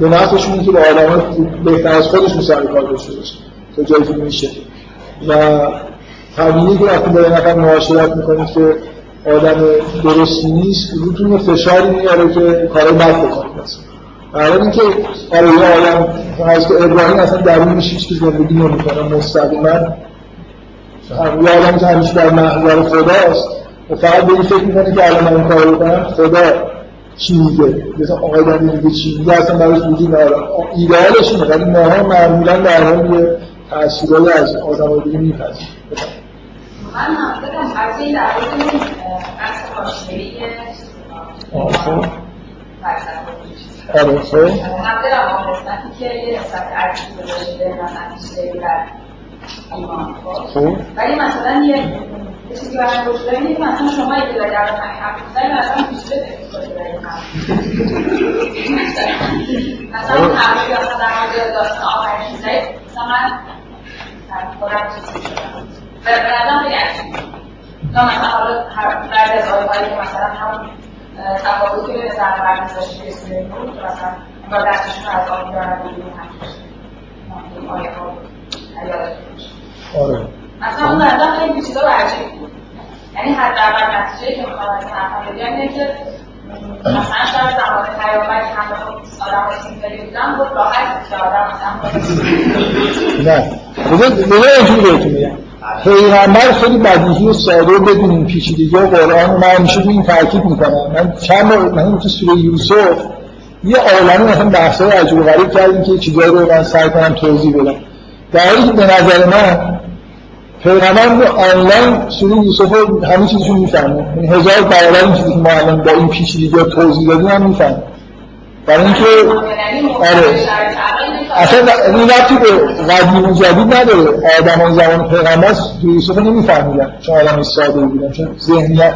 به نفعشون که به آدما بهتر از خودشون سر کار داشته باشه تا جایی که میشه. و طبیعی که وقتی با نفر معاشرت می‌کنید که آدم درستی نیست روتون فشاری میاره که کارای بد بکنید. برای اینکه آره یه آدم که ابراهیم اصلا درونش هیچ چیز زندگی نمی‌کنه مستقیما. یه آدم که همیشه در محضر خداست. و فقط به این فکر می‌کنه که الان من کار بکنم خدا چی میگه؟ مثلا آقای در میگه چی میگه؟ اصلا براش وجود نداره. ایدئالش اینه ولی ماها معمولا در حال یه تأثیرهای از آدمای دیگه میپذیریم من از این در مورد بحث یه ایمان خب. ولی مثلا یه چیزی مثلا شما می‌زنی مثلا مثلا مثلا مثلا بعد از که مثلا همون تفاوتی که میذاشت که اسم بود که مثلا انگار دستشون از آن میارن بیرون هم آیه ها آره. مثلا اون نظرم خیلی چیزا عجیب بود. یعنی حداقل نتیجه که می‌خوام از حرفم بگم اینه که مثلا شاید زمان پیامبر که همه آدم سیمپلی بودن بود راحت که آدم مثلا نه. بذار بذار اینجوری بهتون میگم پیغمبر خیلی بدیهی ساده بدون این پیچیدگی قرآن من همیشه این تاکید می‌کنم من چند من تو سوره یوسف یه عالمه مثلا بحثای عجیب و غریب کردیم که چیزایی رو من سعی کنم توضیح بدم. در حالی که به نظر من پیغمبر آنلاین سوره یوسف همه چیزشون می‌فهمه. یعنی هزار برابر این چیزی که ما الان با این پیچیدگی توضیح دادیم هم می‌فهمه. برای اینکه آره. اصلا این ربطی به قدیم و جدید نداره. آدم زمان پیغمبر یوسف رو نمیفهمیدن چون آدم ساده بودن چون ذهنیت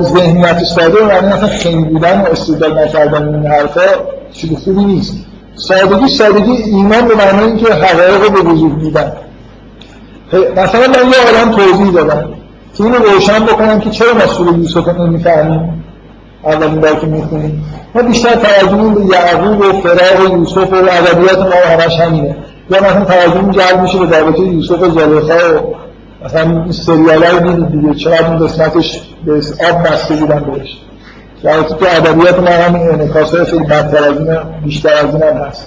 ذهنیت ساده. و معنی مثلا خیلی بودن و استدلال نکردن این حرفا چیز خوبی نیست. سادگی سادگی ایمان به معنی اینکه حقایق رو به وجود میدن. مثلا من یه آدم توضیح دادم. که اینو روشن بکنم که چرا سوره یوسف نمی‌فهمیم؟ اولین بار که می‌خونیم. ما بیشتر توجهمون به یعقوب و فراغ یوسف و ادبیات ما همش همینه. یا مثلا توجهمون جلب میشه به رابطه یوسف و زلیخا و مثلا این سریال های دیدید دیگه. چقدر این قسمتش به آب بسته بودن بهش. در تو ادبیات ما همین انعکاس های خیلی بدتر از این بیشتر از این هم هست.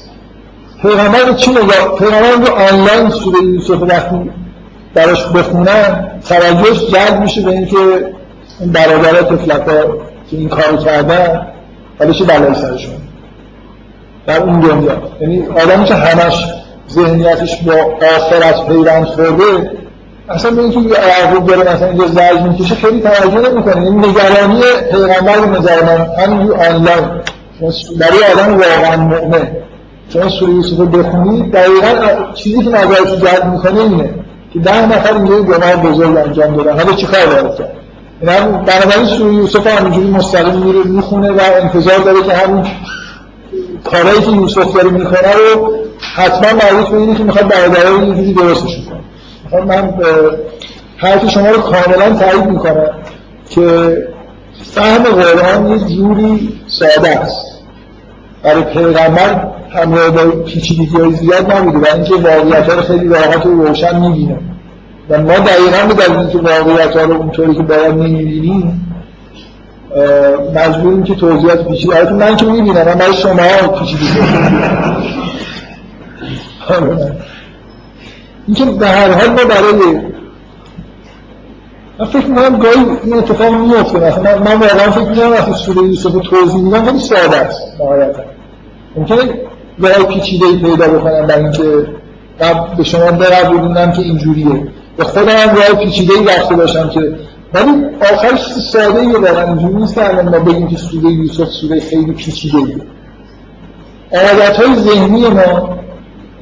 پیغمبر چی نگاه پیغمبر رو آنلاین سوره یوسف وقتی براش بخونن توجهش جلب میشه به اینکه این برادرها تفلکا که این کارو کردن حالا چه بلایی سرشون در اون دنیا. یعنی آدمی که همش ذهنیتش با آخرت پیوند خورده اصلا به اینکه یعقوب داره مثلا اینجا زرج می‌کشه خیلی توجه نمی‌کنه. این نگرانی پیغمبر نظر من همین آنلاین. برای آدم واقعا مؤمن. شما سوره یوسف رو بخونید دقیقا چیزی که نظرش جلب می‌کنه اینه که ده نفر اینجا گناه بزرگ انجام دادن. حالا چیکار باید کرد؟ بنابراین سوره یوسف همینجوری مستقیم میره می‌خونه و انتظار داره که همین کارهایی که یوسف داره می‌کنه رو حتما مربوط به اینه که می‌خواد برادرها یه جوری درستش کنه. خب من حرف شما رو کاملا تایید می‌کنم که فهم قرآن یه جوری ساده است. برای پیغمبر همراه با پیچیدگی های زیاد نبوده و اینکه واقعیت ها رو خیلی راحت و روشن می‌بینه. و ما دقیقا به دلیل که واقعیت ها رو اونطوری که باید نمی‌بینیم مجبوریم که توضیحات پیچیده من که می‌بینم من برای شما پیچیدگی *laughs* اینکه به هر حال ما برای من فکر می‌کنم گاهی این اتفاق میفته من, واقعا فکر می‌کنم وقتی سوره یوسف رو توضیح میدم خیلی ساده است نهایتا. ممکنه گاهی پیچیده ای پیدا بکنم برای اینکه به شما بقبولونم که اینجوریه. به خودم هم گاهی پیچیده ای رفته باشم که ولی آخرش ساده ای واقعا اینجوری نیست که ما بگیم که سوره یوسف سوره خیلی پیچیده ایه عادت های ذهنی ما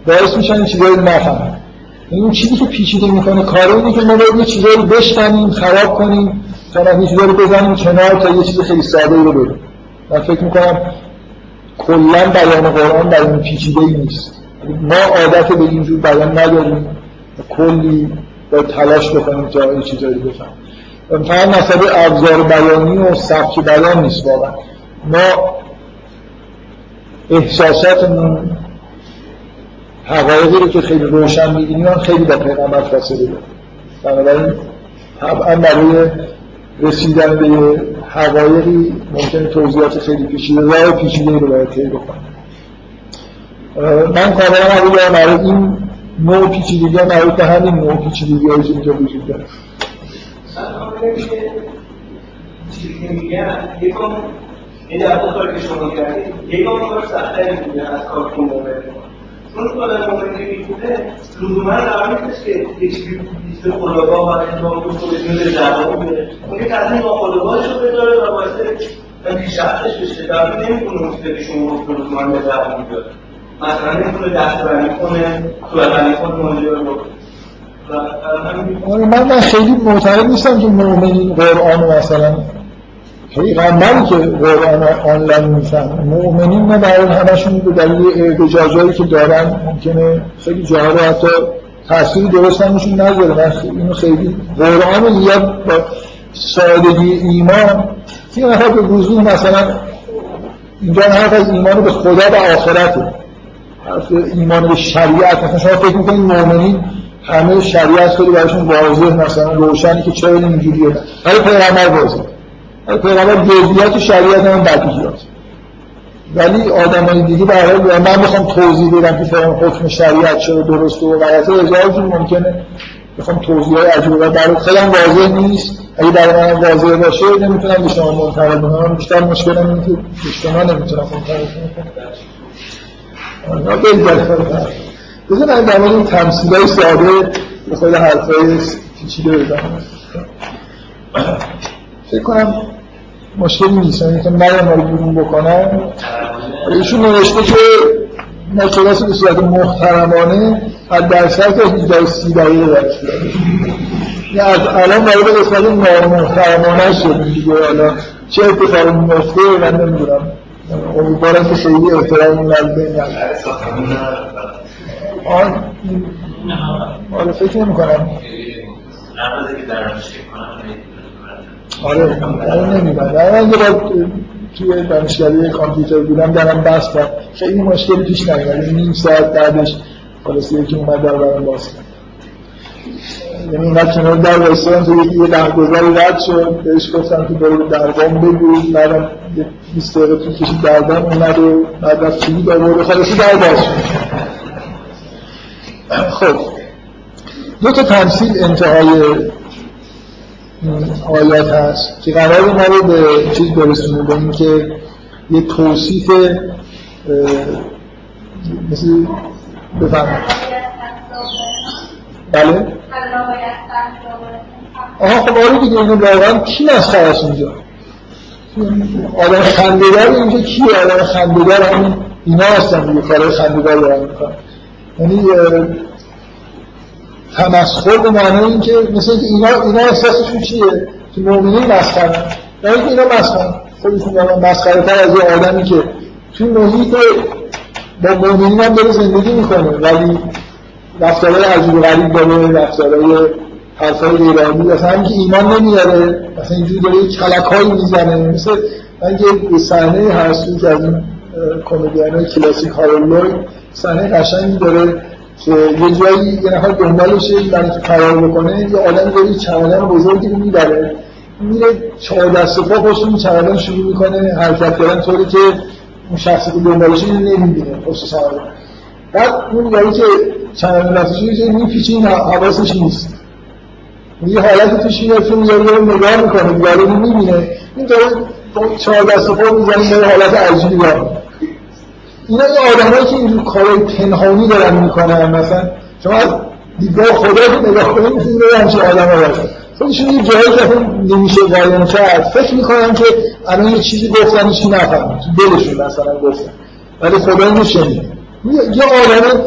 باعث میشن این چیزایی نفهمیم این چیزی که پیچیده می‌کنه کار اینه که ما باید یه چیزایی رو بشکنیم خراب کنیم تا یه چیزایی رو بزنیم کنار تا یه چیز خیلی ساده ای رو بگیم من فکر می‌کنم کلا بیان قرآن بیان پیچیده ای نیست. ما عادت به اینجور بیان نداریم. کلی باید تلاش بکنیم تا یه چیزایی رو بفهمیم. فقط مسئله ابزار بیانی و سبک بیان نیست واقعا. ما احساساتمون حقایقی رو که خیلی روشن می‌بینیم خیلی با پیغمبر فاصله داره. بنابراین طبعا برای رسیدن به حقایقی ممکن توضیحات خیلی پیچیده راه پیچیده رو باید طی بکنم من کاملا قبول دارم برای این نوع پیچیدگی مربوط به همین نوع پیچیدگی هایی که اینجا وجود داره. چیزی که میگن یکم این در که شما کردید یکم کار سختری میگن از کار که چون خود مومن که می‌خونه لزوما که یک لیست خداگاه و انجام رو خودش میره جواب میده اون از این ناخداگاهش رو و باعث پیشرفتش بشه. در نمی‌تونه اون چیزی که به جواب میده مثلا نمی‌تونه دستبندی کنه صورتبندی کنه ماجرا رو. من من خیلی معتقد نیستم که مؤمنین قرآن مثلا پیغمبری که قرآن آنلاین میفهم مؤمنین نه برای همشون به دلیل احتجاجایی که دارن ممکنه خیلی جاها رو حتی تأثیری درست همشون نذاره من اینو خیلی قرآن زیاد با سادگی ایمان این نفر به وضوح مثلا اینجا حرف از ایمان به خدا و آخرته. ایمان به شریعت. مثلا شما فکر می‌کنید مؤمنین همه شریعت خیلی برایشون واضح مثلا روشنی که چرا اینجوریه؟ ولی پیغمبر واضح پیغمبر جزئیات شریعت هم بدیهیات ولی آدمای دیگه برای من می‌خوام توضیح بدم که فلان حکم شریعت چرا درسته و غلطه. هزار ممکنه. بخوام توضیح عجیب و برای خیلی واضح نیست. اگه برای من واضح باشه نمی‌تونم به شما منتقل کنم بیشتر مشکلم اینه که شما نمی‌تونم منتقل کنم بذار من در مورد این تمثیل های ساده به خود حرف های پیچیده بزنم فکر کنم مشکلی نیست. یعنی که من رو بیرون بکنم ایشون نوشته که ما کلاس به صورت محترمانه از درصد تا 18 30 دقیقه درس یعنی از الان وارد قسمت نامحترمانه شد دیگه. حالا چه اتفاقی میفته من نمی‌دونم. امیدوارم که خیلی احترام نزده آن آره فکر نمی کنم. آره آره نمی‌دونم من یه بار توی دانشگاهی کامپیوتر بودم درم بست کرد. خیلی مشکلی پیش نیومد. یعنی نیم ساعت بعدش خلاص یکی اومد در برام باز کرد. یعنی اینقدر کنار در وایسادم تو یکی یه درگذاری رد شد. بهش گفتم که برو درگام بگو. بعدم 20 دقیقه تو کشید درگام اومد و بعد رفت کلید آورد خلاصی در باز شد. خب. دو تا تمثیل انتهای آیات هست که قرار ما رو به چیز برسونه به این که یه توصیف مثل بفهم بله؟ آها خب آره دیگه اینو واقعا کی مسخره است اینجا؟ آدم خندهدار اینجا کیه؟ آدم خندهدار همین اینا هستن دیگه کارهای خندهدار دارن می‌کنن یعنی تمسخر به معنی این که مثل اینکه اینا اینا احساسشون چیه؟ که مؤمنین مسخره نه اینکه اینا مسخره خودشون واقعا مسخره تر از یه آدمی که توی محیط با مؤمنین هم داره زندگی می‌کنه. ولی رفتارهای عجیب و غریب داره رفتارهای حرفای ایرانی اصلا همین که ایمان نمیاره مثلا اینجوری داره یک کلکایی می‌زنه. مثل من یه صحنه هست که از این کمدین کلاسیک هارولوی صحنه قشنگی داره که یه جایی یه نفر دنبالشه برای که فرار بکنه یه آدم داره چمدان بزرگی رو می‌بره. میره چهار دست پا پشت چمدان شروع می‌کنه حرکت کردن طوری که اون شخصی که دنبالشه اینو نمی‌بینه پشت بعد اون یاری که چمدان دستش یه میپیچه این حواسش نیست. یه حالت توش میاد که یارو رو نگاه می‌کنه یارو رو می‌بینه. این داره چهار دست پا می‌زنه به حالت عجیبی داره. اینا یه آدمایی که اینجور کارهای پنهانی دارن می‌کنن مثلا شما از دیدگاه خدا که نگاه کنید مثل این همچین آدم ها باشن خودشون یه جایی که نمیشه قایم کرد فکر می‌کنن که الان یه چیزی گفتن چی نفهمید تو دلشون مثلا گفتن. ولی خدا اینو شنید. یه آدم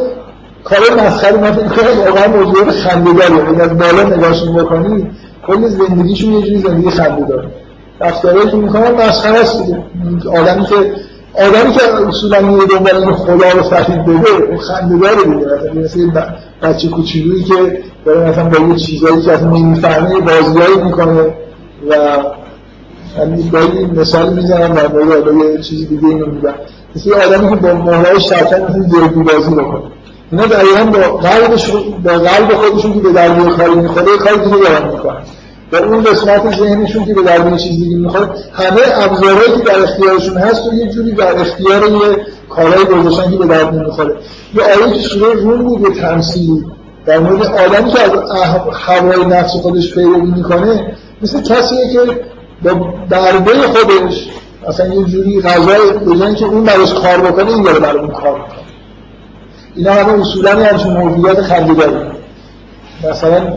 کار مسخره من فکر واقعا موضوع خنده‌دار یعنی از بالا نگاهشون بکنید کل زندگیشون یه جوری زندگی خنده‌دار رفتارهایی که می‌کنن مسخره است آدمی که آدمی که اصولا میره دنبال این خدا رو فریب بده اون خنده‌دار مثلا بچه کوچولویی که داره مثلا با یه چیزایی که اصلا نمی‌فهمه بازیایی می‌کنه و همین گاهی مثال می‌زنم در مورد یه چیزی دیگه اینو میگم. مثل آدمی که با مهرهای شرکت مثل درگی بازی بکنه. اینا دقیقا با قلبشون با قلب خودشون که به درد کاری می‌خوره کاری دیگه دارن می‌کنن و اون قسمت ذهنشون که به درد چیز دیگه می‌خواد همه ابزارهایی که در اختیارشون هست و یه جوری در اختیار یه کارهای گذاشتن که به درد نمی‌خوره یه آیه که سوره روم بود به در مورد آدمی که از هوای نفس خودش پیروی می‌کنه مثل کسیه که با دربه خودش اصلا یه جوری غذای بجن که اون براش کار بکنه این داره برای اون کار اینا همه اصولا همچون موجودات خنده‌داری مثلا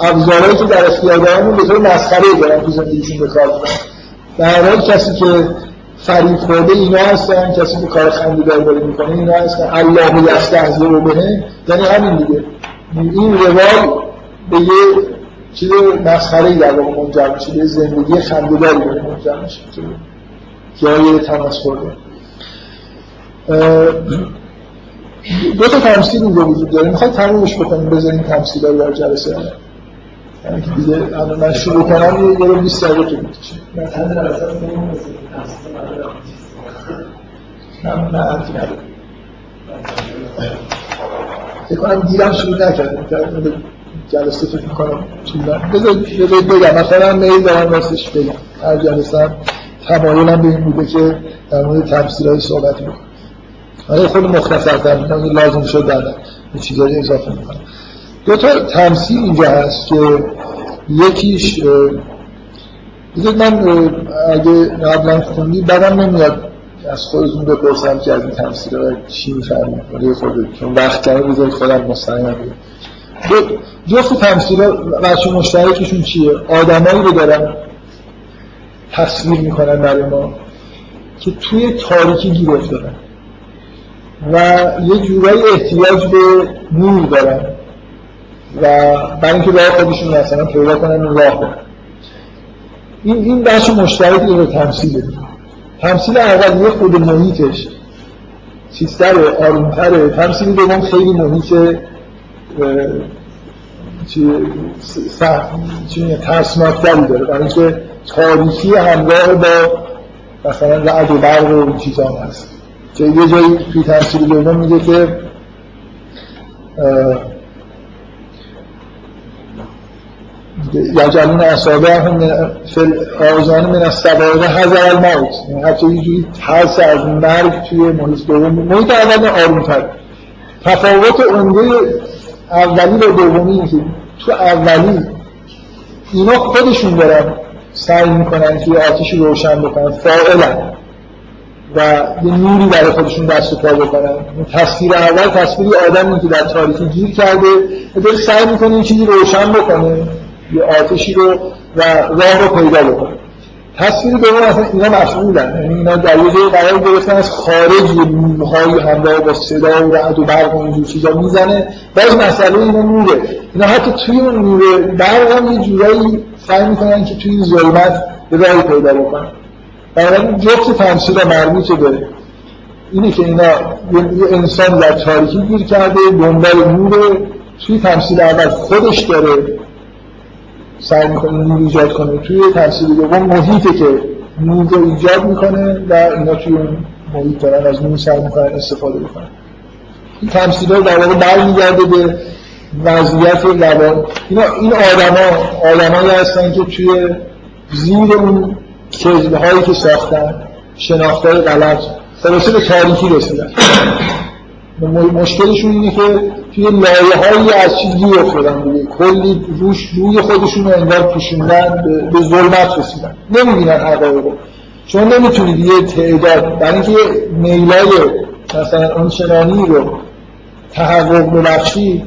ابزارهایی که در اختیار دارن به طور مسخره دارن تو زندگیشون به کار در حال کسی که فریب خورده اینا هستن کسی که کار خنده‌دار داره می‌کنه اینا هستن. الله یستهزئ بهه یعنی همین دیگه. این روال به یه چیز مسخره در واقع منجر میشه به زندگی خنده‌داری داره منجر میشه. که جای تمسخر دو تا تمثیل اینجا وجود داره. می‌خواد تمومش بکنیم بذاریم تمثیل در جلسه. یعنی که دیگه الان من شروع کنم یه رو 20 دقیقه تو می‌کشه. نه نه حرفی نداره فکر کنم دیرم شروع نکردیم جلسه فکر می‌کنم بذارید بگم. مثلا میل دارم راستش بگم. هر جلسه هم تمایلم به این بوده که در مورد تفسیر های صحبت بکنم. آره خود مختصر تر لازم شد بعدا یه چیزایی اضافه می‌کنم. دو تا تمثیل اینجا هست که یکیش بذارید من اگه قبلا خوندی بدم نمیاد از خودتون بپرسم که از این تمثیل ها چی می‌فهمید. برای خودت چون وقت کمی بذارید خودم مستقیم جفت تمثیل ها بچه مشترکشون چیه؟ آدمایی رو دارن تصویر می‌کنن برای ما که توی تاریکی گیر افتادن. و یه جورایی احتیاج به نور دارن. و برای اینکه راه خودشون مثلا پیدا کنن راه برن این این بخش مشترکی رو تمثیل تمثیل اول یه خود محیطش چیزتره آرومتره. تمثیل دوم خیلی محیط چی ترسناکتری داره. برای اینکه تاریخی همراه با مثلا رعد و برق و این چیزا هست. که یه جایی توی تمثیل دوم میگه که یجعلون اصابه هم آزان من از سواره هزر الموت یعنی حتی یه جوری ترس از مرگ توی محیط دوم محیط اول آرومتر. تفاوت عمده اولی و دومی که تو اولی اینا خودشون دارن سعی می‌کنن که آتیشی روشن بکنن. فاعلا و یه نوری برای خودشون دست پا بکنن. تصویر اول تصویری آدمی که در تاریخی گیر کرده و داره سعی می‌کنه این چیزی روشن بکنه یه آتشی رو و راه رو پیدا بکنه. تصویر دوم اصلا اینا مفعولن یعنی اینا در یه جای قرار گرفتن از خارج یه نورهایی همراه با صدا و رعد و برق و اینجور چیزا می‌زنه. باز مسئله اینا نوره. اینا حتی توی اون نور برق هم یه جورایی سعی می‌کنن که توی ظلمت به راهی پیدا بکنن. بنابراین جفت تمثیل مربوط به اینه که اینا یه انسان در تاریکی گیر کرده دنبال نور توی تمثیل اول خودش داره سعی می‌کنه نور ایجاد کنه. توی تمثیل دوم محیطه که نور رو ایجاد می‌کنه و اینا توی اون محیط دارن از نور سعی می‌کنن استفاده بکنن. این تمثیل ها در واقع برمیگرده به وضعیت روان اینا این آدما آدمایی هستن که توی زیر اون کذبه هایی که ساختن شناختای غلط خلاصه به تاریخی رسیدن. مشکلشون اینه که توی لایه هایی از چیزی افتادن دیگه. کلی روش روی خودشون رو انگار پوشوندن به ظلمت رسیدن. نمی‌بینن حقایق چون نمی‌تونید یه تعداد برای اینکه میلای مثلا اون چنانی رو تحقق ببخشی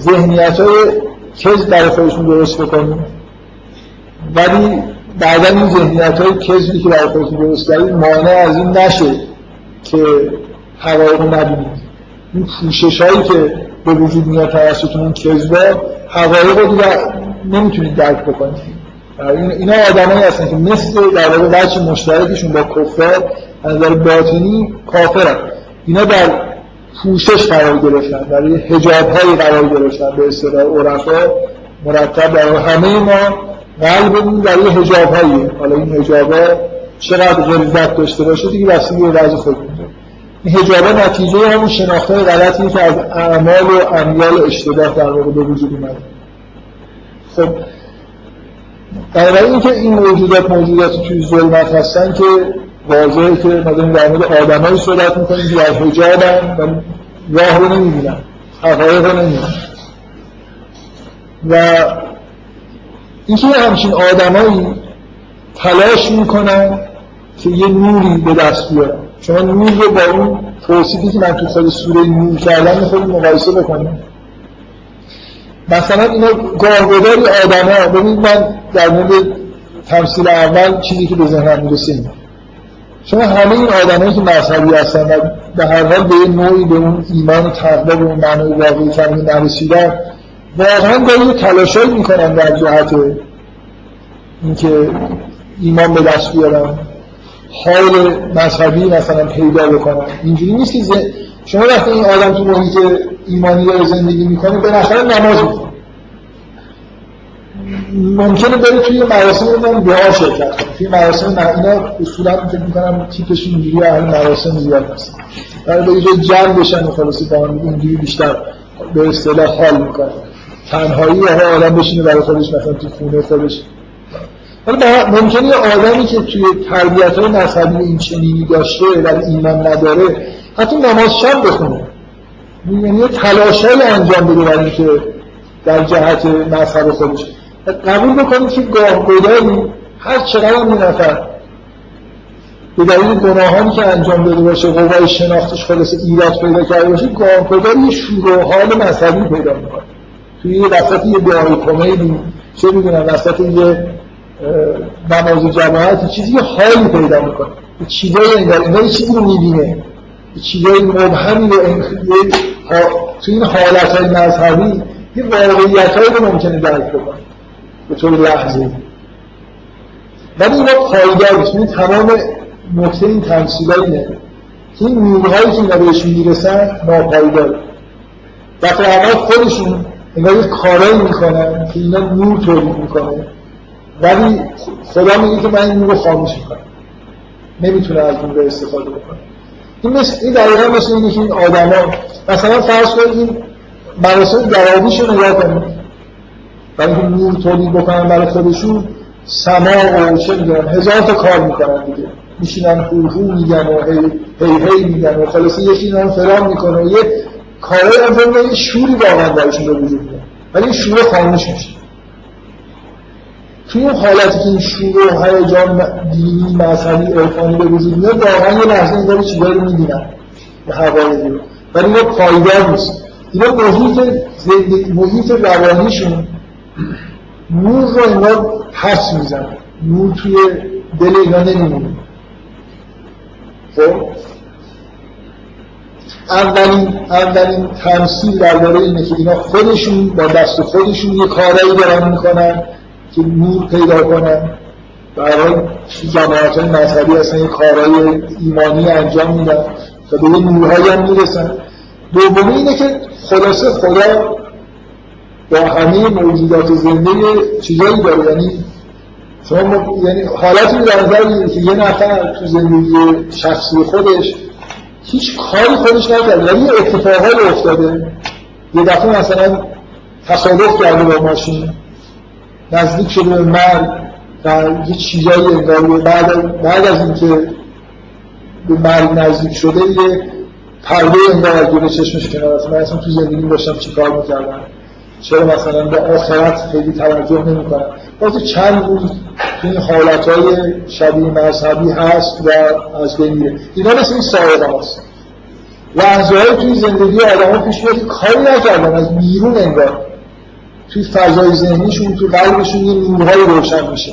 ذهنیت های کز در خودشون درست بکنیم ولی بعدا این ذهنیت های کذبی که برای خودتون درست کردید مانع از این نشه که حقایق نبینید. این پوشش هایی که به وجود میاد توسط اون کذبا حقایق رو دیگه نمی‌تونید درک بکنید. اینا آدمایی هستن که مثل در واقع بچه مشترکشون با کفار از نظر باطنی کافرن. اینا در پوشش قرار گرفتن برای حجاب هایی قرار گرفتن به اصطلاح عرفا مرتب در همه ما قلبمون برای حجاب هایی حالا این حجاب چقدر غلظت داشته باشه دیگه بستگی به وضع خود این حجاب نتیجه همون شناخته غلطی که از اعمال و امیال اشتباه در واقع به وجود اومده. خب بنابراین اینکه این موجودات موجودات توی ظلمت هستن که واضحه که مثلا در مورد آدمایی صحبت می‌کنیم که در حجابن و راه رو نمی‌بینن حقایق رو نمی‌بینن. و اینکه همچین آدمایی تلاش می‌کنن که یه نوری به دست بیارن. شما نور رو با اون توصیفی که من تو خود سوره نور کردم خود مقایسه بکنیم مثلا اینا گاهگداری آدم ها ببینید من در مورد تمثیل اول چیزی که به ذهنم می‌رسه این شما همه این آدمایی که مذهبی هستن و به هر حال به یه نوعی به اون ایمان و تقوا به اون واقعی کمی نرسیدن واقعا داری تلاشایی می‌کنن در جهت اینکه ایمان به دست بیارن حال مذهبی مثلا پیدا بکنن اینجوری نیست که شما وقتی این آدم تو محیط ایمانی داره زندگی می‌کنه نظر نماز می‌کنه ممکنه بره توی مراسم رو دعا شرکت کنه. توی مراسم اینا اصولا فکر می‌کنم تیپش اینجوری اهل مراسم زیاد هست برای به جمع بشن و خلاصی با هم اینجوری بیشتر به اصطلاح حال می‌کنه تنهایی یا آدم بشینه برای خودش مثلا تو خونه خودش. حالا ممکنه یه آدمی که توی تربیت های مذهبی این چنینی داشته ولی ایمان نداره حتی نماز شب بخونه. یعنی یه تلاشایی انجام بده برای اینکه در جهت مذهب خودش. قبول بکنید که گاه گدایی هر چقدر هم نفر به دلیل گناهانی که انجام داده باشه قوای شناختش خلاص ایراد پیدا کرده باشه گاه گدایی یه شروع حال مذهبی پیدا می‌کنه. توی یه وسط یه دعای کمیدی چه می‌دونم وسط یه نماز جماعت چیزی یه حالی پیدا می‌کنه. یه چیزایی انگار انگار یه چیزی رو می‌بینه. چیزایی مبهمی رو توی این حالت های مذهبی یه واقعیت هایی رو ممکنه درک بکنه. به طور لحظه ولی اینا پایدار نیست. یعنی تمام نکته این تمثیل اینه. که این نورهایی که اینا بهشون می‌رسن ناپایدار. دفعه اول خودشون اینا یه کارایی می‌کنن که اینا نور تولید می‌کنه. ولی خدا میگه که من این نور خاموش می‌کنم. نمی‌تونه از نور استفاده بکنه. این مثل این دقیقا مثل اینه که این آدما مثلا فرض کنید این مراسم گرادیش رو نگاه کنید. برای اینکه نور تولید بکنن برای خودشون سما و چه می‌دونم هزار تا کار می‌کنن دیگه. میشینن هو میگن و هی هی, هی میگن و خلاصی یکی نام فرام می‌کنه. و یه کارهای انجام یه شوری واقعا درشون به وجود میاد ولی این شور خاموش میشه. توی اون حالتی که این شور و هیجان دینی مذهبی عرفانی به وجود میاد واقعا یه لحظه این داره چیزایی رو می‌بینن. به حقایقی رو ولی اینا پایدار نیست. اینا محیط زندگی محیط روانیشون نور رو انگار پس میزن نور توی دل اینا نمیمونه. خب؟ اولین اولین تمثیل درباره اینه که اینا خودشون با دست خودشون یه کارایی دارن می‌کنن که نور پیدا کنن. برای جماعت های مذهبی اصلا یه کارهای ایمانی انجام میدن و به یه نورهایی هم می‌رسن. دومی اینه که خلاصه خدا با همه موجودات زنده چیزایی داره. یعنی شما یعنی حالتی در نظر که یه نفر تو زندگی شخصی خودش هیچ کاری خودش نکرده ولی یه اتفاقات افتاده. یه دفعه مثلا تصادف کرده با ماشین. نزدیک شده به مرگ و یه چیزایی انگار بعد, بعد از اینکه به مرگ نزدیک شده یه پرده انگار از جلوی چشمش کنار من اصلا تو زندگی داشتم چیکار می‌کردم؟ چرا مثلا به آخرت خیلی توجه نمی‌کنم؟ واسه چند روز این حالتهای شبیه مذهبی هست و از بین میره. اینا مثل این سایقه هست لحظه های توی زندگی آدم ها پیش میاد کاری نکردن از بیرون انگار. توی فضای ذهنیشون توی قلبشون یه نورهایی روشن میشه.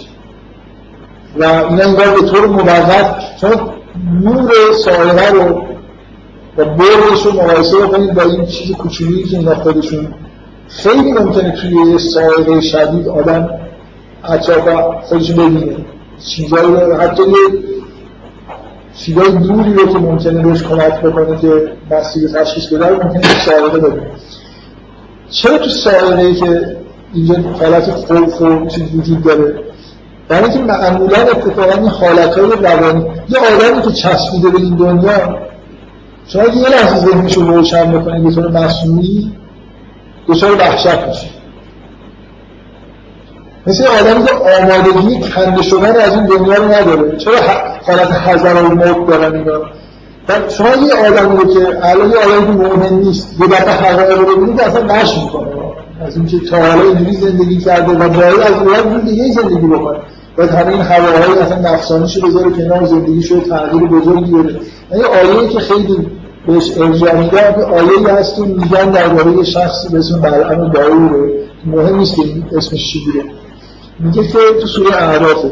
و اینا انگار به طور موقت چون نور سایقه رو و بردش رو مقایسه بکنید با این چیز کوچولی که اینا خودشون خیلی ممکنه توی یه سایقه شدید آدم اطراف خودش ببینه چیزایی رو حتی یه چیزای دوری رو که ممکنه بهش کمک بکنه که مسیر تشخیص بده رو ممکنه تو سایقه ببینه چرا تو سایقه که اینجا حالت خوف و چیز وجود داره؟ برای اینکه معمولا اتفاقا این حالتهای روانی یه آدمی که چسبیده به این دنیا شما یه لحظه ذهنش رو روشن بکنید به طور مصنوعی دچار وحشت میشه. مثل آدمی که آمادگی کنده شدن از این دنیا رو نداره. چرا حالت حضر و موت دارن اینا؟ شما یه آدمی رو که الان یه آدمی که مؤمن نیست یه دفعه حقایق رو ببینید اصلا نش می‌کنه. از اینکه تا حالا اینجوری زندگی کرده و باید از اون دیگه زندگی بکنه. باید همه این هواهای اصلا نفسانیشو بذاره کنار زندگی شده تغییر بزرگی بده. یعنی آیه که خیلی بهش ارجاع میده آیه هست که میگن درباره شخصی به اسم بلعم داوره مهم نیست که اسمش چی بوده. میگه که تو سوره اعرافه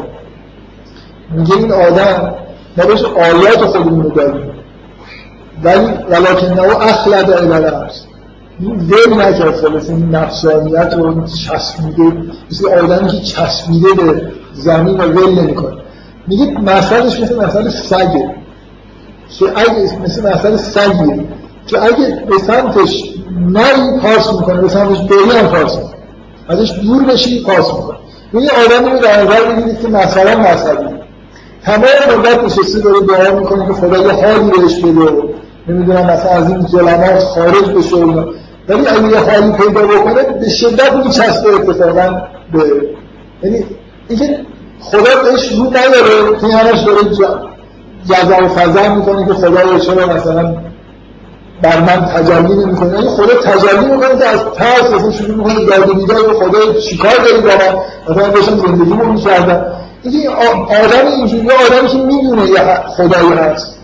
میگه این آدم ما بهش آیات خودمون رو داریم ولی ولکن نو اخلد الالعرض این ول نکرد خلاص این نفسانیت رو چسبیده. مثل آدمی که چسبیده به زمین و ول نمی‌کنه. میگه مثلش مثل مثل سگه که اگه مثل مثل سگیه که اگه به سمتش نری پاس می‌کنه. به سمتش بری هم پاس می‌کنه. ازش دور بشی پاس می‌کنه. این آدمی رو در نظر بگیرید که مثلا مذهبی. تمام مدت نشسته داره دعا می‌کنه که خدا یه حالی بهش بده. نمی‌دونم مثلا از این ظلمات خارج بشه ولی اگه یه حالی پیدا بکنه به شدت میچسبه اتفاقا به یعنی اینکه خدا بهش رو نداره. که همش داره جزا و فضا می‌کنه که خدا چرا مثلا بر من تجلی نمی‌کنه. یعنی خدا تجلی می‌کنه که از ترس اصلا شروع می‌کنه داد بیداد خدا چیکار داری با من؟ مثلا داشتم زندگیمو می‌کردم. این آدم اینجوری آدمی که می‌دونه یه خدایی هست.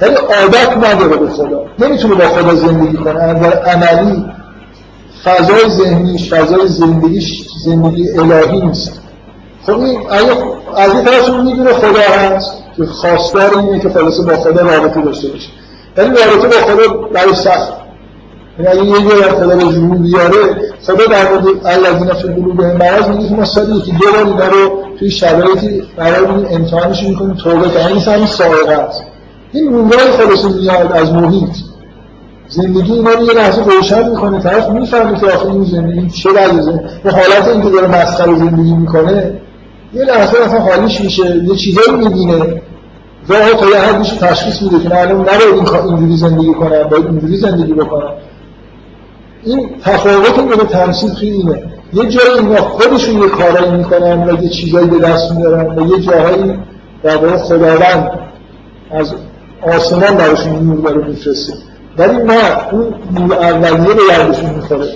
ولی عادت نداره به خدا. نمی‌تونه با خدا زندگی کنه. از عملی فضای ذهنیش فضای زندگیش زندگی الهی نیست. خب این از این طرف می‌دونه خدا هست که خواستار اینه که خلاصه با خدا رابطه داشته باشه. ولی رابطه با خدا برای سخت. یعنی اگه یه جایی خدا به جنون بیاره خدا در مورد الذین فی قلوبهم مرض میگه که ما سالی که دو بار اینا رو توی شرایطی قرار میدیم امتحانش می‌کنیم توبه کنیم این همین سائقه است. این نورای خلاصه میاد از محیط. زندگی اینا رو یه لحظه روشن می‌کنه. طرف می‌فهمه که آخه این زندگی چه وضعه به حالت اینکه داره مسخره زندگی می‌کنه یه لحظه اصلا حالیش میشه یه چیزایی می‌بینه. و تا یه حد میشه تشخیص میده که الان نباید این اینجوری زندگی کنم باید اینجوری زندگی بکنم. این تفاوت این به تمثیل توی اینه. یه جایی اینا خودشون یه کارایی می‌کنن و یه چیزایی به دست میارن و یه جاهایی در واقع خداوند از آسمان براشون نور داره میفرسته. ولی نه اون نور اولیه به یردشون می‌خوره.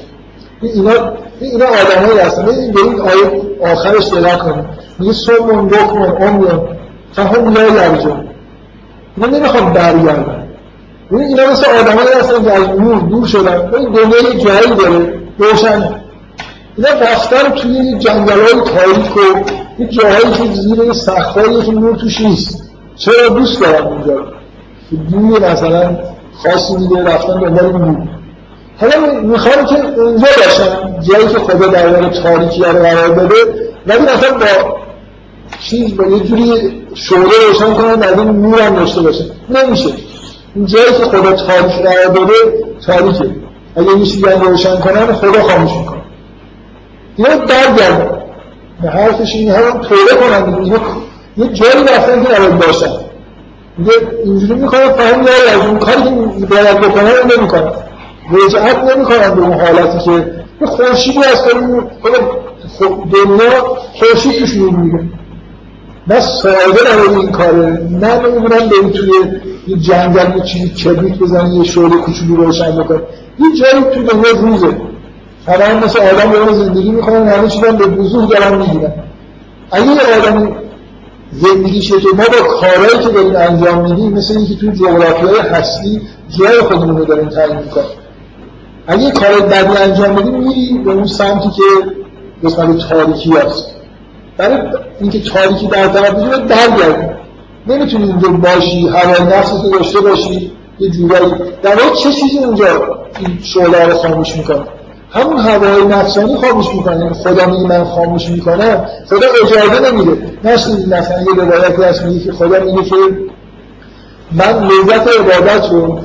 اینا اینا آدمایی هستن. به این آیه آخرش دقت کنیم میگه سومون بکمون امیون فهم لا یرجون اینا نمی‌خوام برگردن این اینا مثل آدمایی هستن که از نور دور شدن. این دنیا یه جایی داره. روشن اینا رفتن توی جنگل های تاریک و یه جاهایی که زیر سخفایی که نور توش نیست. چرا دوست دارم اونجا دور مثلا خاصی دیگه رفتن دنبال نور حالا می‌خوام که اونجا باشم. جایی که خدا در تاریکی رو قرار داده. ولی مثلا با چیز با یه جوری شعله روشن از این نور هم داشته باشه نمیشه این جایی که خدا تاریک قرار داده تاریکه اگه این چیزی روشن کنن خدا خاموش می‌کنه اینا برگردن به حرفش این هم توله کنن یه جایی رفتن که نباید باشن میگه اینجوری می‌کنن فهم از اون کاری که باید بکنن رو نمی‌کنن رجعت نمی‌کنن به اون حالتی که یه خورشیدی هست خب دنیا خورشید توش نور نه ساده نباید این کاره. نه نمی‌دونم بریم توی یه جنگل یه چیزی کبریت بزنی یه شعله کوچولی روشن بکن یه جایی توی دنیا روزه. همه هم مثل آدم دارن زندگی می‌کنن همه چیزا به وضوح دارن می‌گیرن. اگه یه آدم زندگی که ما با کارهایی که داریم انجام میدیم مثل اینکه توی جغرافیای هستی جای خودمون رو داریم تعیین می‌کنیم. اگه کار بدی انجام بدیم میری به اون سمتی که قسمت تاریکی هست. برای اینکه تاریکی در طرف بشه برگردیم نمی‌تونی اونجا باشی هوای نفسی که داشته باشی یه جورایی. در واقع چه چیزی اونجا این شعله رو خاموش می‌کنه؟ همون هوای نفسانی خاموش می‌کنه. یعنی خدا میگه من خاموش می‌کنم خدا اجازه نمیده. نشنید مثلا یه روایتی هست میگه که خدا میگه که من لذت عبادت رو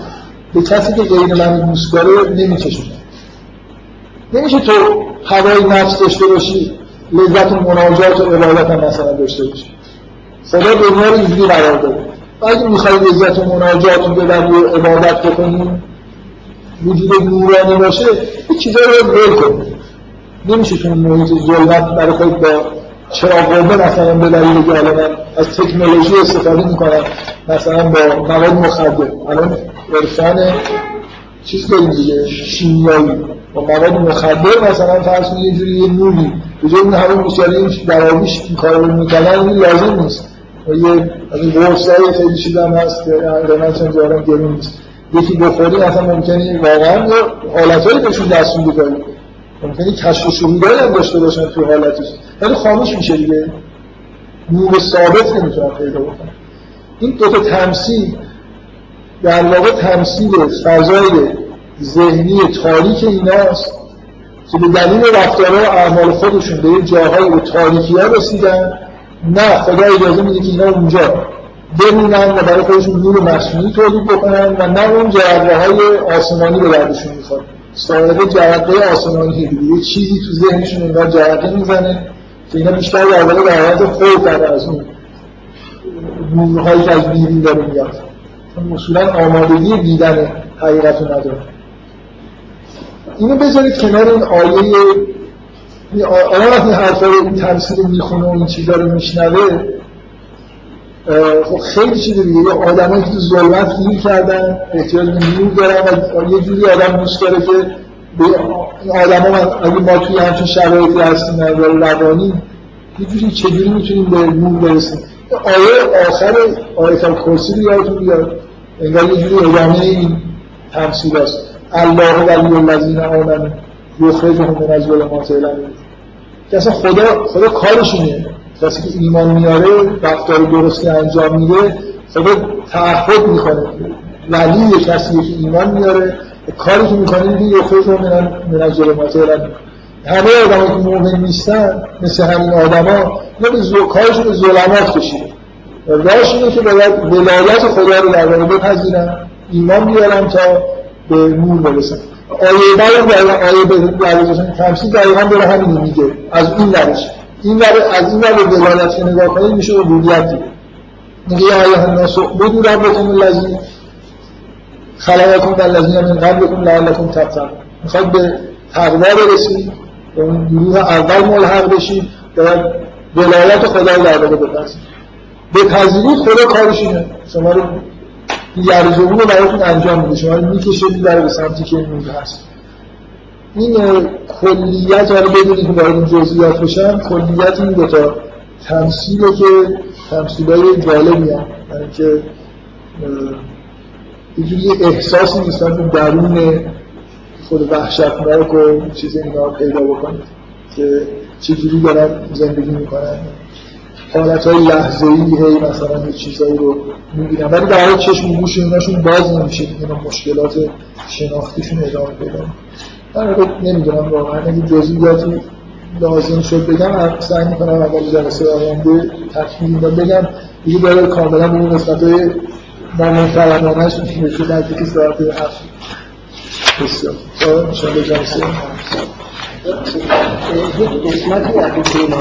به کسی که غیر من دوست داره نمیکشونم نمیشه تو هوای نفس داشته باشی. لذت مناجات و عبادت هم مثلا داشته باشی. خدا دنیا رو اینجوری قرار داده. و اگه می‌خوای لذت و مناجات رو ببری و عبادت بکنی وجود نورانی باشه یه چیزایی رو ول کن. نمیشه تو محیط ظلمت برای خود با چراغ قربه مثلا ببری بگی حالا من از تکنولوژی استفاده می‌کنم مثلا با مواد مخدر. الان عرفان چیز داریم دیگه شیمیایی. با مواد مخدر مثلا فرض یه جوری یه نوری به جای اون همه آبیش این کار رو می‌کنن این لازم نیست. و یه از این ورس های خیلی چیز هم هست که قیمت چند جارم گرون نیست. یکی بخوری اصلا ممکنه واقعا حالتهایی بهشون دست میده ممکنه کشف و شهودایی هم داشته باشن توی حالتش. ولی خاموش میشه دیگه. نور ثابت نمی‌تونن پیدا بکنن. این دو تا تمثیل در واقع تمثیل فضای ذهنی تاریک ایناست که به دلیل رفتارها و اعمال خودشون به یه جاهایی به تاریکی ها رسیدن. نه خدا اجازه میده که اینا اونجا بمونن و برای خودشون نور مصنوعی تولید بکنن و نه اون جرقه های آسمانی به دردشون می‌خواد. صاحب جرقه آسمانی یه چیزی تو ذهنشون انگار جرقه می‌زنه که اینا بیشتر در واقع در حالت خوف از اون نورهایی که از بیرون داره میاد اصولا آمادگی دیدن حقیقت نداره. اینو بذارید کنار این آیه آدم وقتی حرفا رو این تمثیل می‌خونه و این چیزا رو میشنوه خب خیلی چیز دیگه. یه آدمایی که تو ظلمت گیر کردن احتیاج به نور دارن و یه جوری آدم دوست داره که به این آدم ها اگه ما توی همچین شرایطی هستیم نظر روانی یه جوری چجوری می‌تونیم به نور برسیم؟ آیه آخر آیه کرسی رو یادتون بیاد. انگار یه جوری ادامه این تمثیل است. الله ولی الذین آمنوا. یخرجهم من الظلمات الی النور که اصلا خدا خدا کارش اینه کسی که ایمان میاره رفتار درستی انجام میده خدا تعهد می‌کنه. ولی کسی که ایمان میاره کاری که می‌کنه اینه یخرج من من الظلمات الی النور همه آدم که مؤمن نیستن مثل همین آدما اینا به کارشون به ظلمات کشیده راهش اینه که باید ولایت خدا رو در واقع بپذیرن ایمان بیارن تا به نور برسن. آیه بعد در آیه به دروازه تمثیل دقیقا داره همین میگه از این ورش. این ور از این ور به ولایت که نگاه کنید میشه عبودیت دیگه. میگه یا ایها الناس بدو ربکم الذی خلقکم والذین من قبلکم لعلکم تتقون. می‌خواد به تقوا برسید به اون گروه اول ملحق بشید باید ولایت خدا رو در واقع بپذیرید. بپذیرید خدا کارش اینه. شما رو یرزمون رو براتون انجام میده. شما رو می‌کشه می‌بره به سمتی که این هست. این کلیت رو بدونی که این جزئیات بشن کلیت این دوتا تمثیله که تمثیل های جالبی هم یعنی که یه احساسی نیستن که درون خود وحشتناک و چیز اینا پیدا بکنید که چجوری دارن زندگی می‌کنن. حالت های لحظه ای مثلا چیزایی رو می‌بینن ولی در چشم گوش ایناشون باز نمیشه. اینا مشکلات شناختیشون ادامه پیدا من نمی‌دونم واقعا. اگه جزئیاتی لازم شد بگم سعی می‌کنم اول جلسه آینده تکمیل بگم دیگه داره کاملا به اون قسمت های نامحترمانهش میشه نزدیک ساعت هفت. بسیار انشاءالله جلسه یک قسمتی از این